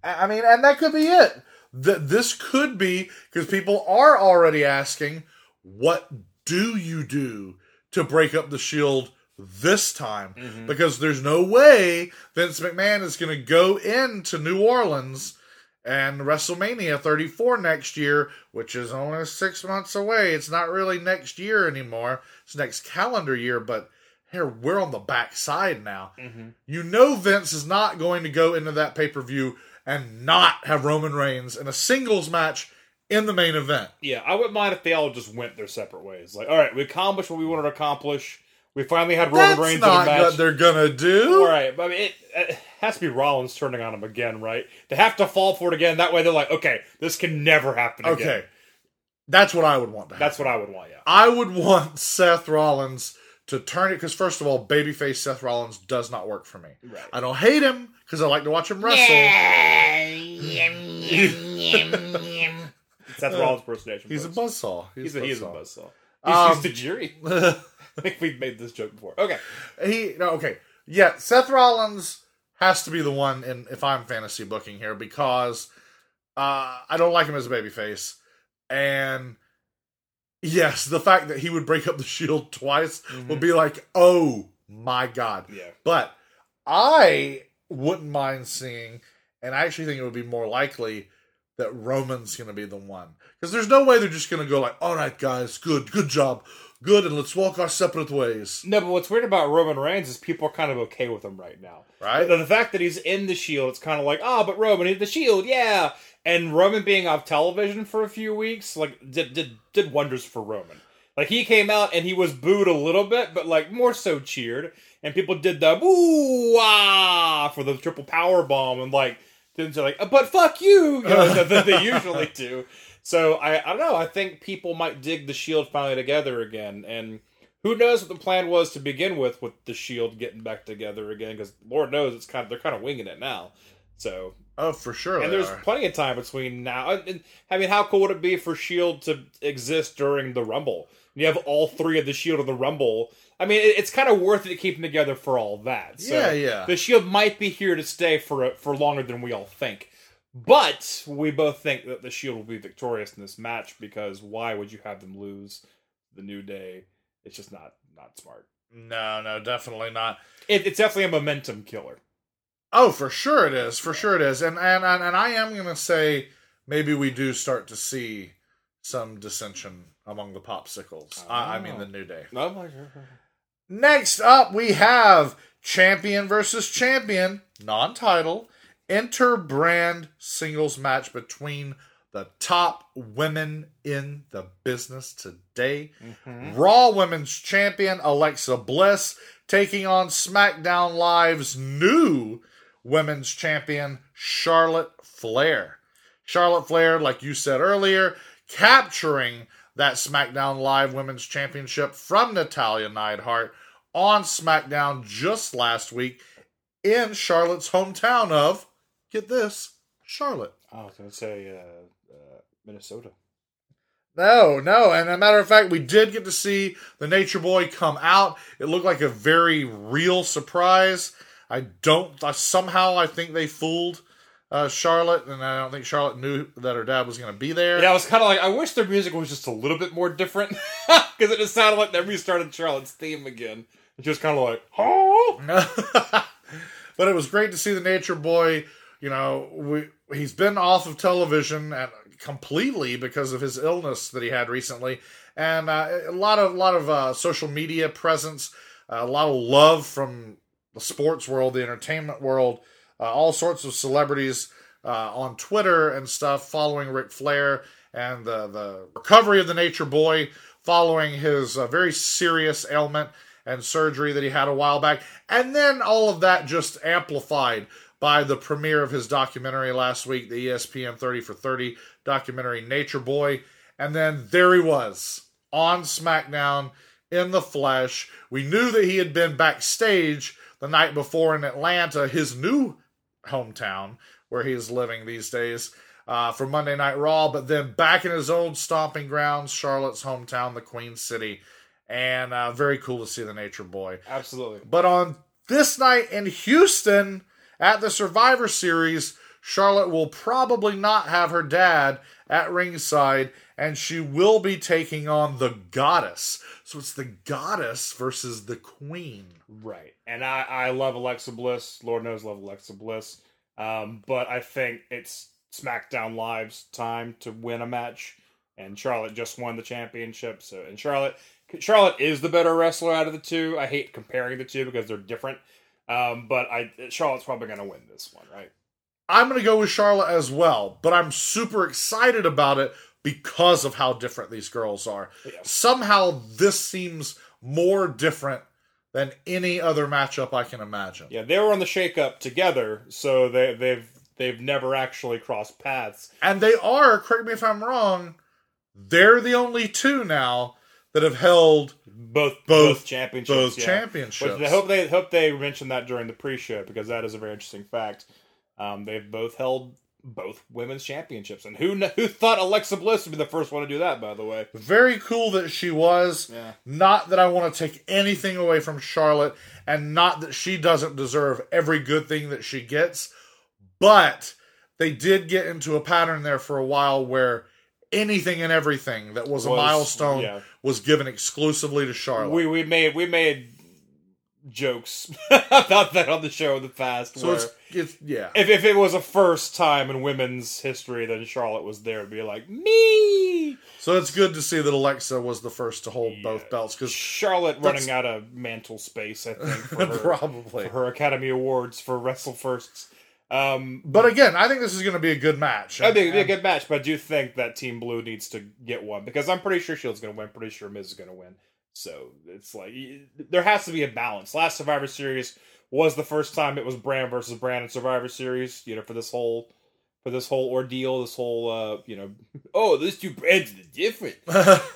I mean, and that could be it. Th- this could be because people are already asking, what do you do to break up the Shield this time? Mm-hmm. Because there's no way Vince McMahon is going to go into New Orleans and WrestleMania 34 next year, which is only six months away. It's not really next year anymore. It's next calendar year, but here we're on the backside now. Mm-hmm. You know Vince is not going to go into that pay per view and not have Roman Reigns in a singles match in the main event. Yeah, I wouldn't mind if they all just went their separate ways. Like, all right, we accomplished what we wanted to accomplish. We finally had Roman That's Reigns in a not match. what they're gonna do. All right, but I mean, it, it has to be Rollins turning on him again, right? They have to fall for it again. That way, they're like, okay, this can never happen again. Okay, that's what I would want. That's what I would want. Yeah. I would want Seth Rollins to turn it because first of all, babyface Seth Rollins does not work for me. Right. I don't hate him because I like to watch him wrestle. Seth Rollins impersonation. He's a folks. buzzsaw. He's a, he is a buzzsaw. buzzsaw. He's Um, used to jury. I think we've made this joke before. Okay. He no okay. Yeah, Seth Rollins has to be the one in if I'm fantasy booking here because uh I don't like him as a babyface. And yes, the fact that he would break up the shield twice would mm-hmm. be like, oh my god. Yeah. But I wouldn't mind seeing, and I actually think it would be more likely that Roman's going to be the one. Because there's no way they're just going to go like, all right, guys, good, good job, good, and let's walk our separate ways. No, but what's weird about Roman Reigns is people are kind of okay with him right now. Right? The, the fact that he's in the Shield, it's kind of like, oh, but Roman, he's the Shield, yeah. And Roman being off television for a few weeks, like, did did did wonders for Roman. Like he came out and he was booed a little bit, but like more so cheered, and people did the woo ah for the triple power bomb, and like didn't say like, but fuck you, you know, that they usually do. So I I don't know. I think people might dig the Shield finally together again, and who knows what the plan was to begin with with the Shield getting back together again? Because Lord knows it's kind of they're kind of winging it now. So Oh, for sure. and there's are. plenty of time between now. And, I mean, how cool would it be for Shield to exist during the Rumble? You have all three of the Shield of the Rumble. I mean, it, it's kind of worth it to keep them together for all that. So Yeah, yeah. The Shield might be here to stay for for longer than we all think. But we both think that the Shield will be victorious in this match because why would you have them lose the New Day? It's just not not smart. no, no, definitely not. It, it's definitely a momentum killer. Oh, for sure it is. For sure it is. And and and, and I am gonna say maybe we do start to see some dissension among the popsicles. I, I mean the oh. New Day. Oh my- Next up, we have champion versus champion, non title, inter brand singles match between the top women in the business today. Mm-hmm. Raw Women's Champion Alexa Bliss taking on SmackDown Live's new Women's Champion Charlotte Flair. Charlotte Flair, like you said earlier, capturing that SmackDown Live Women's Championship from Natalya Neidhart on SmackDown just last week in Charlotte's hometown of, get this, Charlotte. I was going to say uh, uh, Minnesota. No, no. And a matter of fact, we did get to see the Nature Boy come out. It looked like a very real surprise. I don't, I, somehow I think they fooled uh, Charlotte, and I don't think Charlotte knew that her dad was going to be there. Yeah, I was kind of like, I wish their music was just a little bit more different because it just sounded like they restarted Charlotte's theme again. It's just kind of like, oh, but it was great to see the Nature Boy. You know, we, he's been off of television and completely because of his illness that he had recently, and uh, a lot of a lot of uh, social media presence, a lot of love from the sports world, the entertainment world, uh, all sorts of celebrities uh, on Twitter and stuff following Ric Flair and the the recovery of the Nature Boy following his uh, very serious ailment and surgery that he had a while back, and then all of that just amplified by the premiere of his documentary last week, the ESPN 30 for 30 documentary Nature Boy. And then there he was on SmackDown in the flesh. We knew that he had been backstage the night before in Atlanta, his new hometown where he is living these days, uh, for Monday Night Raw, but then back in his old stomping grounds, Charlotte's hometown, the Queen City. And uh, very cool to see the Nature Boy. absolutely. But on this night in Houston at the Survivor Series, Charlotte will probably not have her dad at ringside, and she will be taking on the goddess. So it's the goddess versus the queen. Right. And I, I love Alexa Bliss. Lord knows love Alexa Bliss. Um, but I think it's SmackDown Live's time to win a match. And Charlotte just won the championship. So and Charlotte Charlotte is the better wrestler out of the two. I hate comparing the two because they're different. Um, but I Charlotte's probably gonna win this one, right? I'm going to go with Charlotte as well, but I'm super excited about it because of how different these girls are. Yeah. Somehow this seems more different than any other matchup I can imagine. Yeah, they were on the shakeup together, so they they've they've never actually crossed paths. And they are, correct me if I'm wrong, they're the only two now that have held Both Both- both, championships. both yeah. championships. Which I hope they hope they mentioned that during the pre-show because that is a very interesting fact. Um, they've both held both women's championships, and who kn- who thought Alexa Bliss would be the first one to do that? By the way, Very cool that she was. Yeah. Not that I want to take anything away from Charlotte, and not that she doesn't deserve every good thing that she gets, but they did get into a pattern there for a while where anything and everything that was, a milestone yeah. was given exclusively to Charlotte. we we made we made jokes about that on the show in the past. so it's, it's yeah. if if it was a first time in women's history, then Charlotte was there to be like me. So it's good to see that Alexa was the first to hold both belts because Charlotte running out of mantle space, I think, for her, probably. for her Academy Awards for Wrestle Firsts. Um, But again, I think this is going to be a good match. That'd be, it'd be a good match, but I do think that Team Blue needs to get one because I'm pretty sure Shield's going to win. Pretty sure Miz is going to win. So it's like there has to be a balance. Last Survivor Series was the first time it was Brand versus Brand in Survivor Series. You know, for this whole for this whole ordeal, this whole uh, you know, oh, these two brands are different.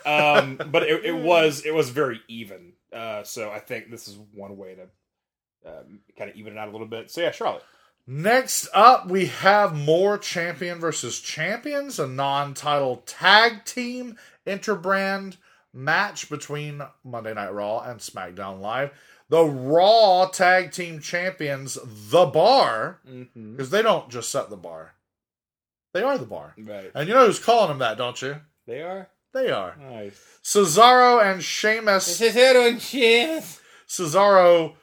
um, but it, it was it was very even. Uh, so I think this is one way to um, kind of even it out a little bit. So yeah, Charlotte. Next up, we have more champion versus champions, a non-title tag team interbrand match between Monday Night Raw and SmackDown Live. The Raw tag team champions, The Bar, Mm-hmm. because they don't just set the bar; they are the bar. Right. And you know who's calling them that, don't you? They are They are nice. Cesaro and Sheamus. Cesaro, and Sheamus. Cesaro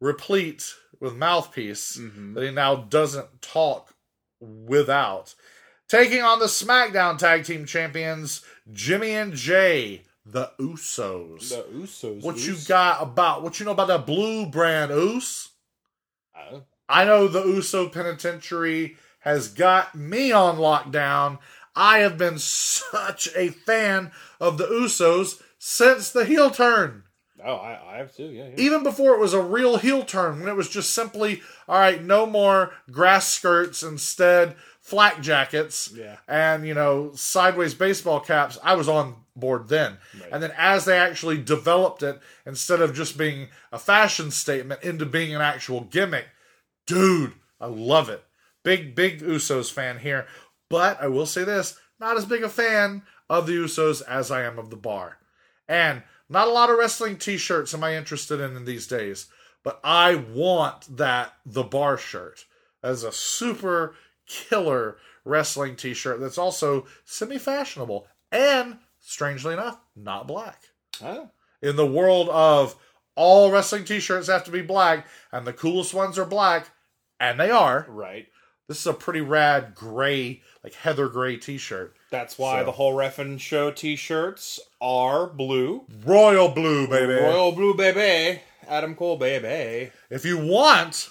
replete with mouthpiece Mhm. that he now doesn't talk without. Taking on the SmackDown Tag Team Champions, Jimmy and Jay, the Usos. The Usos. what you got about what you know about that blue brand Us? Uh, I know the Uso Penitentiary has got me on lockdown. I have been such a fan of the Usos since the heel turn. Oh, I, I have too. Yeah, yeah. Even before it was a real heel turn, when it was just simply, all right, no more grass skirts, instead flak jackets, Yeah. and you know sideways baseball caps. I was on board then, and then as they actually developed it, instead of just being a fashion statement, into being an actual gimmick, dude, I love it. Big big Usos fan here, but I will say this: not as big a fan of the Usos as I am of the Bar, and not a lot of wrestling T-shirts am I interested in in these days. But I want that the Bar shirt as a super killer wrestling T-shirt that's also semi-fashionable and, strangely enough, not black Oh. in the world of all wrestling t-shirts have to be black and the coolest ones are black and they are Right. this is a pretty rad gray like heather gray t-shirt That's why So- the whole Reffin Show T-shirts are blue, royal blue baby royal blue, baby. Adam Cole, baby. if you want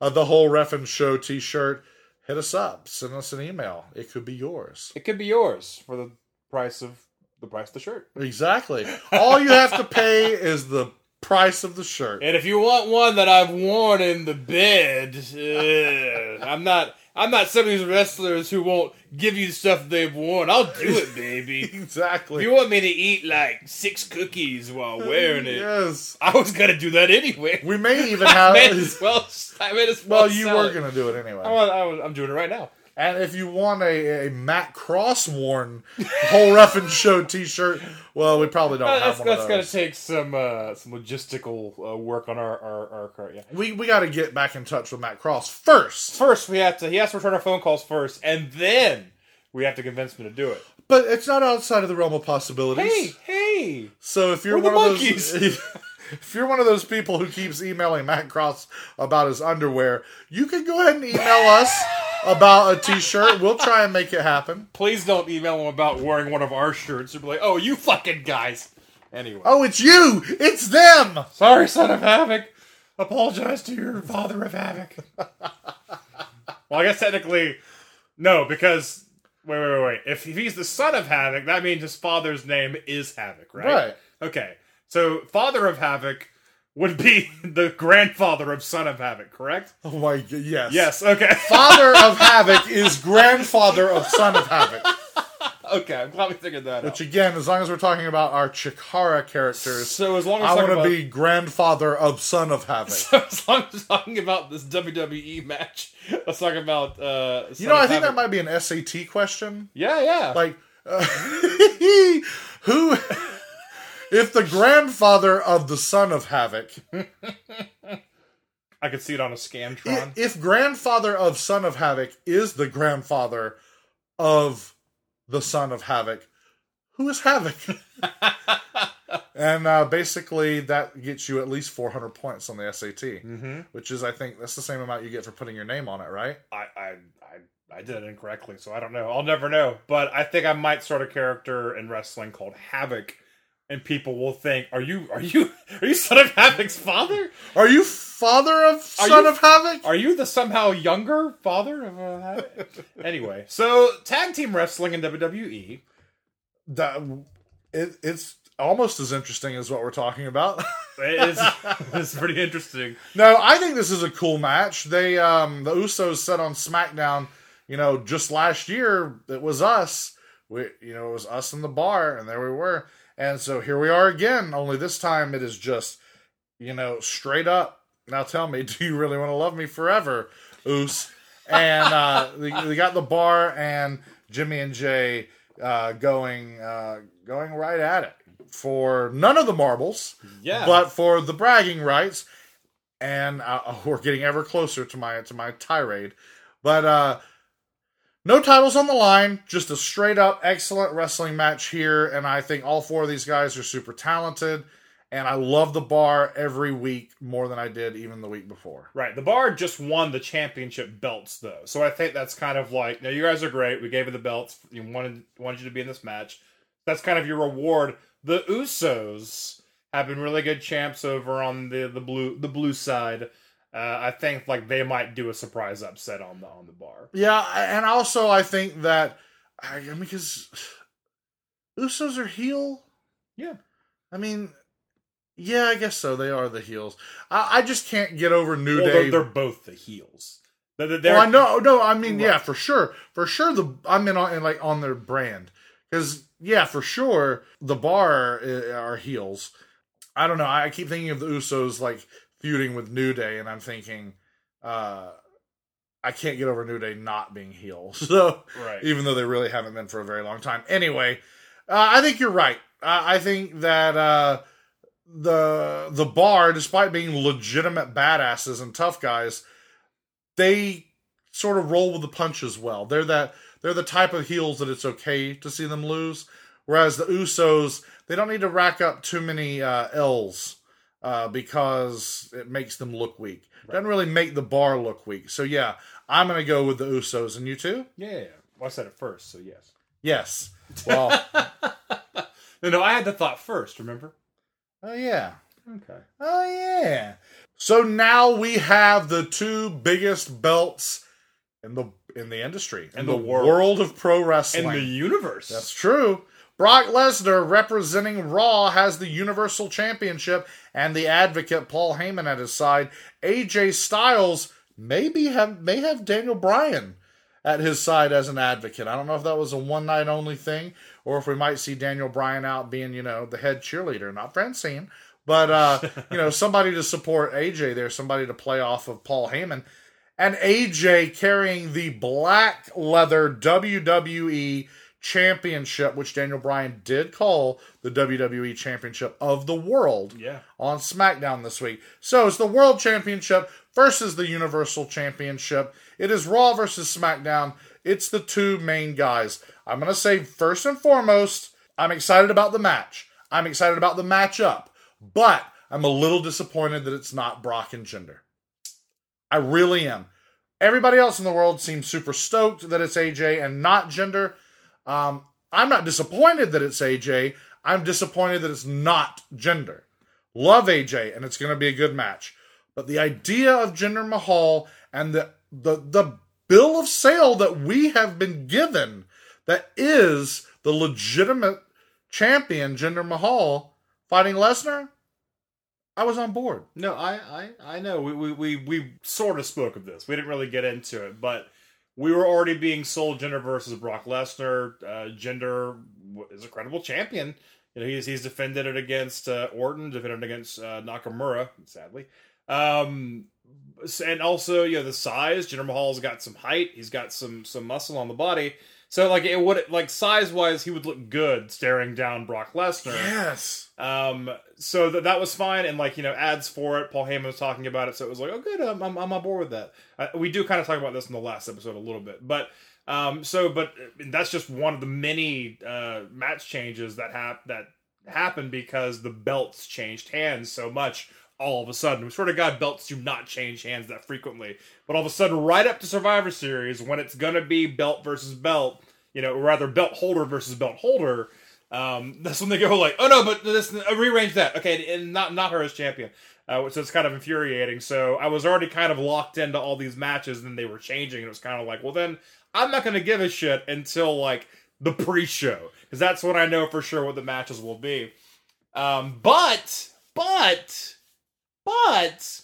uh, the whole Reffin show t-shirt hit us up send us an email it could be yours It could be yours for the price of the price of the shirt. exactly all you have to pay is the price of the shirt And if you want one that I've worn in the bed, uh, I'm not. I'm not some of these wrestlers who won't give you the stuff they've worn. I'll do it, baby. if exactly you want me to eat like six cookies while uh, wearing it, yes I was gonna do that anyway. we may even I have may as well. I may as well. well you were it. gonna do it anyway I I'm doing it right now. And if you want a, a Matt Cross worn whole rough and show t shirt, well, we probably don't Uh, have that's one that's gonna take some uh, some logistical uh, work on our our, our car. Yeah. we we got to get back in touch with Matt Cross first. First, we have to. He has to return our phone calls first, and then we have to convince him to do it. But it's not outside of the realm of possibilities. Hey, hey! So if you're We're one of monkeys. those if you're one of those people who keeps emailing Matt Cross about his underwear, you can go ahead and email us about a t-shirt. We'll try and make it happen. Please don't email him about wearing one of our shirts. Or be like, "Oh, you fucking guys." Anyway, Oh, it's you. It's them. sorry, son of havoc. Apologize to your father of havoc. well, I guess technically, no, because wait, wait, wait, wait. If, if he's the son of havoc, that means his father's name is havoc, right? Right. Okay, so father of havoc would be the grandfather of son of havoc, correct? Oh my yes. Yes. Okay. Father of Havoc is grandfather of Son of Havoc. okay. I'm glad we figured that Which out. again, as long as we're talking about our Chikara characters, So as long as I we're want to be grandfather of Son of Havoc. about- as long as we're talking about this WWE match, let's talk about. Uh, You know, I think that might be an SAT question. Yeah, yeah. Like, uh, who, if the grandfather of the Son of Havoc, I could see it on a scantron. if grandfather of Son of Havoc is the grandfather of the Son of Havoc, who is Havoc? and uh, basically, that gets you at least 400 points on the SAT, mm-hmm. which is, I think, that's the same amount you get for putting your name on it, right? I, I, I, I did it incorrectly, so I don't know. I'll never know. But I think I might start a character in wrestling called Havoc, and people will think, "Are you, are you, are you son of Havoc's father? Are you father of Are Son you- of Havoc? Are you the somehow younger father of uh, Havoc?" anyway, so tag team wrestling in WWE. that it, it's almost as interesting as what we're talking about. It is it's pretty interesting. no, I think this is a cool match. They um the Usos said on SmackDown, you know, just last year it was us. We you know, it was us in the bar and there we were. And so here we are again, only this time it is just, you know, straight up. Now tell me, do you really want to love me forever, Us? And uh they, they got the bar and Jimmy and Jay uh going uh going right at it for none of the marbles Yeah, but for the bragging rights and uh, we're getting ever closer to my to my tirade but uh no titles on the line just a straight up excellent wrestling match here and i think all four of these guys are super talented and i love the bar every week more than i did even the week before Right. The bar just won the championship belts though. So I think that's kind of like, no, you guys are great. We gave you the belts. You wanted wanted you to be in this match. That's kind of your reward. The Usos have been really good champs over on the the blue the blue side. Uh, I think like they might do a surprise upset on the on the bar. yeah and also i think that I, mean, because Usos are heel. Yeah. I mean, yeah, I guess so. They are the heels. I, I just can't get over New Well, Day. they're, they're both the heels. They're, they're, Well, I know, no, I mean, yeah, for sure, for sure. The I mean, on, like on their brand, because yeah, for sure, the bar uh, are heels. I don't know. I keep thinking of the Usos like feuding with New Day, and I'm thinking, uh I can't get over New Day not being heels. So, Right. even though they really haven't been for a very long time. Anyway, uh, I think you're right. Uh, I think that uh, the the bar, despite being legitimate badasses and tough guys, they sort of roll with the punches well. They're that they're the type of heels that it's okay to see them lose. Whereas the Usos, they don't need to rack up too many uh, L's uh, because it makes them look weak. Doesn't really make the bar look weak. So yeah, I'm gonna go with the Usos. And you too? yeah, yeah. Well, I said it first, so yes. Yes. Well, No, no, I had the thought first. Remember? oh yeah. Okay. Oh yeah. So now we have the two biggest belts in the in the industry in, In the, the world. world of pro wrestling. In the universe. That's true. Brock Lesnar, representing Raw, has the Universal Championship and the advocate Paul Heyman at his side. AJ Styles maybe have may have Daniel Bryan at his side as an advocate. I don't know if that was a one night only thing or if we might see Daniel Bryan out being, you know, the head cheerleader, not Francine, but uh, you know, somebody to support AJ there, somebody to play off of Paul Heyman. And AJ carrying the black leather WWE championship, which Daniel Bryan did call the WWE championship of the world Yeah. on SmackDown this week. So it's the World Championship versus the Universal Championship. It is Raw versus SmackDown. It's the two main guys. I'm going to say first and foremost, I'm excited about the match. I'm excited about the matchup, but I'm a little disappointed that it's not Brock and Jinder. I really am. Everybody else in the world seems super stoked that it's AJ and not Jinder. Um, I'm not disappointed that it's AJ. I'm disappointed that it's not Jinder. Love AJ, and it's going to be a good match. But the idea of Jinder Mahal and the the the bill of sale that we have been given that is the legitimate champion Jinder Mahal fighting Lesnar, I was on board. No, I, I, I know. We, we, we, we sort of spoke of this. We didn't really get into it, but we were already being sold Jinder versus Brock Lesnar. Uh, is a credible champion. You know, he's he's defended it against uh, Orton, defended it against uh, Nakamura, sadly. Um, and also, you know, the size. Jinder Mahal's got some height. He's got some some muscle on the body. So, like, it would like size wise, he would look good staring down Brock Lesnar. Yes. Um, so that that was fine, and like you know, ads for it. Paul Heyman was talking about it, so it was like, oh, good, I'm I'm, I'm on board with that. Uh, we do kind of talk about this in the last episode a little bit, but um, so but that's just one of the many uh match changes that hap that happened because the belts changed hands so much all of a sudden. We sort of got belts do not change hands that frequently, but all of a sudden, right up to Survivor Series, when it's gonna be belt versus belt, you know, rather belt holder versus belt holder. Um, that's when they go like, oh no, but this uh, rearrange that. Okay, and not not her as champion. Uh, so it's kind of infuriating. So I was already kind of locked into all these matches, and they were changing, and it was kind of like, well, then I'm not going to give a shit until like the pre-show, because that's when I know for sure what the matches will be. Um, but but but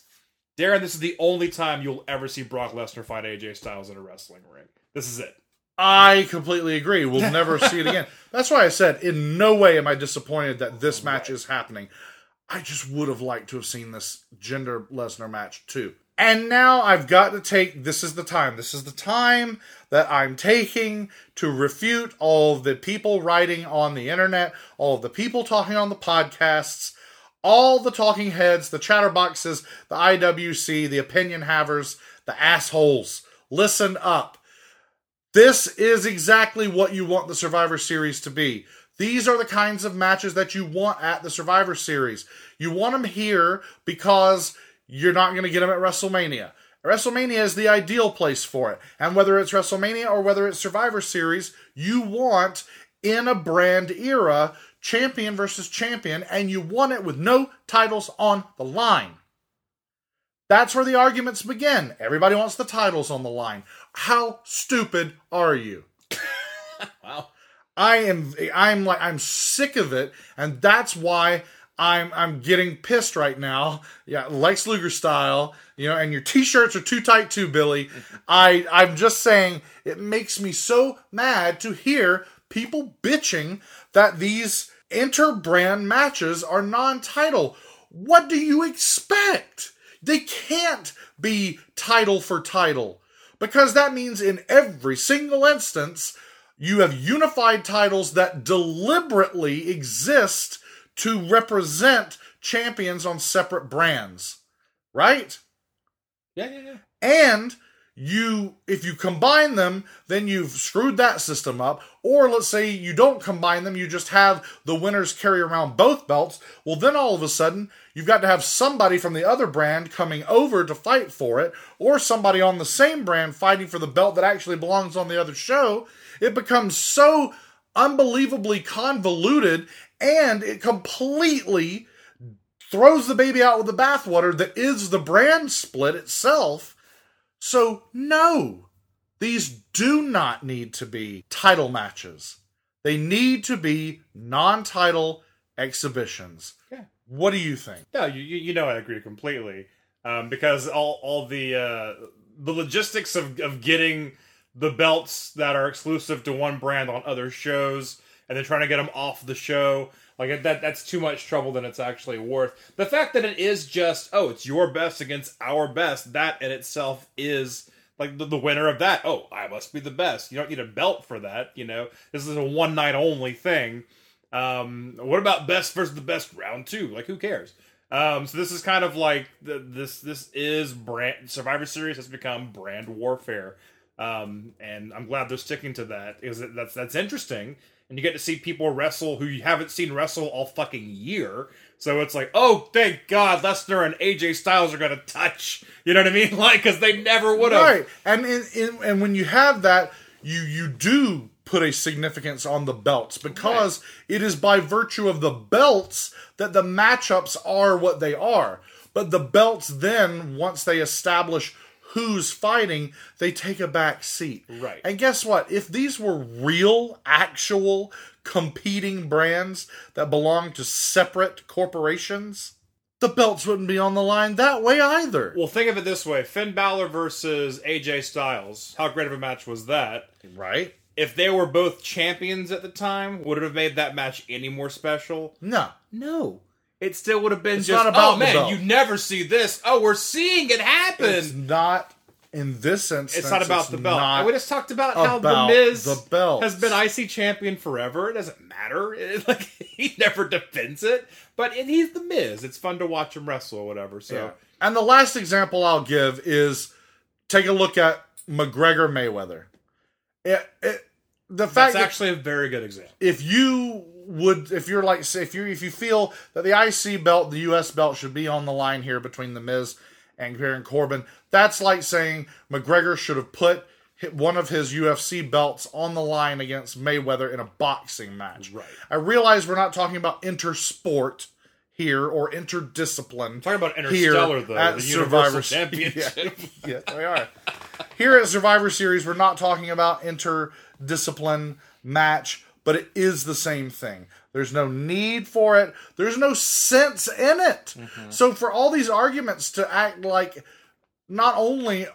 Daryn, this is the only time you'll ever see Brock Lesnar fight AJ Styles in a wrestling ring. This is it. I completely agree. We'll never see it again. That's why I said, in no way am I disappointed that this match is happening. I just would have liked to have seen this Jinder Lesnar match too. And now I've got to take this is the time. This is the time that I'm taking to refute all of the people writing on the internet, all of the people talking on the podcasts, all the talking heads, the chatterboxes, the IWC, the opinion havers, the assholes. Listen up. This is exactly what you want the Survivor Series to be. These are the kinds of matches that you want at the Survivor Series. You want them here because you're not going to get them at WrestleMania. WrestleMania is the ideal place for it. And whether it's WrestleMania or whether it's Survivor Series, you want in a brand era champion versus champion, and you won it with no titles on the line. That's where the arguments begin. Everybody wants the titles on the line. How stupid are you? wow. I am I'm like I'm sick of it, and that's why I'm I'm getting pissed right now. Yeah, Lex Luger style, you know, and your t-shirts are too tight too, Billy. I I'm just saying it makes me so mad to hear people bitching that these inter-brand matches are non-title. What do you expect? They can't be title for title because that means in every single instance you have unified titles that deliberately exist to represent champions on separate brands, right? Yeah, yeah, yeah. And you, if you combine them, then you've screwed that system up. Or let's say you don't combine them, you just have the winners carry around both belts. Well, then all of a sudden, you've got to have somebody from the other brand coming over to fight for it, or somebody on the same brand fighting for the belt that actually belongs on the other show. It becomes so unbelievably convoluted and it completely throws the baby out with the bathwater that is the brand split itself. So, no, these do not need to be title matches. They need to be non title exhibitions. Yeah. What do you think? No, you you you know I agree completely. Um, because all all the uh, the logistics of of getting the belts that are exclusive to one brand on other shows and then trying to get them off the show like that that's too much trouble than it's actually worth. The fact that it is just oh, it's your best against our best, that in itself is like the, the winner of that. Oh, I must be the best. You don't need a belt for that, you know. This is a one night only thing. Um, what about best versus the best round two? Like, who cares? Um, so this is kind of like the, this. This is brand Survivor Series has become brand warfare, um, and I'm glad they're sticking to that. That that's that's interesting, and you get to see people wrestle who you haven't seen wrestle all fucking year. So it's like, oh, thank God, Lesnar and AJ Styles are gonna touch. You know what I mean? Like, because they never would have. Right, and in, in, and when you have that, you you do put a significance on the belts because it is by virtue of the belts that the matchups are what they are. But the belts then, once they establish who's fighting, they take a back seat. Right. And guess what? If these were real, actual competing brands that belong to separate corporations, the belts wouldn't be on the line that way either. Well, think of it this way: Finn Balor versus AJ Styles. How great of a match was that? Right? If they were both champions at the time, would it have made that match any more special? No. No. It still would have been It's just, oh, about oh man, belt. you never see this. Oh, we're seeing it happen. It's not in this sense. It's not about the belt. And we just talked about how the Miz the belts. has been IC champion forever. It doesn't matter. It- like he never defends it, but and he's the Miz. It's fun to watch him wrestle or whatever. So Yeah. And the last example I'll give is take a look at McGregor Mayweather. It, it, the fact that's that actually a very good example. if you would, if you're like, say, if you if you feel that the IC belt, the US belt should be on the line here between the Miz and Baron Corbin, that's like saying McGregor should have put one of his UFC belts on the line against Mayweather in a boxing match. Right. I realize we're not talking about intersport here or interdiscipline. I'm Talking about here Interstellar, though, at the Survivor Universal Championship. Yeah, yeah, we are. Here at Survivor Series, we're not talking about interdiscipline match, but it is the same thing. There's no need for it. There's no sense in it. Mm-hmm. So for all these arguments to act like not only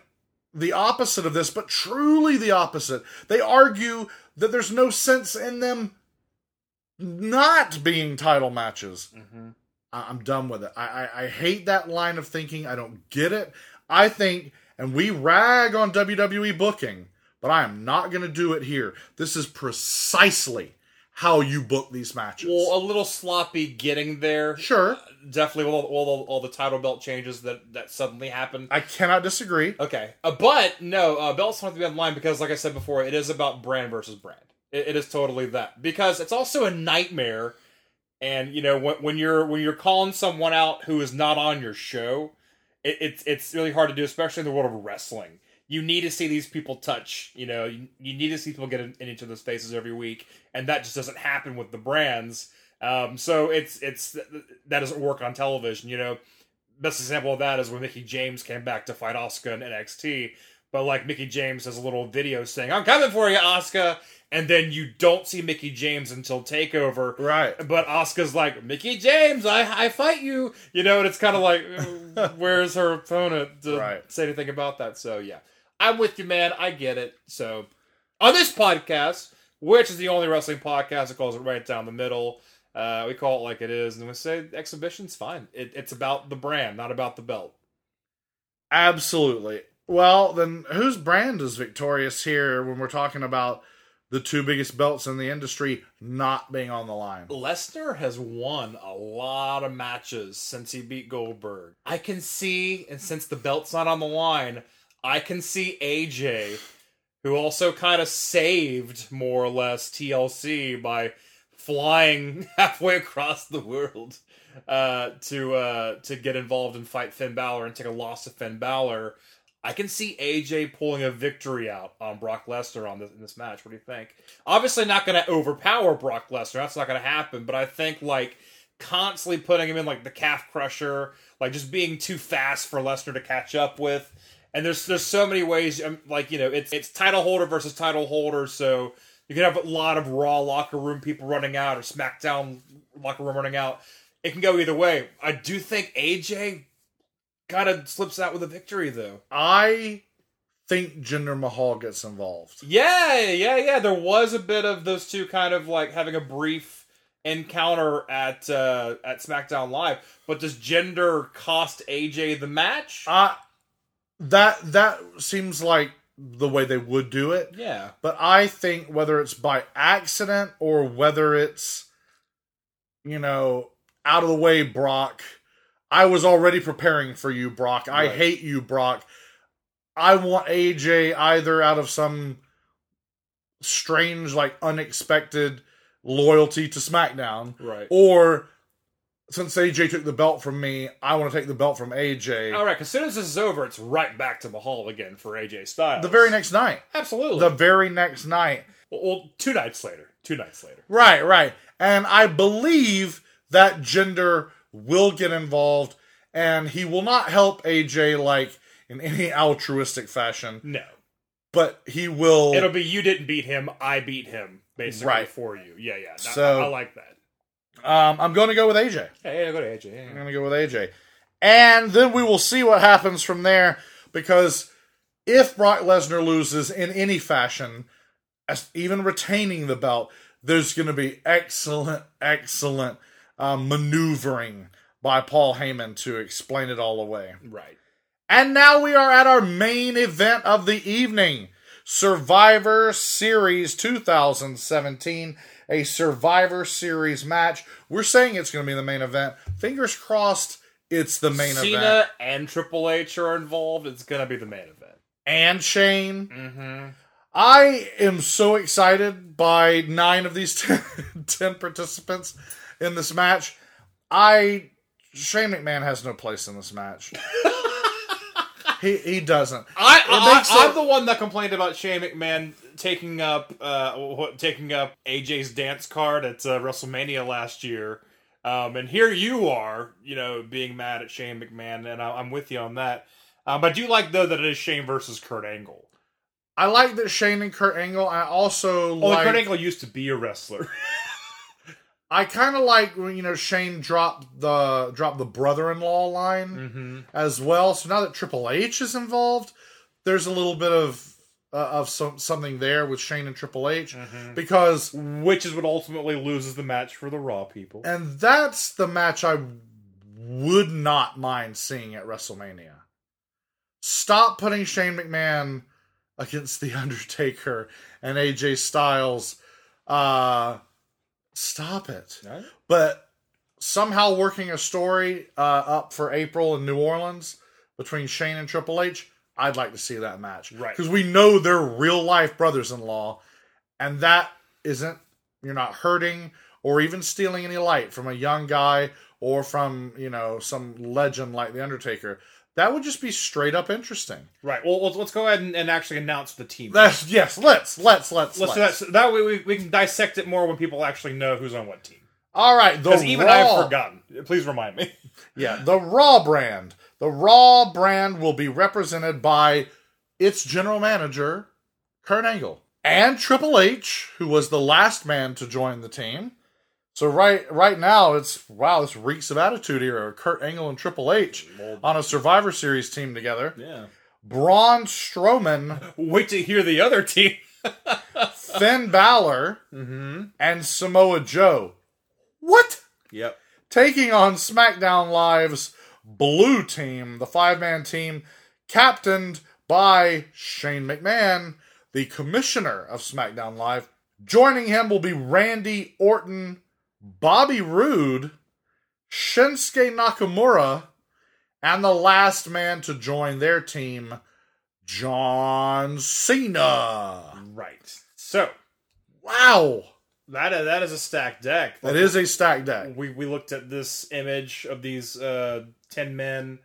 the opposite of this, but truly the opposite, they argue that there's no sense in them not being title matches. Mm-hmm. I- I'm done with it. I, I I hate that line of thinking. I don't get it. I think, and we rag on WWE booking, but I am not going to do it here. This is precisely how you book these matches. Well, a little sloppy getting there. sure, Definitely all, all, all the title belt changes that, that suddenly happened. I cannot disagree. Okay, uh, but no, uh, belts don't have to be on line because, like I said before, it is about brand versus brand. It, it is totally that because it's also a nightmare. And you know when, when you're when you're calling someone out who is not on your show, it, it's it's really hard to do, especially in the world of wrestling. You need to see these people touch. You know, you, you need to see people get in, in each other's faces every week, and that just doesn't happen with the brands. Um, so it's it's that doesn't work on television. You know, best example of that is when Mickie James came back to fight Asuka in NXT. but like Mickie James has a little video saying, "I'm coming for you, Asuka," and then you don't see Mickie James until Takeover, Right. But Asuka's like, "Mickie James, I I fight you," you know, and it's kind of like, where's her opponent to Right. say anything about that? So yeah, I'm with you, man. I get it. So on this podcast, which is the only wrestling podcast that calls it right down the middle. Uh, we call it like it is, and we say exhibition's fine. It, it's about the brand, not about the belt. Absolutely. Well, then whose brand is victorious here when we're talking about the two biggest belts in the industry not being on the line? Lesnar has won a lot of matches since he beat Goldberg. I can see, and since the belt's not on the line, I can see AJ, who also kind of saved more or less TLC by flying halfway across the world uh, to uh, to get involved and fight Finn Balor and take a loss to Finn Balor. I can see AJ pulling a victory out on Brock Lesnar on this in this match. What do you think? Obviously, not going to overpower Brock Lesnar. That's not going to happen. But I think like constantly putting him in like the calf crusher, like just being too fast for Lesnar to catch up with. And there's there's so many ways. um, Like you know, it's it's title holder versus title holder. So you can have a lot of Raw locker room people running out or SmackDown locker room running out. It can go either way. I do think AJ kind of slips out with a victory though. I think Jinder Mahal gets involved. Yeah, yeah, yeah. There was a bit of those two kind of like having a brief encounter at uh, at SmackDown Live. But does Jinder cost AJ the match? Uh that that seems like the way they would do it. yeah. But I think whether it's by accident or whether it's, you know, out of the way, Brock. I was already preparing for you, Brock. I Right. hate you, Brock. I want AJ either out of some strange, like unexpected loyalty to SmackDown, Right. or since AJ took the belt from me, I want to take the belt from AJ. All right. As soon as this is over, it's right back to Mahal again for AJ Styles. The very next night. absolutely. The very next night. well, well, two nights later. Two nights later. Right, right. And I believe that Jinder will get involved and he will not help AJ like in any altruistic fashion, No. but he will It'll be you didn't beat him, I beat him, basically Right. for you. Yeah, yeah. So- I, I like that. Um I'm going to go with AJ. Yeah, yeah, go to AJ. Yeah, I'm going to go with AJ. And then we will see what happens from there because if Brock Lesnar loses in any fashion, as even retaining the belt, there's going to be excellent, excellent um, maneuvering by Paul Heyman to explain it all away. Right. And now we are at our main event of the evening Survivor Series 2017, a Survivor Series match. We're saying it's going to be the main event. Fingers crossed it's the main Cena event. Cena and Triple H are involved. It's gonna be the main event. And Shane. Mm-hmm. I am so excited by nine of these 10, 10 participants in this match. I. Shane McMahon has no place in this match. he, he doesn't. I, I, I'm the one that complained about Shane McMahon taking up uh, what- taking up AJ's dance card at uh, WrestleMania last year. Um, and here you are, you know, being mad at Shane McMahon, and I, I'm with you on that. Um, but I do like though that it is Shane versus Kurt Angle. I like that Shane and Kurt Angle. I also Only like. Kurt Angle used to be a wrestler. I kind of like when you know Shane dropped the dropped the brother-in-law line mm-hmm. as well. So now that Triple H is involved, there's a little bit of uh, of some something there with Shane and Triple H Mm-hmm. because Which is what ultimately loses the match for the Raw people. and that's the match I would not mind seeing at WrestleMania. Stop putting Shane McMahon against The Undertaker and AJ Styles. Uh, stop it. Right? But somehow working a story uh, up for April in New Orleans between Shane and Triple H, I'd like to see that match. Right. Because we know they're real life brothers in law, and that isn't, you're not hurting or even stealing any light from a young guy or from, you know, some legend like The Undertaker. That would just be straight up interesting. Right. Well, let's, let's go ahead and, and actually announce the team. That's, yes, let's, let's, let's, Let's let's. do that. So that way we, we can dissect it more when people actually know who's on what team. All right, Because even. I've forgotten. Please remind me. Yeah, the Raw brand. The Raw brand will be represented by its general manager, Kurt Angle, and Triple H, who was the last man to join the team. So right right now it's wow, this reeks of attitude here. Kurt Angle and Triple H on a Survivor Series team together. Yeah. Braun Strowman, Wait to hear the other team. Finn Balor, mm-hmm. and Samoa Joe. What? Yep. taking on SmackDown Live's Blue Team, the five man team, captained by Shane McMahon, the commissioner of SmackDown Live. Joining him will be Randy Orton, Bobby Roode, Shinsuke Nakamura, and the last man to join their team, John Cena. Right. So Wow. that is, that is a stacked deck. That is a stacked deck. we we looked at this image of these uh, ten men,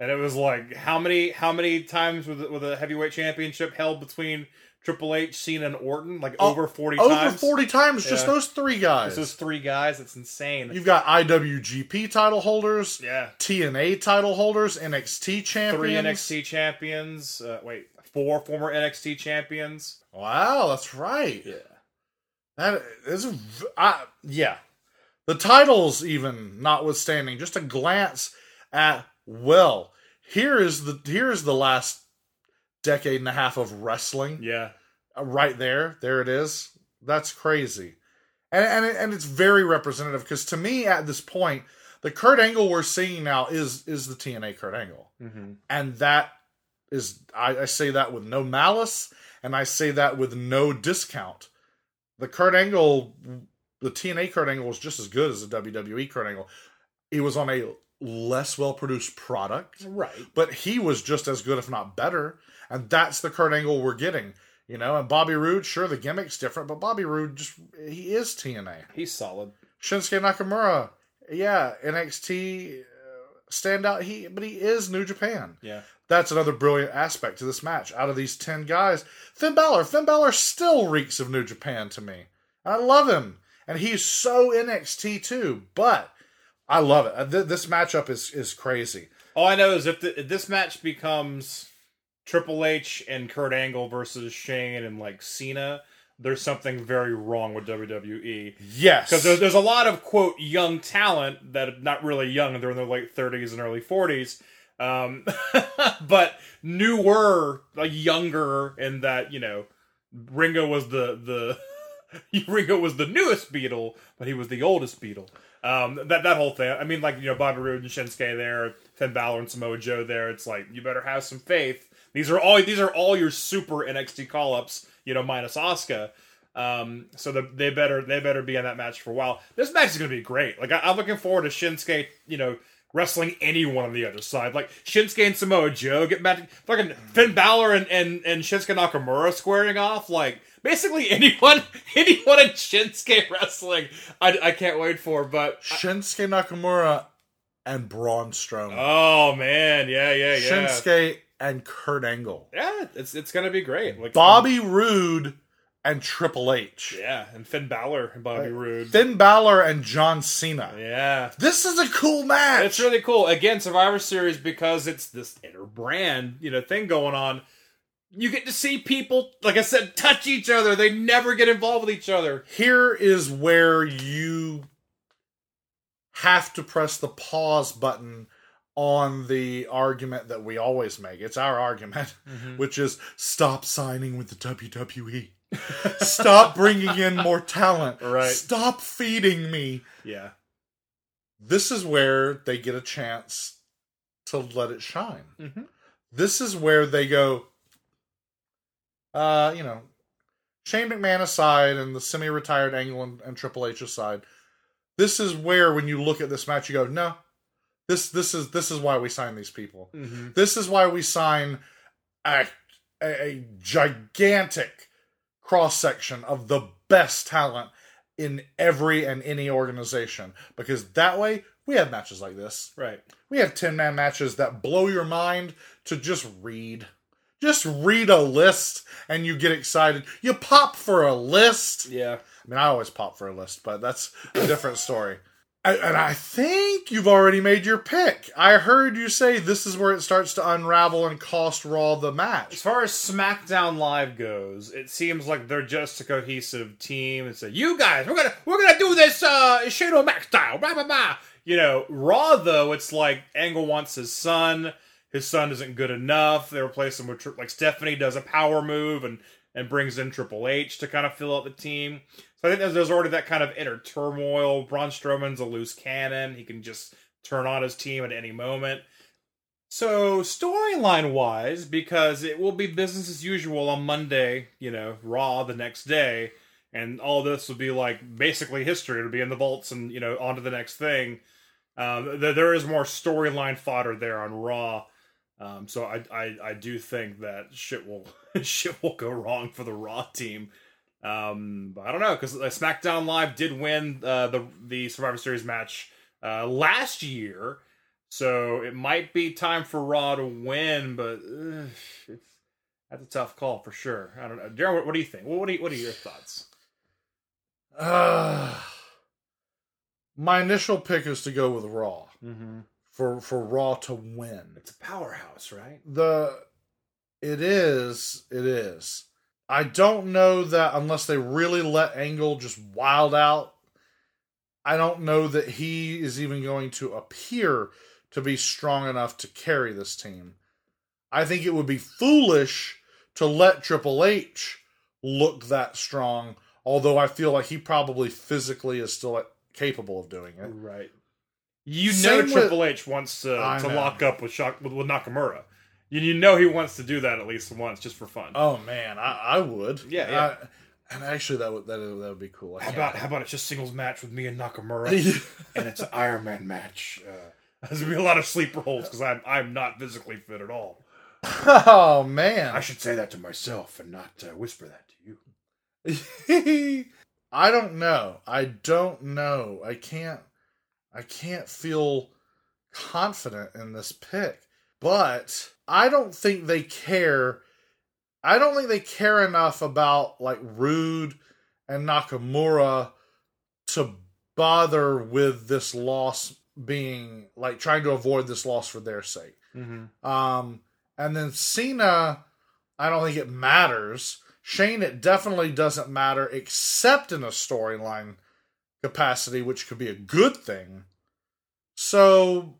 and it was like how many how many times with with a heavyweight championship held between Triple H, Cena, and Orton? Like Oh, over forty Over times. 40 times, just those three guys. It's those three guys. It's insane. You've got IWGP title holders, yeah, TNA title holders, NXT champions. three NXT champions. Uh, wait, four former NXT champions. Wow, that's right. Yeah. That is, I, yeah. The titles, even notwithstanding, just a glance at well, here is the here is the last decade and a half of wrestling. Yeah. Uh, right there, there it is. That's crazy, and and it- and it's very representative because to me at this point, the Kurt Angle we're seeing now is is the TNA Kurt Angle. Mm-hmm. and that is I, I say that with no malice and i say that with no discount the kurt angle the tna kurt angle was just as good as the wwe kurt angle he was on a less well produced product Right. but he was just as good if not better and that's the kurt angle we're getting you know and bobby Roode, sure the gimmick's different but bobby Roode just he is tna He's solid. Shinsuke Nakamura, yeah, NXT uh, standout. He, but he is New Japan. Yeah. That's another brilliant aspect to this match. Out of these ten guys, Finn Balor, Finn Balor still reeks of New Japan to me. I love him, and he's so NXT too. But I love it. Uh, This matchup is is crazy. All I know is if, the, if this match becomes Triple H and Kurt Angle versus Shane and like Cena, there's something very wrong with WWE. Yes, Because there's, there's a lot of quote young talent that are not really young; they're in their late 30s and early 40s, um, but newer, like younger, in that you know Ringo was the the Ringo was the newest Beatle, but he was the oldest Beatle. Um, that that whole thing. I mean, like you know, Bobby Roode and Shinsuke there, Finn Balor and Samoa Joe there. It's like you better have some faith. These are all these are all your super NXT call ups. You know, minus Asuka. Um, so the, they better they better be in that match for a while. This match is going to be great. Like I, I'm looking forward to Shinsuke. You know, wrestling anyone on the other side. Like Shinsuke and Samoa Joe get mad. Fucking Finn Balor and, and, and Shinsuke Nakamura squaring off. Like basically anyone anyone in Shinsuke wrestling. I, I can't wait for. But Shinsuke Nakamura and Braun Strowman. oh man, yeah, yeah, yeah. Shinsuke and Kurt Angle. Yeah, it's it's gonna be great. Like Bobby Roode and Triple H. Yeah, and Finn Balor and Bobby Roode. Finn Balor and John Cena. Yeah. This is a cool match. It's really cool. Again, Survivor Series because it's this inner brand, you know, thing going on. You get to see people, like I said, touch each other. They never get involved with each other. Here is where you have to press the pause button on the argument that we always make. It's our argument, which is stop signing with the WWE. stop bringing in more talent. Right. Stop feeding me. Yeah. This is where they get a chance to let it shine. Mhm. This is where they go, uh, you know, Shane McMahon aside and the semi retired Angle and, and Triple H aside, this is where when you look at this match, you go, no, this this is this is why we sign these people. Mhm. This is why we sign a, a, a gigantic cross section of the best talent in every and any organization because that way we have matches like this. Right. We have 10 man matches that blow your mind to just read. Just read a list and you get excited. You pop for a list. Yeah. I mean, I always pop for a list, but that's a different story. And I think you've already made your pick. I heard you say this is where it starts to unravel and cost Raw the match. As far as SmackDown Live goes, it seems like they're just a cohesive team and say, "You guys, we're gonna we're gonna do this uh Shane style." Blah blah blah. You know, Raw though, it's like Angle wants his son. His son isn't good enough. They replace him with like Stephanie does a power move and and brings in Triple H to kind of fill out the team. So I think there's, there's already that kind of inner turmoil. Braun Strowman's a loose cannon. He can just turn on his team at any moment. So storyline wise, because it will be business as usual on Monday, you know, Raw the next day, and all this will be like basically history. It'll be in the vaults and you know on to the next thing. Um, th- there is more storyline fodder there on Raw, um, so I, I I do think that shit will shit will go wrong for the Raw team. Um, but I don't know because SmackDown Live did win uh, the the Survivor Series match uh, last year. So it might be time for Raw to win, but uh, it's that's a tough call for sure. I don't know, Daryn. What, what do you think? What, what, are, you- what are your thoughts? Uh, my initial pick is to go with Raw Mm-hmm. for for Raw to win. It's a powerhouse, right? the it is it is i don't know that unless they really let angle just wild out i don't know that he is even going to appear to be strong enough to carry this team i think it would be foolish to let triple h look that strong although i feel like he probably physically is still capable of doing it Right. You know Same with- Triple H wants to I to know. lock up with, Shock, with with Nakamura. You, you know he wants to do that at least once, just for fun. oh man i, I would Yeah, yeah. I- and actually that would that would, that would be cool I how about how about it's just singles match with me and Nakamura, and it's an Iron Man match. Uh, there's gonna be a lot of sleeper holes because I'm I'm not physically fit at all. oh man I should say that to myself and not uh, whisper that to you. I don't know. I don't know. I can't I can't feel confident in this pick. But I don't think they care I don't think they care enough about like Roode and Nakamura to bother with this loss being like trying to avoid this loss for their sake. Mm-hmm. Um, and then Cena, I don't think it matters. Shane, it definitely doesn't matter, except in a storyline capacity, which could be a good thing. So,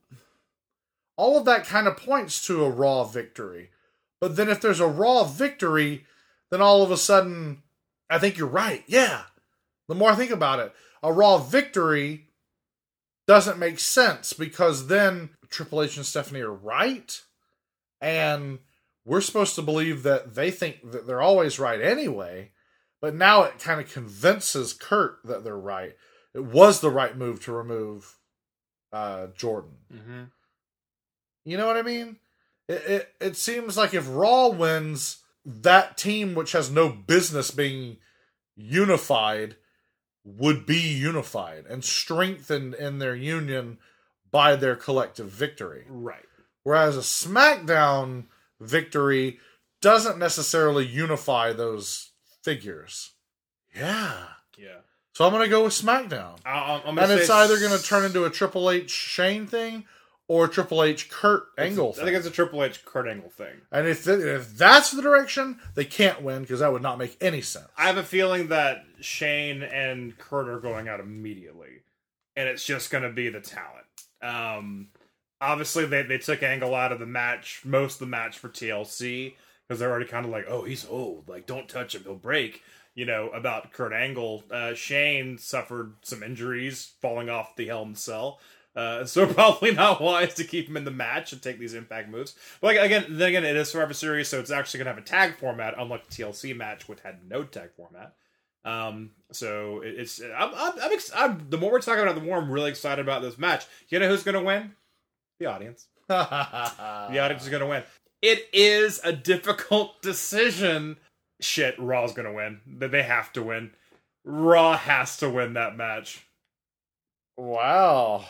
all of that kind of points to a Raw victory. But then, if there's a Raw victory, then all of a sudden, I think you're right. Yeah. The more I think about it, a Raw victory doesn't make sense because then Triple H and Stephanie are right. And we're supposed to believe that they think that they're always right anyway. But now it kind of convinces Kurt that they're right. It was the right move to remove uh, Jordan. Mm-hmm. You know what I mean? It, it it seems like if Raw wins, that team which has no business being unified would be unified and strengthened in their union by their collective victory. Right. Whereas a SmackDown victory doesn't necessarily unify those figures. Yeah. Yeah. So I'm going to go with SmackDown. I, And it's either going to turn into a Triple H Shane thing or Triple H Kurt Angle I think it's a Triple H Kurt Angle thing. and if, th- if that's the direction, they can't win because that would not make any sense. I have a feeling that Shane and Kurt are going out immediately, and it's just going to be the talent. Um, obviously, they, they took Angle out of the match, most of the match for TLC, because they're already kind of like, oh, he's old. Like, don't touch him, he'll break. You know, about Kurt Angle. Uh, Shane suffered some injuries falling off the Hell in Cell. Uh, so probably not wise to keep him in the match and take these impact moves. But like, again, then again, it is Survivor Series, so it's actually gonna have a tag format, unlike the TLC match, which had no tag format. Um, so it, it's I'm I'm, I'm, ex- I'm the more we're talking about, it, the more I'm really excited about this match. You know who's gonna win? The audience. The audience is gonna win. It is a difficult decision. Shit, Raw's gonna win. They have to win. Raw has to win that match. wow.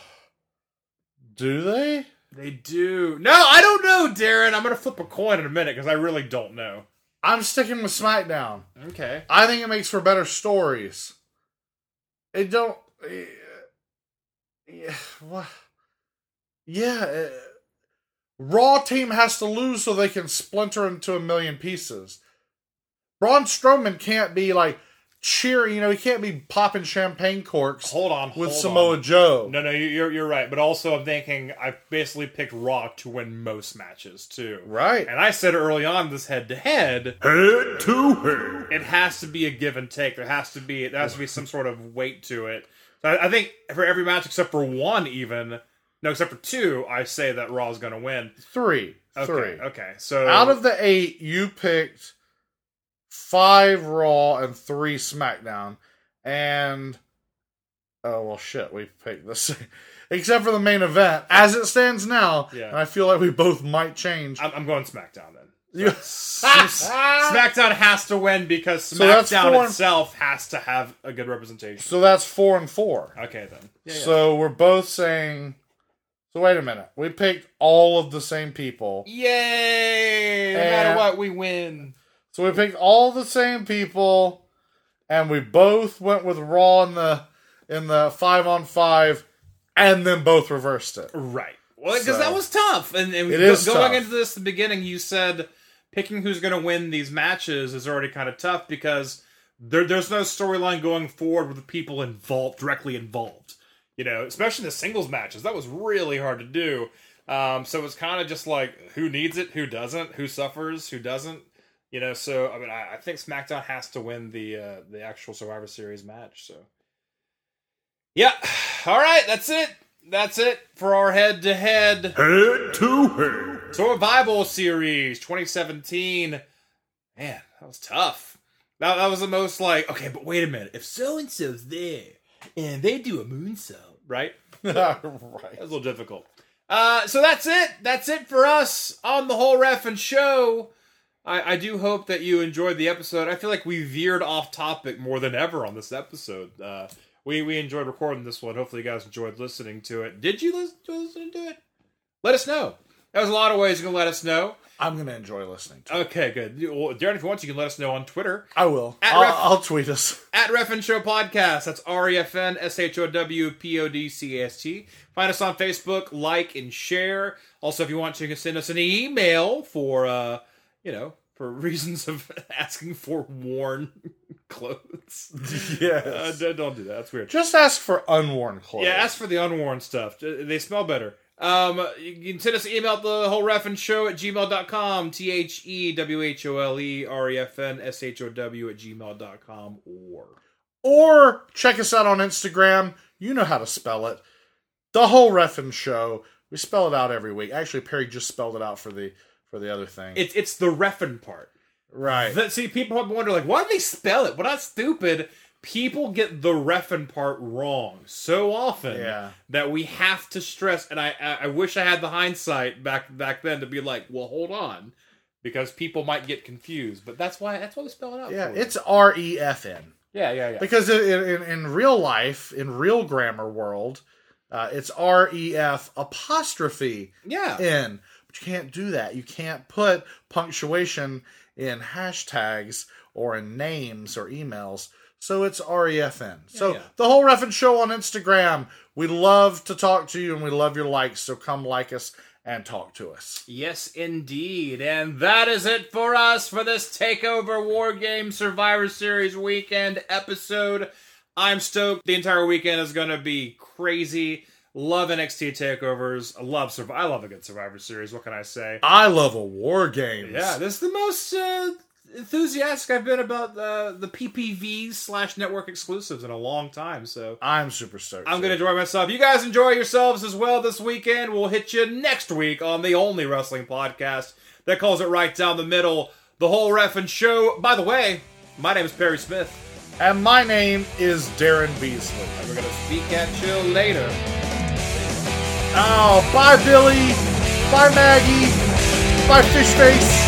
Do they? They do. No, I don't know, Daryn. I'm gonna flip a coin in a minute because I really don't know. I'm sticking with SmackDown. Okay. I think it makes for better stories. It don't. Yeah, what? Yeah, uh, Raw team has to lose so they can splinter into a million pieces. Braun Strowman can't be like cheering, you know, he can't be popping champagne corks Hold on, with hold Samoa on. Joe. No, no, you- you're you're right. But also, I'm thinking I basically picked Raw to win most matches too. Right. And I said early on this head to head, Head to head. it has to be a give and take. There has to be there has to be some sort of weight to it. So I, I think for every match except for one, even no, except for two, I say that Raw's going to win. Three. Okay, Three. okay. So Out of the eight, you picked five Raw and three SmackDown. And oh well shit, we picked this except for the main event. As it stands now, Yeah. and I feel like we both might change. I'm, I'm going SmackDown then. You- SmackDown has to win because SmackDown four- itself has to have a good representation. so that's four and four. Okay then. Yeah, yeah. So we're both saying so wait a minute. We picked all of the same people. Yay! No matter what, we win. So we picked all the same people, and we both went with Raw in the in the five on five, and then both reversed it. Right. Well, because So- that was tough, and, and It go- is going tough. into this the beginning, you said picking who's going to win these matches is already kind of tough because there, there's no storyline going forward with the people involved directly involved. You know, especially in the singles matches, that was really hard to do. Um, so it's kind of just like who needs it, who doesn't, who suffers, who doesn't. You know, so I mean, I, I think SmackDown has to win the uh, the actual Survivor Series match. So, yeah, all right, that's it. That's it for our head to head Head to head. Survival Series 2017. Man, that was tough. That, that was the most like, okay, but wait a minute. If so and so's there and they do a moonsault, right? That was right. a little difficult. Uh, so that's it. That's it for us on the whole ref and show. I, I do hope that you enjoyed the episode. I feel like we veered off topic more than ever on this episode. Uh, we we enjoyed recording this one. Hopefully, you guys enjoyed listening to it. Did you listen, to it? Let us know. There's a lot of ways you can let us know. I'm gonna enjoy listening to. it. Okay, good. Well, Daryn, if you want, you can let us know on Twitter I will. At I'll, ref- I'll tweet us. at Refn Show Podcast. That's R E F N S H O W P O D C A S T. Find us on Facebook, like and share. Also, if you want to, you can send us an email for, uh, you know, for reasons of asking for worn clothes. Yeah, Uh, don't do that. That's weird. Just ask for unworn clothes. Yeah, ask for the unworn stuff. They smell better. Um, you can send us an email at the whole ref and show at gmail.com. T H E W H O L E R E F N S H O W at gmail.com or. Or check us out on Instagram. You know how to spell it. The whole Reffin Show. We spell it out every week. Actually, Perry just spelled it out for the for the other thing. It's it's the refin part. right. That, see, people wonder like, why do they spell it? Well, not stupid. People get the refin part wrong so often Yeah. that we have to stress. And I, I wish I had the hindsight back back then to be like, well, hold on, because people might get confused. But that's why that's why we spell it out. yeah, it's R E F N. yeah, yeah, yeah. Because in, in, in real life, in real grammar world, uh, it's R E F apostrophe yeah. N. Can't do that. You can't put punctuation in hashtags or in names or emails. So it's REFN. so yeah. the whole Reffin show on Instagram. We love to talk to you and we love your likes. So come like us and talk to us. Yes, indeed. And that is it for us for this Takeover War Game Survivor Series weekend episode. I'm stoked. The entire weekend is going to be crazy. Love NXT takeovers. I love I love a good Survivor Series. What can I say? I love a war games. Yeah, this is the most uh, enthusiastic I've been about the the PPV slash network exclusives in a long time. So I'm super stoked. I'm going to enjoy myself. You guys enjoy yourselves as well this weekend. We'll hit you next week on the only wrestling podcast that calls it right down the middle, the whole ref and show. By the way, my name is Perry Smith, And my name is Daryn Beasley. and we're going to speak at you later. Oh, bye, Billy. Bye, Maggie. Bye, Fishface.